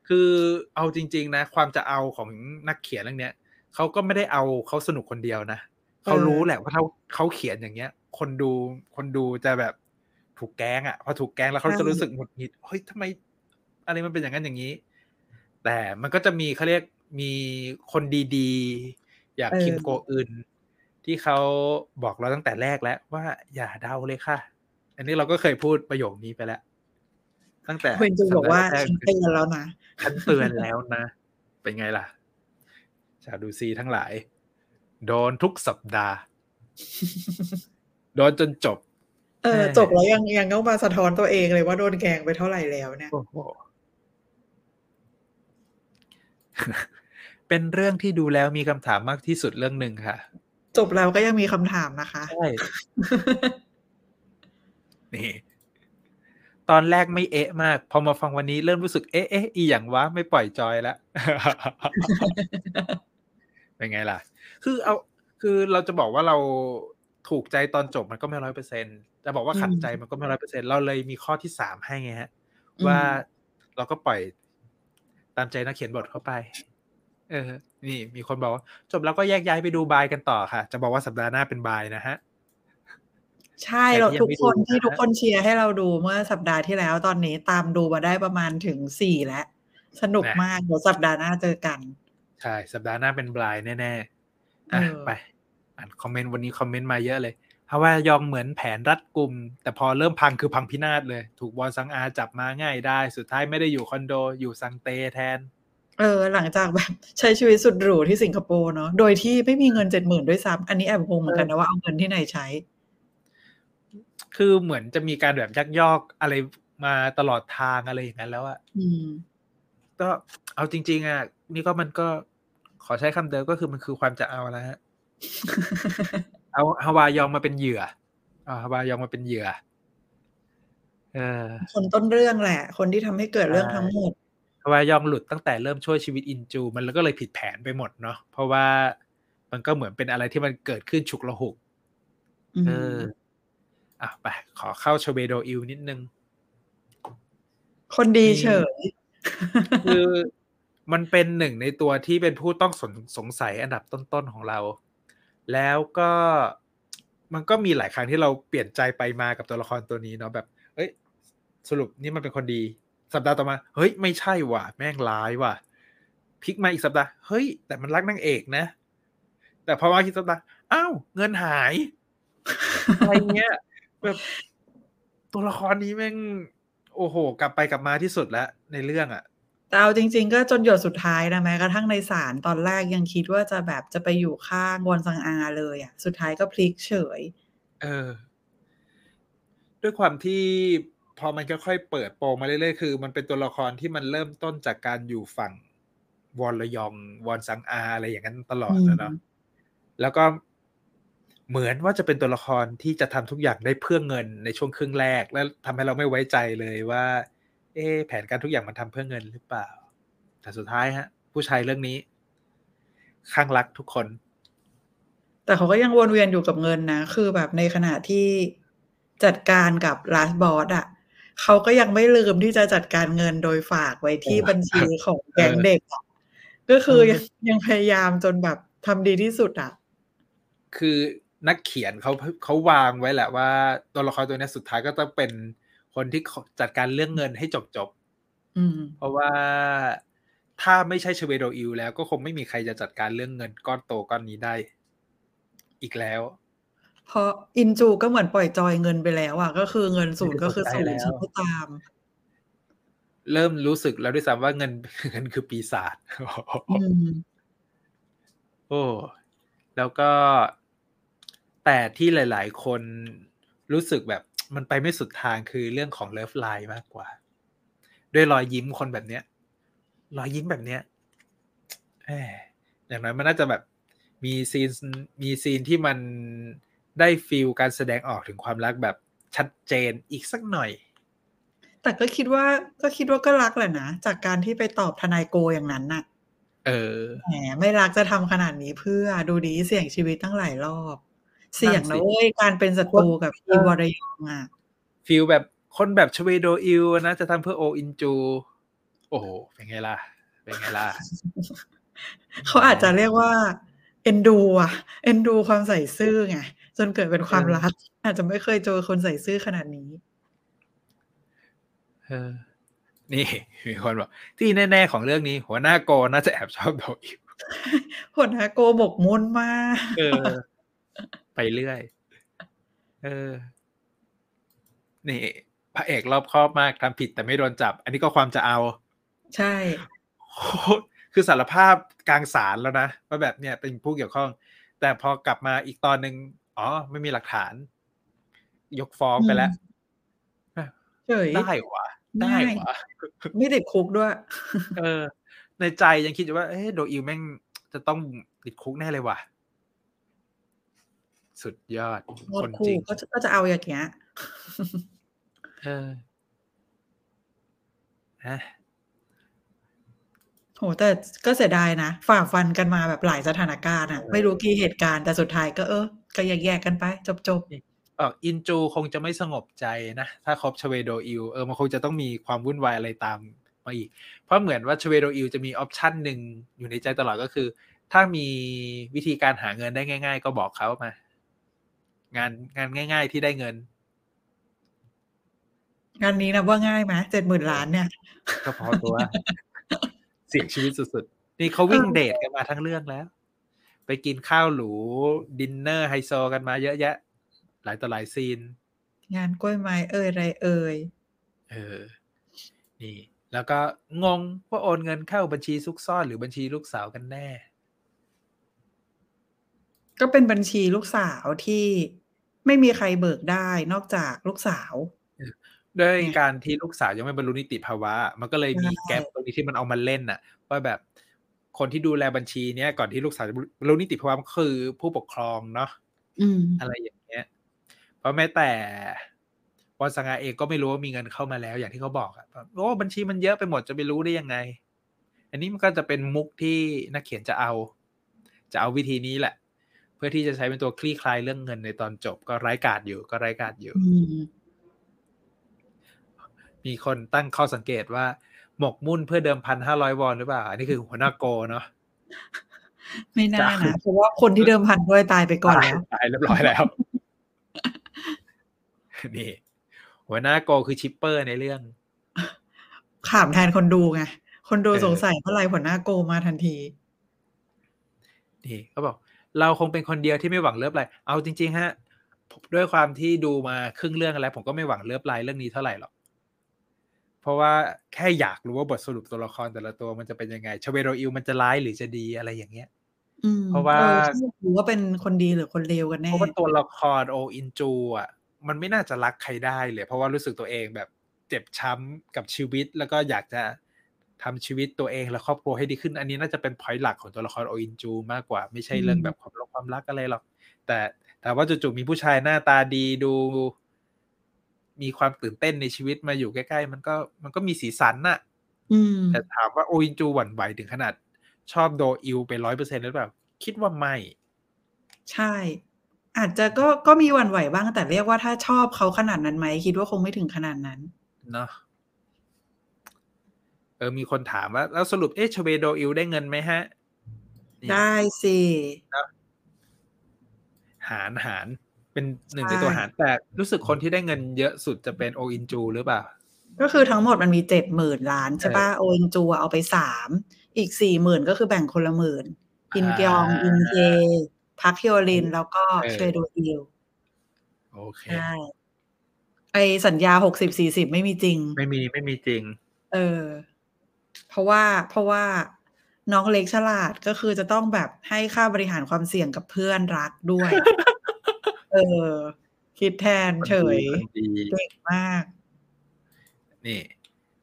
[SPEAKER 1] คือเอาจริง ๆ นะ ความจะเอาของนักเขียนเรื่องเนี้ยเขาก็ไม่ได้เอาเขาสนุกคนเดียวนะเขารู้แหละว่าเขาเขาเขียนอย่างเงี้ย คนดูคนดูจะแบบถูกแกล้งอะพอถูกแกล้งแล้วเขาจะรู้สึกหงุดหงิดเฮ้ยทำไม อะไรมันเป็นอย่างนั้นอย่างนี้ แต่มันก็จะมีเขาเรียกมีคนดีๆ อยาก
[SPEAKER 2] เออ
[SPEAKER 1] คิมโกอึน ที่เขาบอกเราตั้งแต่แรกแล้วว่าอย่าเดาเลยค่ะ อันนี้เราก็เคยพูดประโยคนี้ไปแล้ว ตั้งแต่
[SPEAKER 2] ๆเวนจูบอกว่า
[SPEAKER 1] สัปดห์แร
[SPEAKER 2] ฉันเตือนแล้วนะ
[SPEAKER 1] ฉันเตือนแล้วนะ เป็นไงล่ะ ชาวดูซีทั้งหลาย โดนทุกสัปดาห์ โดนจนจบ
[SPEAKER 2] เออ
[SPEAKER 1] ใช่
[SPEAKER 2] จบแล้วยังยังต้องมาสะท้อนตัวเองเลยว่าโดนแกล้งไปเท่าไหร่แล้วเนี่ย
[SPEAKER 1] โอ้โหเป็นเรื่องที่ดูแล้วมีคำถามมากที่สุดเรื่องหนึ่งค่ะ
[SPEAKER 2] จบแล้วก็ยังมีคำถามนะคะ
[SPEAKER 1] ใช่ นี่ ตอนแรกไม่เอ๊ะมาก พอมาฟังวันนี้เริ่มรู้สึกเอ๊ะเอ๊ะอีอย่างวะไม่ปล่อยจอยแล้ว เป็นไงล่ะ คือเอา คือเราจะบอกว่าเราถูกใจตอนจบมันก็ไม่ร้อยเปอร์เซ็นจะบอกว่าขัดใจมันก็ไม่ร้อยเปอร์เซ็นเราเลยมีข้อที่สามให้ไงฮะ
[SPEAKER 2] อืม
[SPEAKER 1] ว่าเราก็ปล่อยตามใจนักเขียนบทเข้าไป เออ นี่ มีคนบอกว่า จบแล้วก็แยกย้ายไปดูบายกันต่อค่ะ จะบอกว่าสัปดาห์หน้าเป็นบายนะฮะ
[SPEAKER 2] ใช่
[SPEAKER 1] ใคร
[SPEAKER 2] เรา
[SPEAKER 1] ที่ยัง
[SPEAKER 2] ทุก
[SPEAKER 1] ไม่
[SPEAKER 2] คน
[SPEAKER 1] ดู
[SPEAKER 2] ที่
[SPEAKER 1] นะ
[SPEAKER 2] ทุกคนเชียร์ให้เราดูเมื่อสัปดาห์ที่แล้วตอนนี้ตามดูมาได้ประมาณถึงสี่แล้ว สนุก
[SPEAKER 1] นะ
[SPEAKER 2] มากเดี๋ยวสัปดาห์หน้าเจอกัน
[SPEAKER 1] ใช่ สัปดาห์หน้าเป็นบายแน่ๆอะ
[SPEAKER 2] เออ
[SPEAKER 1] ไป อ่านคอมเมนต์วันนี้คอมเมนต์มาเยอะเลยฮาวายองเหมือนแผนรัดกลุ่ม แต่พอเริ่มพังคือพังพินาศเลย ถูกบอลสังอาจับมาง่ายได้ สุดท้ายไม่ได้อยู่คอนโดอยู่ซังเตแทน
[SPEAKER 2] เออหลังจากแบบใช้ชีวิตสุดหรูที่สิงคโปร์เนาะโดยที่ไม่มีเงินเจ็ดหมื่นด้วยซ้ำอันนี้แอบงงเหมือนกันนะว่าเอาเงินที่ไหนใช้
[SPEAKER 1] คือเหมือนจะมีการแบบยักยอกอะไรมาตลอดทางอะไรอย่างนั้นแล้วอะ
[SPEAKER 2] อืม
[SPEAKER 1] ก็เอาจริง ๆอะนี่ก็มันก็ขอใช้คำเดิมก็คือมันคือความจะเอาแล้วฮะเอาฮาวายองมาเป็นเหยื่อเอาฮาวายองมาเป็นเหยื่อเออ
[SPEAKER 2] คนต้นเรื่องแหละ คนที่ทำให้เกิดเรื่องทั้งหมด
[SPEAKER 1] ฮาวายองหลุดตั้งแต่เริ่มช่วยชีวิตอินจู มันก็เลยผิดแผนไปหมดเนาะเพราะว่ามันก็เหมือนเป็นอะไรที่มันเกิดขึ้นฉุกละหุก
[SPEAKER 2] อืม
[SPEAKER 1] เอออะไปขอเข้าชเวโดอิลนิดนึง
[SPEAKER 2] คนดีเฉย
[SPEAKER 1] คือมันเป็นหนึ่งในตัวที่เป็นผู้ต้องสงสงสัยอันดับต้นๆของเรา แล้วก็มันก็มีหลายครั้งที่เราเปลี่ยนใจไปมากับตัวละครตัวนี้เนาะแบบ เอ้ย สรุปนี่มันเป็นคนดี สัปดาห์ต่อมา เฮ้ยไม่ใช่ว่ะ แม่งร้ายว่ะพลิกมาอีกสัปดาห์เฮ้ย แต่มันรักนางเอกนะ แต่พอมาอีกสัปดาห์อ้าวเงินหายอะไรเงี้ยแบบตัวละครนี้แม่ง โอ้โห กลับไปกลับมาที่สุดแล้วในเรื่องอะ่ะ
[SPEAKER 2] แต่เอาจริง ๆ ก็จนหยดสุดท้ายนะแม้กระทั่งในศาลตอนแรกยังคิดว่าจะแบบจะไปอยู่ข้างวอนซังอาเลยอะ สุดท้ายก็พลิกเฉย
[SPEAKER 1] เออ ด้วยความที่ พอมันค่อยๆเปิดโปงมาเรื่อยๆคือ มันเป็นตัวละครที่มันเริ่มต้นจากการอยู่ฝั่งวอนระยองวอนซังอาอะไรอย่างนั้นตลอดนะเนาะแล้วก็เหมือนว่าจะเป็นตัวละครที่จะทำทุกอย่างได้เพื่อเงินในช่วงครึ่งแรก แล้วทำให้เราไม่ไว้ใจเลยว่า เอ๊แผนการทุกอย่างมันทำเพื่อเงินหรือเปล่า แต่สุดท้ายฮะ ผู้ชายเรื่องนี้ข้างรักทุกคน
[SPEAKER 2] แต่เขาก็ยังวนเวียนอยู่กับเงินนะ คือแบบในขณะที่จัดการกับลาสบอสอะ เขาก็ยังไม่ลืมที่จะจัดการเงินโดยฝากไว้ที่บัญชีของแก๊งเด็กอะก็คือยังยังพยายามจนแบบทำดีที่สุดอะ
[SPEAKER 1] คือนักเขียนเขาเขาวางไว้แหละว่าตัวละครตัวนี้สุดท้ายก็ต้องเป็นคนที่จัดการเรื่องเงินให้จบจบเพราะว่าถ้าไม่ใช่เชเวโดอิลแล้วก็คงไม่มีใครจะจัดการเรื่องเงินก้อนโตก้อนนี้ได้ อีกแล้ว
[SPEAKER 2] เพราะอินจูก็เหมือนปล่อยจอยเงินไปแล้วอะ ก็คือเงินศูนย์ก็คือศูนย์ฉันก็ตาม
[SPEAKER 1] เริ่มรู้สึกแล้วด้วยซ้ำว่าเงินเงินคือปีศาจโอ้แล้วก็ แต่ที่หลาย ๆ คนรู้สึกแบบมันไปไม่สุดทางคือเรื่องของเลิฟไลน์มากกว่า ด้วยรอยยิ้มคนแบบเนี้ย รอยยิ้มแบบเนี้ยแหมอย่างน้อยมันน่าจะแบบมี scene มี scene ที่มัน ได้ feel การแสดงออกถึงความรักแบบชัดเจนอีกสักหน่อย
[SPEAKER 2] แต่ก็คิดว่าก็คิดว่าก็รักแหละนะ จากการที่ไปตอบทนายโกอย่างนั้นน่ะ
[SPEAKER 1] เออ
[SPEAKER 2] แหมไม่รักจะทำขนาดนี้เพื่อดูดีเสี่ยงชีวิตตั้งหลายรอบ เสี่ยงนะเว้ยการเป็นศัตรูกับอีวอร์ยองอะ
[SPEAKER 1] feel แบบคนแบบชเวโดอิลนะ จะทำเพื่อโออินจู โอ้โหเป็นไงล่ะ เป็นไงล่ะ
[SPEAKER 2] เขาอาจจะเรียกว่าเอ็นดูอะเอ็นดูความใส่ซื่อไงจ นเกิดเป็นความรักอาจจะไม่เคยเจอคนใส่ซื่อขนาดนี้
[SPEAKER 1] เออนี่มีคนบอกที่แน่ๆของเรื่องนี้ หัวหน้าโกน่าจะแอบชอบโดอิว
[SPEAKER 2] หัวหน้าโกบกมุ่นมาก
[SPEAKER 1] เออ ไปเรื่อย เออ นี่พระเอกรอบครอบมากทำผิดแต่ไม่โดนจับ อันนี้ก็ความจะเอา
[SPEAKER 2] ใช่
[SPEAKER 1] คือสารภาพกลางศาลแล้วนะว่าแบบเนี่ยเป็นผู้เกี่ยวข้อง แต่พอกลับมาอีกตอนหนึ่ง อ๋อ ไม่มีหลักฐาน ยกฟ้องไปแล้ว
[SPEAKER 2] เฉย
[SPEAKER 1] ได้วะได้วะ
[SPEAKER 2] ไม่ติดคุกด้วย
[SPEAKER 1] เออ ในใจยังคิดว่า เอ้โดอิวแม่งจะต้องติดคุกแน่เลยว่ะ สุดยอด
[SPEAKER 2] คนจริงก็จะก็จะเอาอย่างเงี้ยเออฮะโหแต่ก็เสียดายนะฝ่าฟันกันมาแบบหลายสถานการณ์อะไม่รู้กี่เหตุการณ์แต่สุดท้ายก็เออ ก็แยกๆกันไป จบจบ
[SPEAKER 1] อออินจูคงจะไม่สงบใจนะ ถ้าคบชเวโดอิลเออมันคงจะต้องมีความวุ่นวายอะไรตามมาอีก เพราะเหมือนว่าชเวโดอิลจะมี option หนึ่งอยู่ในใจตลอดก็คือ ถ้ามีวิธีการหาเงินได้ง่าย ๆ ก็บอกเขามา งานงานง่าย ๆ ที่ได้เงิน
[SPEAKER 2] งานนี้นะว่าง่ายไหมเจ็ดหมื่นล้านเนี่ย
[SPEAKER 1] ก็พอตัว เสี่ยงชีวิตสุดๆ นี่เขาวิ่งเดทกันมาทั้งเรื่องแล้ว ไปกินข้าวหรู ดินเนอร์ไฮโซกันมาเยอะแยะ หลายต่อหลาย scene
[SPEAKER 2] งานกล้วยไม้เอ่ยไรเอ่ย
[SPEAKER 1] เออ นี่ แล้วก็งงว่าโอนเงินเข้าบัญชีซุกซ่อนหรือบัญชีลูกสาวกันแน่
[SPEAKER 2] ก็เป็นบัญชีลูกสาวที่ไม่มีใครเบิกได้นอกจากลูกสาว
[SPEAKER 1] ด้วยการที่ลูกสาวยังไม่บรรลุนิติภาวะ มันก็เลยมีแกลบตรงนี้ที่มันเอามาเล่นน่ะ ว่าแบบ คนที่ดูแลบัญชีเนี้ยก่อนที่ลูกสาวจะบรรลุนิติภาวะก็คือผู้ปกครองเนาะอะไรอย่างเงี้ย เพราะแม้แต่วอนสังาเองก็ไม่รู้ว่ามีเงินเข้ามาแล้ว อย่างที่เขาบอกอะโอ้บัญชีมันเยอะไปหมดจะไปรู้ได้ยังไง อันนี้มันก็จะเป็นมุกที่นักเขียนจะเอา จะเอาวิธีนี้แหละพื่อที่จะใช้เป็นตัวคลี่คลายเรื่องเงินในตอนจบก็ไร้กาดอยู่ก็ไร้กาดอยู่ มีคนตั้งข้อสังเกตว่า หมกมุ่นเพื่อเดิมพันห้าร้อยวอนหรือเปล่า อันนี้คือหัวหน้าโกเนาะ
[SPEAKER 2] ไม่น่านะเพราะว่าคนที่เดิมพันด้วยตายไปก่อนแล้ว
[SPEAKER 1] ตายเรียบร้อยแล้วนี่หัวหน้าโกคือ shipper ในเรื่อง
[SPEAKER 2] ถามแทนคนดูไงคนดูสงสัยเมื่อไรหัวหน้าโกมาทันที
[SPEAKER 1] นี่เขาบอก เราคงเป็นคนเดียวที่ไม่หวัง love line เอาจริง ๆ ฮะ ด้วยความที่ดูมาครึ่งเรื่องแล้ว ผมก็ไม่หวัง love line เรื่องนี้เท่าไหร่หรอก เพราะว่าแค่อยากรู้ว่าบทสรุปตัวละครแต่ละตัวมันจะเป็นยังไงชเวโดอิลมันจะร้ายหรือจะดีอะไรอย่างเงี้ย
[SPEAKER 2] อืม
[SPEAKER 1] เพราะว่า
[SPEAKER 2] อยากรู้ว่าเป็นคนดีหรือคนเลวกันแน่
[SPEAKER 1] เพราะว่าตัวละครโออินจูอะมันไม่น่าจะรักใครได้เลย เพราะว่ารู้สึกตัวเองแบบเจ็บช้ำกับชีวิตแล้วก็อยากจะทำชีวิตตัวเองและครอบครัวให้ดีขึ้น อันนี้น่าจะเป็น point หลักของตัวละครโออินจูมากกว่า ไม่ใช่เรื่องแบบความรักความรักอะไรหรอก แต่แต่ว่าจู่ๆมีผู้ชายหน้าตาดีดู มีความตื่นเต้นในชีวิตมาอยู่ใกล้ๆ มันก็มันก็มีสีสันน่ะ
[SPEAKER 2] อืม
[SPEAKER 1] แต่ถามว่าโออินจูหวั่นไหวถึงขนาด ชอบโดอิลไปร้อยเปอร์เซ็นต์หรือเปล่า คิดว่าไม่
[SPEAKER 2] ใช่ อาจจะก็ก็มีหวั่นไหวบ้างแต่เรียกว่าถ้าชอบเขาขนาดนั้นไหม คิดว่าคงไม่ถึงขนาดนั้น
[SPEAKER 1] เนาะเออ มีคนถามว่า แล้วสรุปเอ๊ะชเวโดอิลได้เงินไหมฮะนี่
[SPEAKER 2] ได้สิ
[SPEAKER 1] หารหาร เป็นหนึ่งใน
[SPEAKER 2] ใช่
[SPEAKER 1] ตัวหาร แต่รู้สึกคนที่ได้เงินเยอะสุดจะเป็นโออินจูหรือเปล่า
[SPEAKER 2] ก็คือทั้งหมดมันมีเจ็ดหมื่นล้านใช่ปะโออินจูเอาไปสามอีกสี่หมื่นก็คือแบ่งคนละหมื่นอินเกียอง
[SPEAKER 1] อ่า
[SPEAKER 2] อินเฮพัคฮโยริน แล้วก็
[SPEAKER 1] เออช
[SPEAKER 2] เวโดอิล
[SPEAKER 1] โอเค
[SPEAKER 2] ใช่ไอสัญญาหกสิบสี่สิบไม่มีจริง
[SPEAKER 1] ไม่มีไม่มีจริง
[SPEAKER 2] เออ เพราะว่าเพราะว่าน้องเล็กฉลาดก็คือจะต้องแบบให้ค่าบริหารความเสี่ยงกับเพื่อนรักด้วย เออ คิดแทนเฉย
[SPEAKER 1] คนดี
[SPEAKER 2] เก่งมาก
[SPEAKER 1] นี่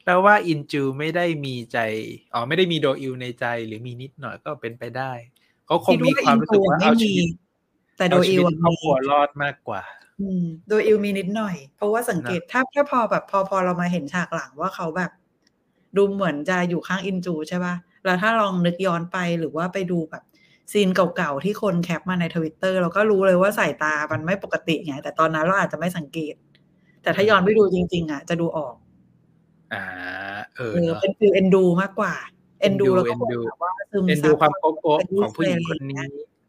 [SPEAKER 1] แล้วว่าอินจูไม่ได้มีใจอ๋อไม่ได้มีโดอิวในใจหรือมีนิดหน่อยก็เป็นไปได้เขาคงมีความรู้สึกว่า
[SPEAKER 2] คิด
[SPEAKER 1] เอา
[SPEAKER 2] ว่าอินจูไม่
[SPEAKER 1] ชีวิต
[SPEAKER 2] มีแต่โด
[SPEAKER 1] เอา
[SPEAKER 2] อิ
[SPEAKER 1] ชี
[SPEAKER 2] ว
[SPEAKER 1] วิต
[SPEAKER 2] อะ
[SPEAKER 1] ครอบ
[SPEAKER 2] มี
[SPEAKER 1] ครัวรอดมากกว่า
[SPEAKER 2] อืมโดยอิวมีนิดหน่อย เพราะว่าสังเกตถ้าถ้าพอแบบพอพอเรามาเห็นฉากหลังว่าเขาแบบ ดูเหมือนจะอยู่ข้างอินจูใช่ป่ะแล้วถ้าลองนึกย้อนไปหรือว่าไปดูแบบ ซีนเก่าๆ ที่คน cap มาในทวิตเตอร์เราก็รู้เลยว่าสายตามันไม่ปกติไงแต่ตอนนั้นเราอาจจะไม่สังเกต แต่ถ้าย้อนไปดูจริง ๆ อะ จะดูออก
[SPEAKER 1] อ่า เออ
[SPEAKER 2] เออ
[SPEAKER 1] เนาะ
[SPEAKER 2] เป็นฟิลเอ็นดูมากกว่า เอ็นดู
[SPEAKER 1] เอ็นดู
[SPEAKER 2] แล้วก็
[SPEAKER 1] เอ็นดู
[SPEAKER 2] แบบว่าซึม
[SPEAKER 1] เป็น
[SPEAKER 2] ซั
[SPEAKER 1] ดู
[SPEAKER 2] บ
[SPEAKER 1] ความโก๊ะโก๊ะ
[SPEAKER 2] เป็น
[SPEAKER 1] ของผู้หญิงคนนี้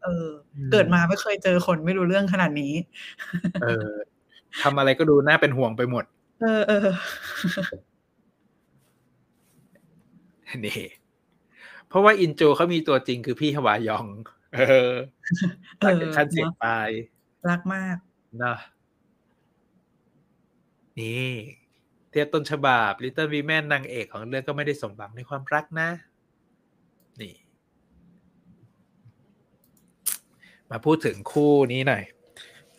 [SPEAKER 2] เออ
[SPEAKER 1] อืม
[SPEAKER 2] เกิดมาไม่เคยเจอคนไม่รู้เรื่องขนาดนี้
[SPEAKER 1] เออทำอะไรก็ดูน่าเป็นห่วงไปหมด
[SPEAKER 2] เออเออ
[SPEAKER 1] นี่ เพราะว่าอินจูเขามีตัวจริงคือพี่ฮวายอง เออ
[SPEAKER 2] เออ
[SPEAKER 1] ขั้นเสียง
[SPEAKER 2] เนอะ
[SPEAKER 1] ปลาย
[SPEAKER 2] รักมาก
[SPEAKER 1] นะนี่เทียบต้นฉบับ Little Women นางเอกของเรื่องก็ไม่ได้สมหวังในความรักนะ นี่ มาพูดถึงคู่นี้หน่อย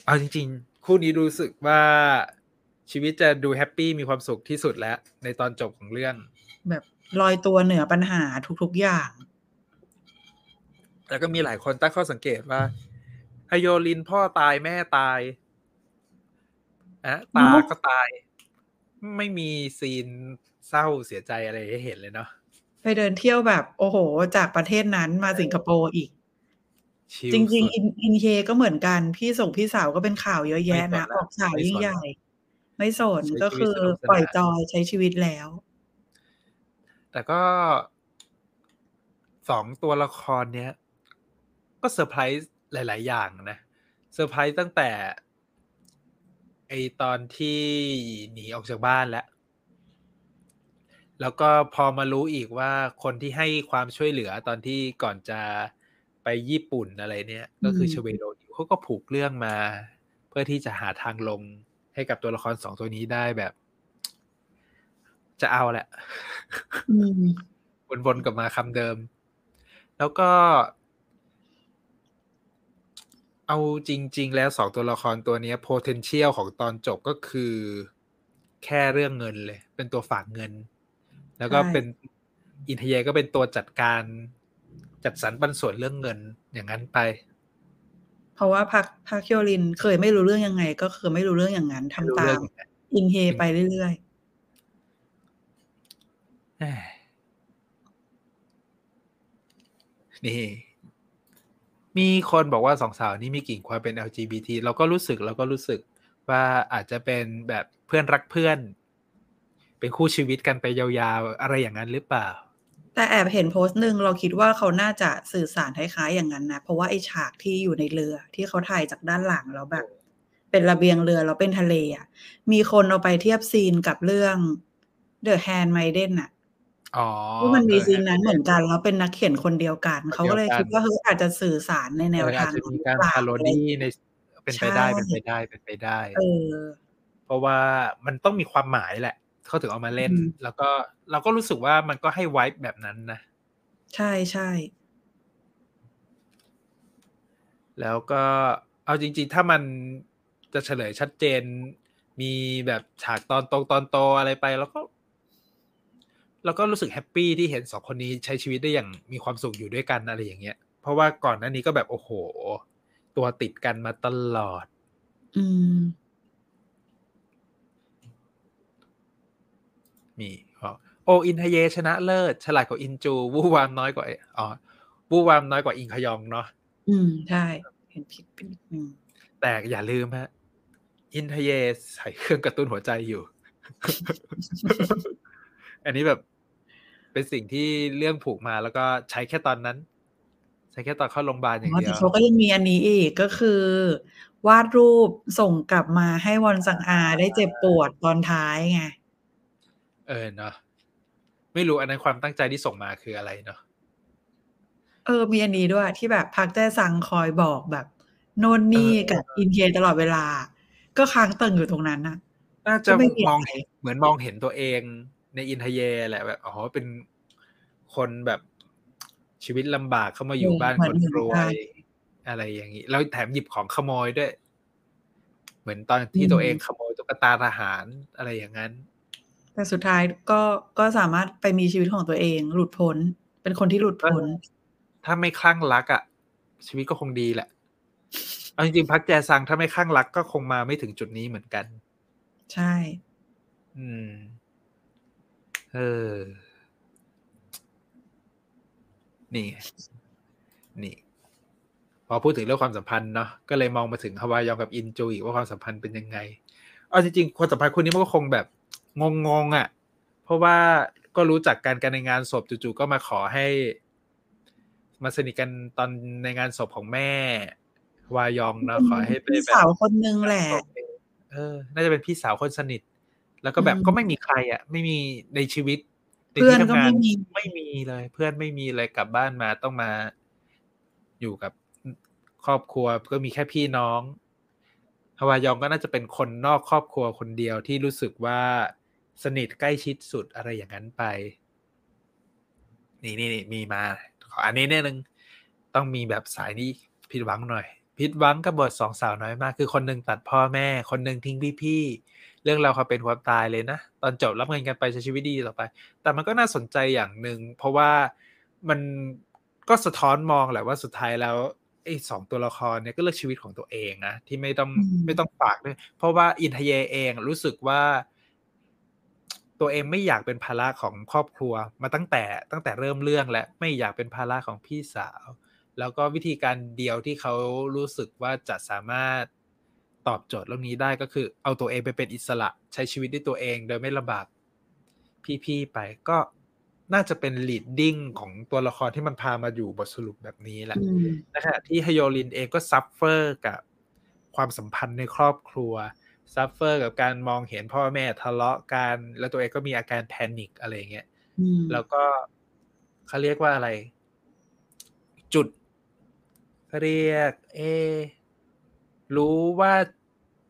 [SPEAKER 1] เอาจริง ๆ คู่นี้รู้สึกว่าชีวิตจะดู happy มีความสุขที่สุดแล้ว ในตอนจบของเรื่อง
[SPEAKER 2] แบบ ลอยตัวเหนือปัญหาทุกๆอย่าง
[SPEAKER 1] แล้วก็มีหลายคนตั้งข้อสังเกตว่าฮโยรินพ่อตายแม่ตายอะตา
[SPEAKER 2] เนอะ
[SPEAKER 1] ก็ตาย ไม่มี scene เศร้าเสียใจอะไรให้เห็นเลยเนาะ
[SPEAKER 2] ไปเดินเที่ยวแบบ โอ้โห จากประเทศนั้นมาสิงคโปร์อีก
[SPEAKER 1] ชิล
[SPEAKER 2] จริง
[SPEAKER 1] สุด
[SPEAKER 2] ๆอินอินเฮก็เหมือนกัน พี่ส่งพี่สาวก็เป็นข่าวเยอะแยะนะ
[SPEAKER 1] ไม่สนละ
[SPEAKER 2] ออกข่าว
[SPEAKER 1] ไม่สน
[SPEAKER 2] ยิ่งใหญ่ ไม่สน
[SPEAKER 1] ใช้
[SPEAKER 2] ก็
[SPEAKER 1] ชีวิ
[SPEAKER 2] คื
[SPEAKER 1] ต
[SPEAKER 2] อ
[SPEAKER 1] สนุกสนาน
[SPEAKER 2] ปล่อยจอยใช้ชีวิตแล้ว
[SPEAKER 1] แต่ก็สองตัวละครเนี้ย ก็เซอร์ไพรส์หลาย ๆ อย่างนะเซอร์ไพรส์ตั้งแต่ ไอตอนที่หนีออกจากบ้านแล้ว แล้วก็พอมารู้อีกว่าคนที่ให้ความช่วยเหลือตอนที่ก่อนจะไปญี่ปุ่นอะไรเนี่ย ก็คือ
[SPEAKER 2] อืม
[SPEAKER 1] ชเวโรนิวเขาก็ผูกเรื่องมา เพื่อที่จะหาทางลงให้กับตัวละครสองตัวนี้ได้แบบ จะเอาแหละ
[SPEAKER 2] อืม
[SPEAKER 1] วนๆกลับมาคำเดิม แล้วก็ เอาจริง ๆ แล้วสองตัวละครตัวเนี้ย potential ของตอนจบก็คือ แค่เรื่องเงินเลย เป็นตัวฝากเงิน แล้วก็
[SPEAKER 2] ใช่
[SPEAKER 1] เป็นอินเทเยก็เป็นตัวจัดการจัดสรรปันส่วนเรื่องเงินอย่างนั้นไป
[SPEAKER 2] เพราะว่าพักพักเคียวลินเคยไม่รู้เรื่องยังไง ก็คือไม่รู้เรื่องอย่างนั้นทำ
[SPEAKER 1] ไม่รู้
[SPEAKER 2] ตา
[SPEAKER 1] เรื่อ
[SPEAKER 2] ม
[SPEAKER 1] งอย่างนั้น
[SPEAKER 2] อินเฮไปเรื่อย
[SPEAKER 1] แหม่ นี่ มีคนบอกว่าสองสาวนี้มีกลิ่นความเป็น LGBT เราก็รู้สึกเราก็รู้สึกว่าอาจจะเป็นแบบเพื่อนรักเพื่อน เป็นคู่ชีวิตกันไปยาวๆ อะไรอย่างนั้นหรือเปล่า
[SPEAKER 2] แต่แอบเห็นโพสต์หนึ่งเราคิดว่าเขาน่าจะสื่อสารคล้ายๆอย่างนั้นนะ เพราะว่าไอฉากที่อยู่ในเรือ ที่เขาถ่ายจากด้านหลังแล้วแบบ เป็นระเบียงเรือแล้วเป็นทะเลอะมีคนเอาไปเทียบซีนกับเรื่อง The Handmaiden อะ
[SPEAKER 1] อ๋อ
[SPEAKER 2] ว่ามันมี
[SPEAKER 1] เออ
[SPEAKER 2] ซีนนั้นเหมือนกันแล้วเป็นนักเขียนคนเดียวกัน เขาก็เลย
[SPEAKER 1] เดียวกัน
[SPEAKER 2] คิดว่าเฮ้ยอาจจะสื่อสารในแนว
[SPEAKER 1] เอออา
[SPEAKER 2] ทา
[SPEAKER 1] จ
[SPEAKER 2] ง
[SPEAKER 1] จะมีการ
[SPEAKER 2] หอเปล่
[SPEAKER 1] parody ในเป็นไปได้
[SPEAKER 2] ใช่
[SPEAKER 1] เป็นไปได้เป็นไปได้
[SPEAKER 2] เออ
[SPEAKER 1] เพราะว่ามันต้องมีความหมายแหละ เขาถึงเอามาเล่น แล้วก็เราก็รู้สึกว่ามันก็ให้ไวท์แบบนั้นนะ
[SPEAKER 2] ใช่ใช่
[SPEAKER 1] แล้วก็เอาจริง ๆ ถ้ามันจะเฉลยชัดเจน มีแบบฉากตอนโตตอนโตอะไรไป แล้วก็ เราก็รู้สึกแฮปปี้ที่เห็นสองคนนี้ใช้ชีวิตได้อย่างมีความสุขอยู่ด้วยกันอะไรอย่างเงี้ย เพราะว่าก่อนหน้านี้ก็แบบโอ้โห ตัวติดกันมาตลอด
[SPEAKER 2] อืม
[SPEAKER 1] มีโออินทเยชนะเลิศ ฉลาดกว่าอินจู วูวามน้อยกว่าอ๋อวูวามน้อยกว่าอิงขยองเนาะ
[SPEAKER 2] อืม ใช่ เห็นผิดเป็นอืม
[SPEAKER 1] แต่อย่าลืมฮะ อินทเยใส่เครื่องกระตุ้นหัวใจอยู่ อันนี้แบบ เป็นสิ่งที่เรื่องผูกมาแล้วก็ใช้แค่ตอนนั้น ใช้แค่ตอนเข้าโรงพยาบาลอย่างเดีย
[SPEAKER 2] แต่
[SPEAKER 1] ว
[SPEAKER 2] เขาก็ยังมีอันนี้อีกก็คือ วาดรูปส่งกลับมาให้วอนสังอาได้เจ็บปวดตอนท้ายไง
[SPEAKER 1] เออเนาะไม่รู้อันนั้นความตั้งใจที่ส่งมาคืออะไรเนาะ
[SPEAKER 2] เออมีอันนี้ด้วยที่แบบพักแจ้ซังคอยบอกแบบโน่นนี่กับอินเทียตลอดเวลา ก็ค้างเติงอยู่ตรงนั้นน่ะ
[SPEAKER 1] น่าจะ
[SPEAKER 2] ก็ไม่มี
[SPEAKER 1] มอง
[SPEAKER 2] อะไร
[SPEAKER 1] เห็นเหมือนมองเห็นตัวเอง ในอินทเยแหละแบบอ๋อเป็นคนแบบชีวิตลำบากเข้ามาอยู่บ้านคนรวยอะไรอย่างนี้แล้วแถมหยิบของขโมยด้วย เหมือนตอนที่ตัวเองขโมยตุ๊กตาทหารอะไรอย่างนั้น
[SPEAKER 2] แต่สุดท้ายก็ก็สามารถไปมีชีวิตของตัวเอง หลุดพ้น เป็นคนที่หลุดพ้น
[SPEAKER 1] ถ้าไม่คลั่งรักอะ่ะ ชีวิตก็คงดีแหละ เอาจริงๆพักแจซังถ้าไม่คลั่งรักก็คงมาไม่ถึงจุดนี้เหมือนกัน
[SPEAKER 2] ใช่
[SPEAKER 1] อืม เออ นี่ไงนี่ พอพูดถึงเรื่องความสัมพันธ์เนาะก็เลยมองมาถึงฮาวายองกับอินจูอีกว่าความสัมพันธ์เป็นยังไงเอาจริงๆความสัมพันธ์คนนี้มันก็คงแบบงงๆอะ่ะ เพราะว่าก็รู้จักกันกันในงานศพจู่ๆก็มาขอให้ มาสนิทกันตอนในงานศพของแม่ วายองเนาะขอให้ไป
[SPEAKER 2] พี่
[SPEAKER 1] แบบ
[SPEAKER 2] สาวคนนึงแหละ
[SPEAKER 1] เออ น่าจะเป็นพี่สาวคนสนิท แล้วก็แบบ
[SPEAKER 2] อืม
[SPEAKER 1] ก็ไม่มีใครอะ ไม่มีในชีวิตใน
[SPEAKER 2] เพื่อน
[SPEAKER 1] ที่
[SPEAKER 2] ก็
[SPEAKER 1] ทำงา
[SPEAKER 2] ไม่
[SPEAKER 1] น
[SPEAKER 2] มี
[SPEAKER 1] ไม่มีเลย เพื่อนไม่มีเลยกลับบ้านมาต้องมา อยู่กับครอบครัวก็มีแค่พี่น้องฮวายองก็น่าจะเป็นคนนอกครอบครัวคนเดียวที่รู้สึกว่าสนิทใกล้ชิดสุดอะไรอย่างนั้นไป นี่นี่นี่มีมาขออันนี้เนี่ยนึงต้องมีแบบสายนี้ผิดหวังหน่อยผิดหวังกับบทสองสาวน้อยมาก คือคนหนึ่งตัดพ่อแม่ คนหนึ่งทิ้งพี่พี่ๆ เรื่องเราวเขาเป็นความตายเลยนะ ตอนจบรับเงินกันไปใช้ชีวิตดีต่อไป แต่มันก็น่าสนใจอย่างหนึ่งเพราะว่ามันก็สะท้อนมองแหละว่าสุดท้ายแล้วไอ้สองตัวละครเนี่ยก็เลือกชีวิตของตัวเองนะที่ไม่ต้อง
[SPEAKER 2] อืม
[SPEAKER 1] ไม่ต้องฝากด้วยเพราะว่าอินทเยเองรู้สึกว่า ตัวเองไม่อยากเป็นภาระของครอบครัว มาตั้งแต่ตั้งแต่เริ่มเรื่องและไม่อยากเป็นภาระของพี่สาว แล้วก็วิธีการเดียวที่เขารู้สึกว่าจะสามารถ ตอบโจทย์เรื่องนี้ได้ก็คือ เอาตัวเองไปเป็นอิสระใช้ชีวิตด้วยตัวเอง โดยไม่ลำบากพี่ๆไปก็น่าจะเป็น leading ของตัวละครที่มันพามาอยู่บทสรุปแบบนี้แหละ
[SPEAKER 2] อืม
[SPEAKER 1] นะฮะที่ฮยโยลินเองก็ซัฟเฟอร์กับความสัมพันธ์ในครอบครัวsuffer กับการมองเห็นพ่อแม่ทะเลาะกันแล้วตัวเองก็มีอาการ panic อะไรอย่างเงี้ย
[SPEAKER 2] อืม
[SPEAKER 1] แล้วก็เขาเรียกว่าอะไร จุดเขาเรียก เอะ รู้ว่า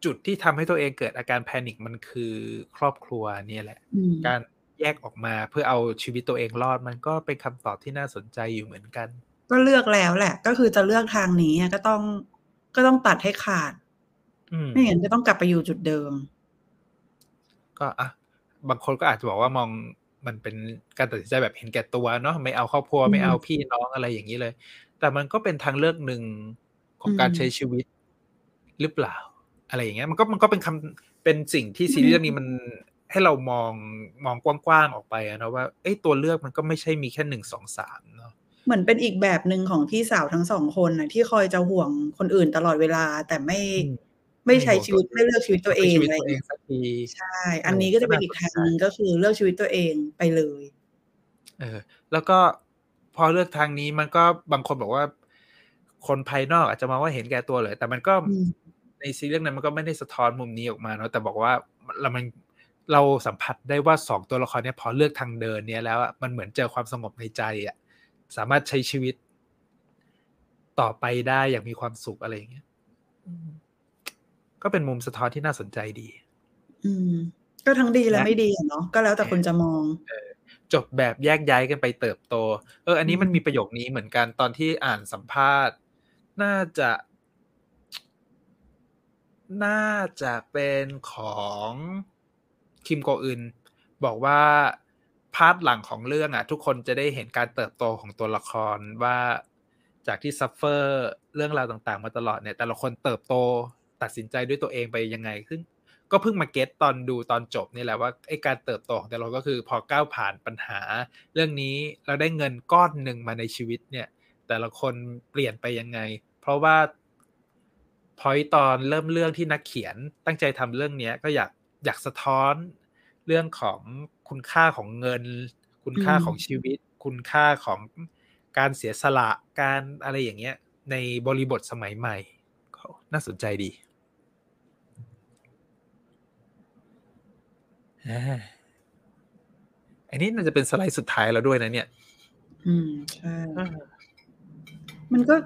[SPEAKER 1] จุดที่ทำให้ตัวเองเกิดอาการ panic มันคือครอบครัวเนี่ยแหละ
[SPEAKER 2] อืม
[SPEAKER 1] การแยกออกมาเพื่อเอาชีวิตตัวเองรอดมันก็เป็นคำตอบที่น่าสนใจอยู่เหมือนกัน
[SPEAKER 2] ก็เลือกแล้วแหละ ก็คือจะเลือกทางนี้อะก็ต้องก็ต้องตัดให้ขาด
[SPEAKER 1] อืม
[SPEAKER 2] ไม่งั้นจะต้องกลับไปอยู่จุดเดิม
[SPEAKER 1] ก็อะบางคนก็อาจจะบอกว่ามองมันเป็นการตัดสินใจแบบเห็นแก่ตัวเนาะไม่เอาครอบครัว
[SPEAKER 2] อืม
[SPEAKER 1] ไม่เอาพี่น้องอะไรอย่างนี้เลย แต่มันก็เป็นทางเลือกหนึ่งของการ
[SPEAKER 2] อืม
[SPEAKER 1] ใช้ชีวิต หรือเปล่า อะไรอย่างเงี้ยมันก็มันก็เป็นคำเป็นสิ่งที่ซีรีส์เรื่องนี้มันให้เรามองมองกว้างๆออกไปอะนะว่าเอ้ยตัวเลือกมันก็ไม่ใช่มีแค่หนึ่งสองสามเนาะ
[SPEAKER 2] เหมือนเป็นอีกแบบหนึ่งของพี่สาวทั้งสองคนนะที่คอยจะห่วงคนอื่นตลอดเวลา แต่ไม่
[SPEAKER 1] อืม
[SPEAKER 2] ไม่ใช้ชีวิตไม่เลือกชีวิตตัวเอง
[SPEAKER 1] ชีวิต
[SPEAKER 2] อะไร
[SPEAKER 1] ตัวเอง
[SPEAKER 2] เงี้ย
[SPEAKER 1] สักที
[SPEAKER 2] ใช่ อันนี้ก็จะเป็นอีกทางหนึงก็คือเลือกชีวิตตัวเองไปเลย
[SPEAKER 1] เออ แล้วก็พอเลือกทางนี้มันก็บางคนบอกว่า คนภายนอกอาจจะมองว่าเห็นแก่ตัวเลย แต่มันก็
[SPEAKER 2] อืม
[SPEAKER 1] ในซีรีส์เรื่องนั้นมันก็ไม่ได้สะท้อนมุมนี้ออกมาเนาะแต่บอกว่าเรามันเราสัมผัสได้ว่าสองตัวละครเนี่ยพอเลือกทางเดินเนี่ยแล้วอะมันเหมือนเจอความสงบในใจอะสามารถใช้ชีวิต ต่อไปได้อย่างมีความสุขอะไรอย่างเงี้ยอืมก็เป็นมุมสะท้อนที่น่าสนใจดี
[SPEAKER 2] อืม ก็ทั้งดีและไม่ดีเนาะก็แล้วแต่คนจะมอง
[SPEAKER 1] จบแบบแยกย้ายกันไปเติบโต เออ อันนี้มันมีประโยคนี้เหมือนกันตอนที่อ่านสัมภาษณ์ น่าจะ น่าจะเป็นของคิมโกอึนบอกว่า part หลังของเรื่องอะ ทุกคนจะได้เห็นการเติบโตของตัวละครว่าจากที่ suffer เรื่องราวต่างๆ มาตลอดเนี่ย แต่ละคนเติบโตตัดสินใจด้วยตัวเองไปยังไงขึ้นก็เพิ่งมา get ตอนดูตอนจบนี่แหละว่าไอ้การเติบโตของแต่เราก็คือพอก้าวผ่านปัญหา เรื่องนี้เราได้เงินก้อนหนึ่งมาในชีวิตเนี่ย แต่ละคนเปลี่ยนไปยังไง เพราะว่า พอยตอนเริ่มเรื่องที่นักเขียนตั้งใจทำเรื่องนี้ก็อยากอยากสะท้อนเรื่องของคุณค่าของเงิน คุณค่าของชีวิต คุณค่าของการเสียสละการอะไรอย่างเงี้ย ในบริบทสมัยใหม่น่าสนใจดีอันนี้น่าจะเป็นสไลด์สุดท้ายแล้วด้วยนะเนี่ย
[SPEAKER 2] อืมใช่ มันก็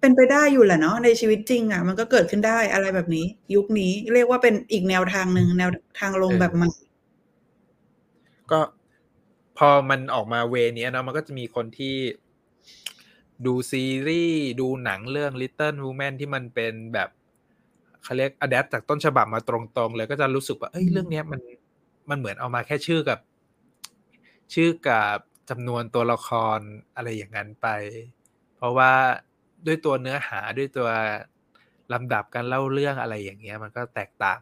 [SPEAKER 2] เป็นไปได้อยู่แหละเนาะในชีวิตจริง อะ มันก็เกิดขึ้นได้อะไรแบบนี้ ยุคนี้เรียกว่าเป็นอีกแนวทางหนึ่งแนวทางลงแบบใหม่
[SPEAKER 1] ก็พอมันออกมาเวนี้เนาะมันก็จะมีคนที่ดูซีรีส์ ดูหนังเรื่อง Little Women ที่มันเป็นแบบเขาเรียกอัดแอปจากต้นฉบับมาตรงๆ เลยก็จะรู้สึกว่า เอ้ยเรื่องนี้มันมันเหมือนเอามาแค่ชื่อกับ ชื่อกับจำนวนตัวละครอะไรอย่างนั้นไป เพราะว่า ด้วยตัวเนื้อหาด้วยตัวลำดับการเล่าเรื่องอะไรอย่างเงี้ย มันก็แตกต่าง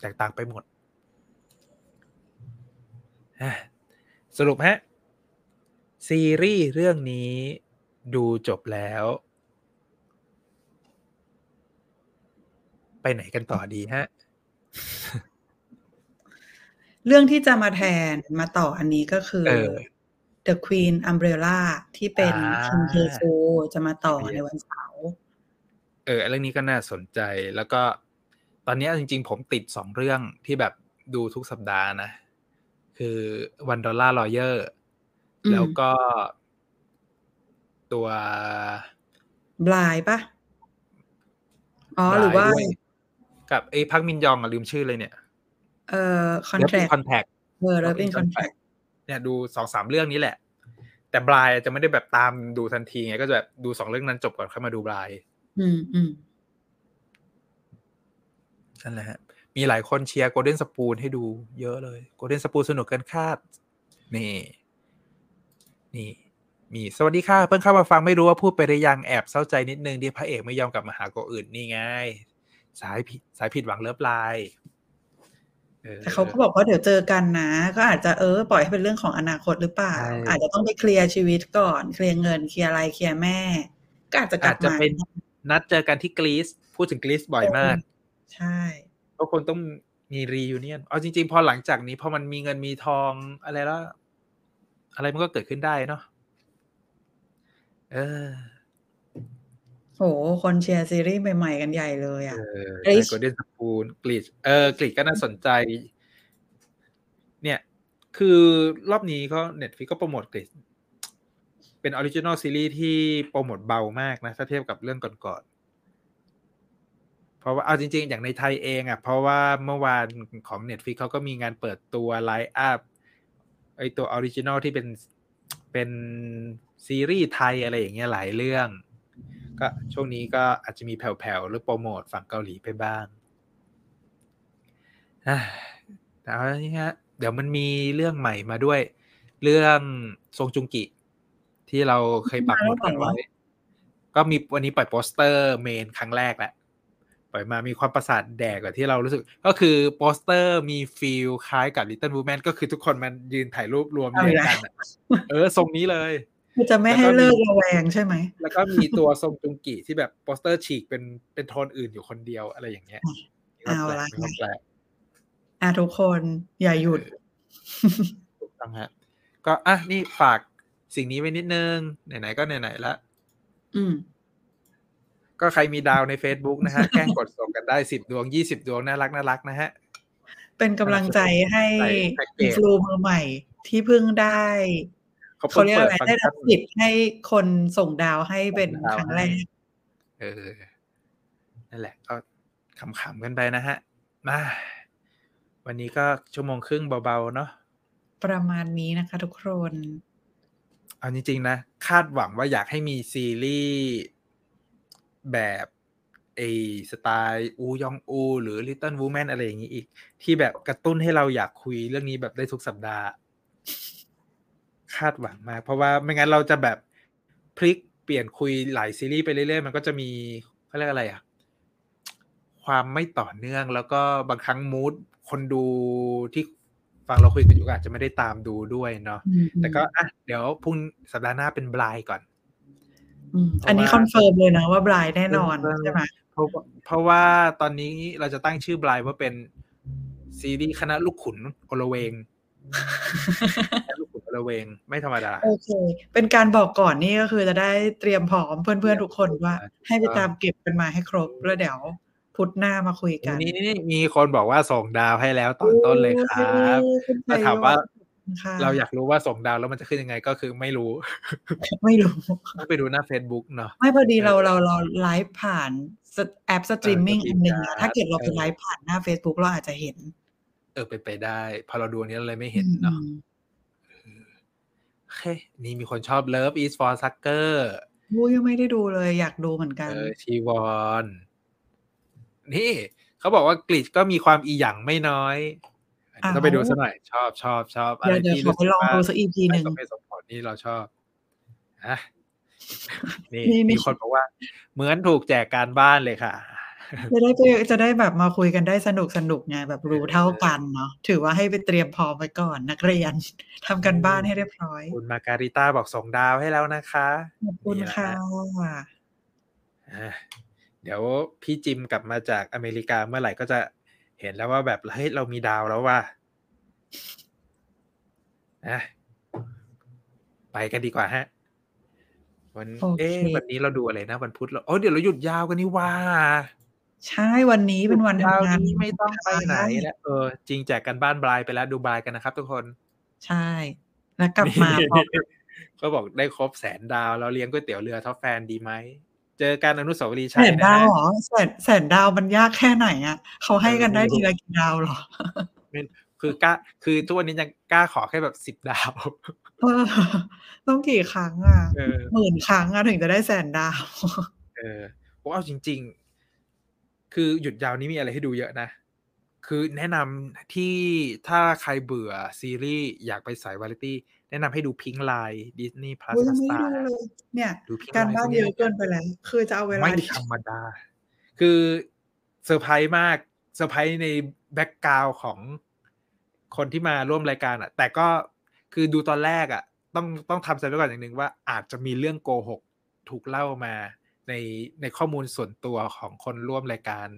[SPEAKER 1] แตกต่างไปหมด สรุปฮะ ซีรีส์เรื่องนี้ดูจบแล้ว ไปไหนกันต่อดีฮะ
[SPEAKER 2] เรื่องที่จะมาแทนมาต่ออันนี้ก็คือ The Queen Umbrella ที่เป็นคิมฮเยซูจะมาต่อในวันเสาร์
[SPEAKER 1] เออเรื่องนี้ก็น่าสนใจแล้วก็ ตอนนี้จริง ๆ ผมติดสองเรื่องที่แบบดูทุกสัปดาห์นะ คือ One Dollar Lawyer แล้วก็ตัว
[SPEAKER 2] Blindะอ๋อหรือว่า
[SPEAKER 1] กับไอ้พักมินยองอะลืมชื่อเลยเนี่ย
[SPEAKER 2] เอ่อคอนแทค
[SPEAKER 1] คอนแทค
[SPEAKER 2] เออแล้วเป็นคอนแทค
[SPEAKER 1] เนี่ยดูสองสามเรื่องนี้แหละ แต่บลายจะไม่ได้แบบตามดูทันทีไงก็จะแบบดูสองเรื่องนั้นจบก่อนค่อยมาดูบลาย
[SPEAKER 2] อืมอืม
[SPEAKER 1] นั่นแหละฮะมีหลายคนเชียร์โกลเด้นสปูนให้ดูเยอะเลยโกลเด้นสปูนสนุกเกินคาด นี่ นี่ มีสวัสดีค่ะ เพิ่งเข้ามาฟังไม่รู้ว่าพูดไปหรือยังแอบเศร้าใจนิดนึงที่พระเอกไม่ยอมกลับมาหาโกอื่นนี่ไง สายผิดสายผิดหวัง love line
[SPEAKER 2] แต่เขาก็บอกว่าเดี๋ยวเจอกันนะ ก็อาจจะเออปล่อยให้เป็นเรื่องของอนาคตหรือเปล่า อาจจะต้องไปเคลียร์ชีวิตก่อน เคลียร์เงินเคลียร์อะไรเคลียร์แม่ ก็อาจจะกลับมา
[SPEAKER 1] จะเป็นนัดเจอกันที่กรีซพูดถึงกรีซบ่อยมาก
[SPEAKER 2] ใช่
[SPEAKER 1] ก็คนต้องมี reunion เอาจริง ๆ พอหลังจากนี้พอมันมีเงินมีทองอะไรแล้ว อะไรมันก็เกิดขึ้นได้เนาะเออ
[SPEAKER 2] โห คนเชียร์ซีรีส์ใหม่ๆกันใหญ่เลยอะ
[SPEAKER 1] เออ Golden Spoon Glitch เออ Glitch ก็น่าสนใจ เนี่ย คือรอบนี้ก็ Netflix ก็โปรโมท Glitch เป็น original ซีรีส์ที่โปรโมทเบามากนะ ถ้าเทียบกับเรื่องก่อนเพราะว่าเอาจริงๆ อย่างในไทยเองอะ เพราะว่าเมื่อวานของ Netflix เขาก็มีงานเปิดตัว lineupไอตัว original ที่เป็นเป็นซีรีส์ไทยอะไรอย่างเงี้ยหลายเรื่อง ก็ช่วงนี้ก็อาจจะมีแผ่วๆหรือโปรโมทฝั่งเกาหลีไปบ้างแต่เอาอย่างนี้ฮะเดี๋ยวมันมีเรื่องใหม่มาด้วย เรื่องซงจุงกิ ที่เราเคยปักหมุดกันไว้ ก็มีวันนี้ปล่อยโปสเตอร์ main ครั้งแรกแหละปล่อยมามีความประสาทแดกกว่าที่เรารู้สึก ก็คือโปสเตอร์มี feel คล้ายกับ Little Women ก็คือทุกคนมันยืนถ่ายรูปรวมเรียงกัน เออทรงนี้เลย
[SPEAKER 2] จะไม่ให้เลิกระแวงใช่ไหม
[SPEAKER 1] แล้วก็มีตัวทรงจุงกิที่แบบโปสเตอร์ฉีกเป็นเป็นโทนอื่นอยู่คนเดียวอะไรอย่างเงี้ย
[SPEAKER 2] เอาละอะทุกคนอย่าหยุด
[SPEAKER 1] ถูกต้องฮะก็อะนี่ฝากสิ่งนี้ไว้นิดนึง ไหนๆก็ไหนๆละ
[SPEAKER 2] อืม
[SPEAKER 1] ก็ใครมีดาวใน Facebook นะฮะ แกล้งกดส่งกันได้สิบดวงยี่สิบดวง น่ารักน่ารักนะฮะ
[SPEAKER 2] เป็นกำลังใจให้อินฟลูมือใหม่ที่เพิ่งได้ เขาเรียกอะไรได้รับสิทธิ์ให้คนส่งดาวให้เป็นครั้งแรก
[SPEAKER 1] เออนั่นแหละก็ขำๆกันไปนะฮะ มา วันนี้ก็ชั่วโมงครึ่งเบาๆเนาะ
[SPEAKER 2] ประมาณนี้นะคะทุกคน
[SPEAKER 1] เอาจริงๆนะ คาดหวังว่าอยากให้มีซีรีส์แบบไอสไตล์อูยองอู หรือ Little Woman อะไรอย่างนี้อีก ที่แบบกระตุ้นให้เราอยากคุยเรื่องนี้แบบได้ทุกสัปดาห์ คาดหวังมาก เพราะว่าไม่งั้นเราจะแบบพลิกเปลี่ยนคุยหลายซีรีส์ไปเรื่อยๆ มันก็จะมีเขาเรียกอะไรอะความไม่ต่อเนื่องแล้วก็บางครั้งมูดคนดูที่ฟังเราคุยกันอยู่ก็อาจจะไม่ได้ตามดูด้วยเนาะ
[SPEAKER 2] อืม
[SPEAKER 1] แต่ก็อะเดี๋ยวพรุ่งสัปดาห์หน้าเป็น Blind ก่อน
[SPEAKER 2] อืมอันนี้ confirm เลยนะว่า Blind แน่นอนใช่ไหม
[SPEAKER 1] เพราะว่าเพราะว่าตอนนี้เราจะตั้งชื่อ Blind ว่าเป็นซีรีส์คณะลูกขุนโอละเวงคณะ ลูกขุนโอละเวงไม่ธรรมดา
[SPEAKER 2] โอเค เป็นการบอกก่อนนี่ก็คือจะได้เตรียมพร้อมเพื่อนๆทุกคนว่า ให้ไปตามเก็บกันมาให้ครบแล้วเดี๋ยวพุธหน้ามาคุยกัน
[SPEAKER 1] นี่นี่มีคนบอกว่าส่งดาวให้แล้วตอนต้นเลยครับ
[SPEAKER 2] โอ้ยคุณ
[SPEAKER 1] ถ้าถามว่า
[SPEAKER 2] ค่ะ
[SPEAKER 1] เราอยากรู้ว่าส่งดาวแล้วมันจะขึ้นยังไงก็คือไม่รู้
[SPEAKER 2] ไม่รู้
[SPEAKER 1] ต้องไปดูหน้า Facebook เนาะ
[SPEAKER 2] ไม่พอดีเราเราเราไลฟ์ผ่านแอปสตรีมมิ่ง
[SPEAKER 1] เออ
[SPEAKER 2] อันหนึ่ง
[SPEAKER 1] StreamYard
[SPEAKER 2] ถ้าเกิดเราไป
[SPEAKER 1] เออ
[SPEAKER 2] ไลฟ์ผ่านหน้า Facebook เราอาจจะเห็น
[SPEAKER 1] เออไปนไปได้ พอเราดูอันนี้เราเลยไม่เห็นเนาะ
[SPEAKER 2] อืม
[SPEAKER 1] โอเค นี่มีคนชอบ Love is for Sucker
[SPEAKER 2] อู้ยังไม่ได้ดูเลย อยากดูเหมือนกัน
[SPEAKER 1] เออชีวอนนี่เขาบอกว่ากลิชก็มีความอีหยังไม่น้อยอันนี้ต้องไปดูซะหน่อย ชอบชอบชอบอะไร
[SPEAKER 2] เดี๋ยวเดี๋ยว
[SPEAKER 1] ที่
[SPEAKER 2] ขอไปลองดูสัก EP หนึ่ง
[SPEAKER 1] ไม่สมเหตุสมผลนี่เราชอบอะนี่
[SPEAKER 2] นี่นี่
[SPEAKER 1] มีคนบอกว่า เหมือนถูกแจกการบ้านเลยค่ะ
[SPEAKER 2] จะได้ไปจะได้แบบมาคุยกันได้สนุกสนุกไงแบบรู้เท่ากันเนาะถือว่าให้ไปเตรียมพร้อมไว้ก่อนนักเรียนทำกันบ้านให้เรียบร้อย
[SPEAKER 1] คุณมาการิต้าบอกส่งดาวให้แล้วนะคะ
[SPEAKER 2] ขอบคุณ
[SPEAKER 1] นี่แหละ
[SPEAKER 2] ค่ะ
[SPEAKER 1] อะเดี๋ยวพี่จิมกลับมาจากอเมริกาเมื่อไหร่ก็จะเห็นแล้วว่าแบบเฮ้ยเรามีดาวแล้วว่าอะไปกันดีกว่าฮะ วัน
[SPEAKER 2] โอเค
[SPEAKER 1] เอ๊ะวันนี้เราดูอะไรนะ วันพุธเราโอ้เดี๋ยวเราหยุดยาวกันนี่ว่า
[SPEAKER 2] ใช่วันนี้เป็นวัน
[SPEAKER 1] หยุดยาว
[SPEAKER 2] ทำงาน
[SPEAKER 1] นี้ไม่ต้องไปไหนแล้วเออ จริงแจกกันบ้านบลายไปแล้วดูบลายกันนะครับ ทุกคน
[SPEAKER 2] ใช่ แล้วกลับมาพร้อม
[SPEAKER 1] ก็บอกได้ครบแสนดาวแล้วเลี้ยงก๋วยเตี๋ยวเรือ top fan ดีไหมเจอกันอนุสาวรีย์ชัย
[SPEAKER 2] นะ
[SPEAKER 1] แสน
[SPEAKER 2] ดาว
[SPEAKER 1] ฮะ
[SPEAKER 2] เหรอแสนแสนดาวมันยากแค่ไหนอะเขาให้กันได้ทีละกี่ดาวเหรอ
[SPEAKER 1] คือกล้าคือทุกวันนี้ยังกล้าขอแค่แบบสิบ10ดาว
[SPEAKER 2] เออต้องกี่ครั้งอะ
[SPEAKER 1] เออ
[SPEAKER 2] หมื่นครั้งอะถึงจะได้แสนดาว
[SPEAKER 1] เออผมเอาจริงๆ คือหยุดยาวนี้มีอะไรให้ดูเยอะนะ คือแนะนำที่ถ้าใครเบื่อซีรีส์อยากไปสายวาไรตี้แนะนำให้ดู Pink Lie Disney Plus
[SPEAKER 2] โอ้ยยังไม่
[SPEAKER 1] สตา
[SPEAKER 2] ดูเลยเนี่ย
[SPEAKER 1] ดู Pink Lie
[SPEAKER 2] บ้าน
[SPEAKER 1] พวก
[SPEAKER 2] เย
[SPEAKER 1] นี้
[SPEAKER 2] อะเกินไปแล้วคือจะเอาเวลา
[SPEAKER 1] ไม่
[SPEAKER 2] ที่
[SPEAKER 1] ธรรมดา คือเซอร์ไพรส์มากเซอร์ไพรส์ใน background ของคนที่มาร่วมรายการอะ แต่ก็คือดูตอนแรกอะ ต้องต้องทำใจไว้ก่อนอย่างหนึ่งว่าอาจจะมีเรื่องโกหกถูกเล่ามา ในในข้อมูลส่วนตัวของคนร่วมรายการ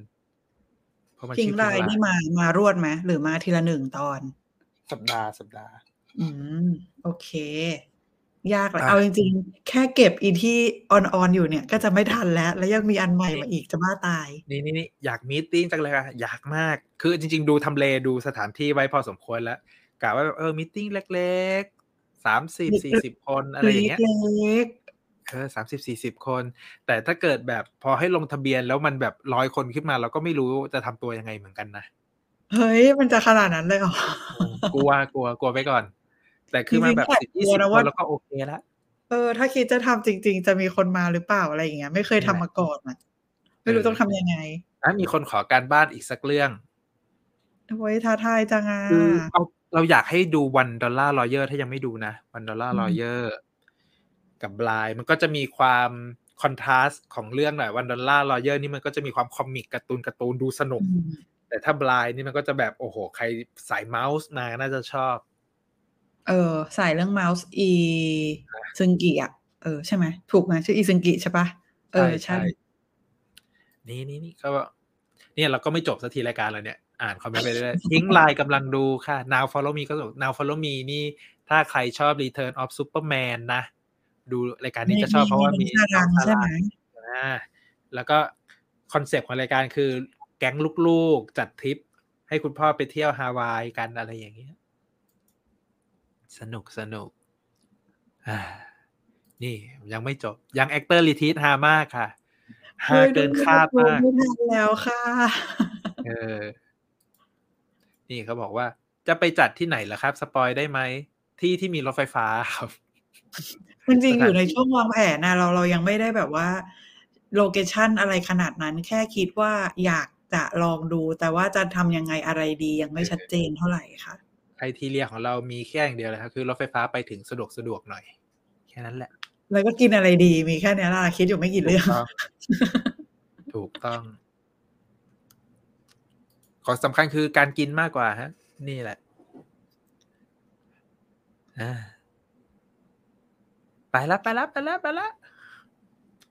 [SPEAKER 1] เพราะมัน
[SPEAKER 2] Pink Lie นี่มามารวดไหมหรือมาทีละหนึ่งตอน
[SPEAKER 1] สัปดาห์สัปดาห์
[SPEAKER 2] อืม โอเค ยากเลย
[SPEAKER 1] อะ
[SPEAKER 2] เอาจริงๆ แค่เก็บอีที่ on on อยู่เนี่ย ก็จะไม่ทันแล้ว แล้วยังมีอันใหม่มาอีกจะบ้าตาย
[SPEAKER 1] นี่นี่นี่อยาก meeting จังเลยอะอยากมาก คือจริง ๆ ดูทำเลดูสถานที่ไว้พอสมควรแล้วกะว่าแบบเออ meeting เล็กๆสามสิบสี่สิบคนอะไรอย่างเงี้ย
[SPEAKER 2] เล็ก
[SPEAKER 1] เออสามสิบสี่สิบคน แต่ถ้าเกิดแบบพอให้ลงทะเบียนแล้วมันแบบร้อยคนขึ้นมา เราก็ไม่รู้จะทำตัวยังไงเหมือนกันนะ
[SPEAKER 2] ๆเฮ้ย มันจะขนาดนั้นเลยเหรอ
[SPEAKER 1] กลัวกลัวกลัวไปก่อน แต่คือมาแบบ
[SPEAKER 2] จริ
[SPEAKER 1] สิ
[SPEAKER 2] ง
[SPEAKER 1] บ
[SPEAKER 2] ๆ
[SPEAKER 1] ยี่
[SPEAKER 2] แอบกลัวนะ
[SPEAKER 1] สิบค
[SPEAKER 2] ว่า
[SPEAKER 1] นแล้วก็โอเคละ
[SPEAKER 2] เออ ถ้าคิดจะทำจริง ๆ จะมีคนมาหรือเปล่าอะไรอย่างเงี้ย ไม่เคยทำมาก่อนอะไม่รู้ต้องทำยังไง
[SPEAKER 1] อะมีคนขอการบ้านอีกสักเรื่อง
[SPEAKER 2] โอ้ยท้าทายจังอะ
[SPEAKER 1] คือเอาเราอยากให้ดูวันดอลลาร์ลอเยอร์ถ้ายังไม่ดูนะวันดอลลาร์
[SPEAKER 2] อืม
[SPEAKER 1] ลอเยอร์ กับ Blind มันก็จะมีความ contrast ของเรื่องหน่อย One Dollar Lawyer นี่มันก็จะมีความ comic การ์ตูนการ์ตูนดูสนุก
[SPEAKER 2] อืม
[SPEAKER 1] แต่ถ้า Blind นี่มันก็จะแบบโอ้โห ใครสายเมาส์มาน่าจะชอบ
[SPEAKER 2] เออใส่เรื่องเมาส์อีซึงกิอะเออใช่ไหมถูกไหมชื่ออีซึงกิใช่ปะเออใช่
[SPEAKER 1] นี่นี่นี่ก็เนี่ยเราก็ไม่จบสักทีรายการแล้วเนี่ยอ่าน comment ไปเรื่อยๆ Pink Lie กำลังดูค่ะ now follow me ก็บอก now follow me นี่ ถ้าใครชอบ return of superman นะ ดูรายการนี้จะชอบเพราะว่ามี
[SPEAKER 2] ชาดัง
[SPEAKER 1] น้อง
[SPEAKER 2] ใช่
[SPEAKER 1] ซา
[SPEAKER 2] ไหม
[SPEAKER 1] ร่าอ่าแล้วก็ concept ของรายการคือ แก๊งลูกๆจัดทริป ให้คุณพ่อไปเที่ยวฮาวายกันอะไรอย่างเงี้ย สนุกสนุกอ่านี่ยังไม่จบ Young Actors' Retreat ฮามากค่ะฮาเกินคาดมาก
[SPEAKER 2] ไม่ทันแล้วค่ะ
[SPEAKER 1] เออ นี่เขาบอกว่า จะไปจัดที่ไหนล่ะครับ spoil ได้ไหม ที่ที่มีรถไฟฟ้าครับ
[SPEAKER 2] จริงๆอยู่ในช่วงวางแผนนะเราเรายังไม่ได้แบบว่า location อะไรขนาดนั้น แค่คิดว่าอยากจะลองดู แต่ว่าจะทำยังไงอะไรดียังไม่ชัดเจนเท่าไหร่ค่ะ
[SPEAKER 1] criteria ของเรามีแค่อย่างเดียวเลยครับคือรถไฟฟ้าไปถึงสะดวกสะดวกหน่อย แค่นั้นแหละ
[SPEAKER 2] แล้วก็กินอะไรดีมีแค่เนี้ยล่ะคิดอยู่ไม่กี่เรื่อง
[SPEAKER 1] ถูกต้อง ของสำคัญคือการกินมากกว่าฮะ นี่แหละอ่า ไปละไปละไปละไปละ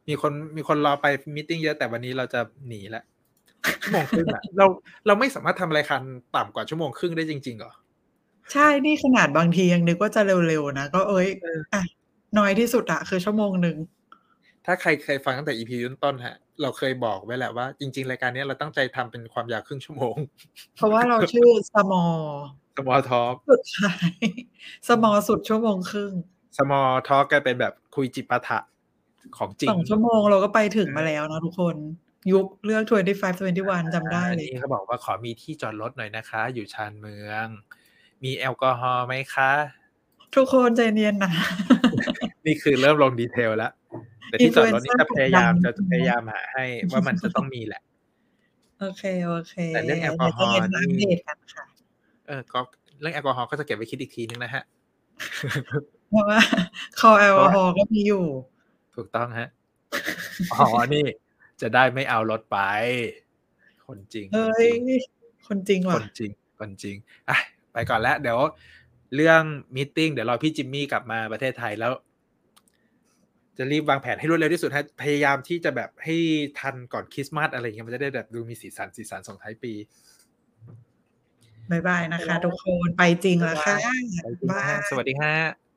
[SPEAKER 1] มีคนมีคนรอไปมิ팅เยอะแต่วันนี้เราจะหนีละชั่วโมงครึ่งอะเราเราไม่สามารถทำรายการต่ำกว่าชั่วโมงครึ่งได้จริงๆเหรอ
[SPEAKER 2] ใช่นี่ขนาดบางทียังนึกว่าจะเร็วๆนะก็เอ้ย
[SPEAKER 1] เออ
[SPEAKER 2] อะน้อยที่สุดอะคือชั่วโมงหนึ่ง
[SPEAKER 1] ถ้าใครเคยฟังตั้งแต่ EP ต้นๆฮะ เราเคยบอกไว้แหละว่าจริง ๆ รายการนี้เราตั้งใจทำเป็นความยาวครึ่งชั่วโมง
[SPEAKER 2] เพราะว่าเราชื่อ small
[SPEAKER 1] small talk
[SPEAKER 2] สุดท้าย small สุดชั่วโมงครึ่ง
[SPEAKER 1] small talk กลายเป็นแบบคุยจิปาถะของจริง
[SPEAKER 2] สองชั่วโมงเราก็ไปถึงมาแล้วนะทุกคน ยุคเลือก 25 21จำได้
[SPEAKER 1] อัน
[SPEAKER 2] เลย
[SPEAKER 1] นี้เขาบอกว่าขอมีที่จอดรถหน่อยนะคะ อยู่ชานเมือง มีแอลกอฮอล์ไหมคะ
[SPEAKER 2] ทุกคนใจเย็นนะ
[SPEAKER 1] นี่คือเริ่มลงดีเทลแล้วแต่ที่จอดรถนี่
[SPEAKER 2] Influencer
[SPEAKER 1] จะพยายาม
[SPEAKER 2] ดั
[SPEAKER 1] จะ
[SPEAKER 2] ง
[SPEAKER 1] พยายามหาให้ว่ามันจะต้องมีแหละ
[SPEAKER 2] โอเคโอเค
[SPEAKER 1] แต่เรื่องแอลกอฮอล์
[SPEAKER 2] เดี๋ยวจะเย็นมาอัป
[SPEAKER 1] นี่
[SPEAKER 2] เดตกันค่ะ
[SPEAKER 1] เออก็เรื่องแอลกอฮอล์ก็จะเก็บไว้คิดอีกทีนึงนะฮะ
[SPEAKER 2] เพราะว่าคอแอลกอฮอล์ก็มีอยู่
[SPEAKER 1] ถูกต้องฮะอ๋อนี่ จะได้ไม่เอารถไป คนจริง
[SPEAKER 2] เฮ้ยคนจริง
[SPEAKER 1] ค
[SPEAKER 2] ว่ะ
[SPEAKER 1] นจริงคนจริงอะไปก่อนแล้ว เดี๋ยวเรื่องมีติ้งเดี๋ยวรอพี่จิมมี่กลับมาประเทศไทยแล้ว จะรีบวางแผนให้รวดเร็วที่สุดฮะพยายามที่จะแบบให้ทันก่อนคริสต์มาสอะไรอย่างเงี้ยมันจะได้แบบดูมีสีสันสีสันส่งท้ายปี
[SPEAKER 2] บายบายนะคะ ทุกคนไปจริงแล้วค่ะ
[SPEAKER 1] ไปจริงนะฮะสวัสดีฮะ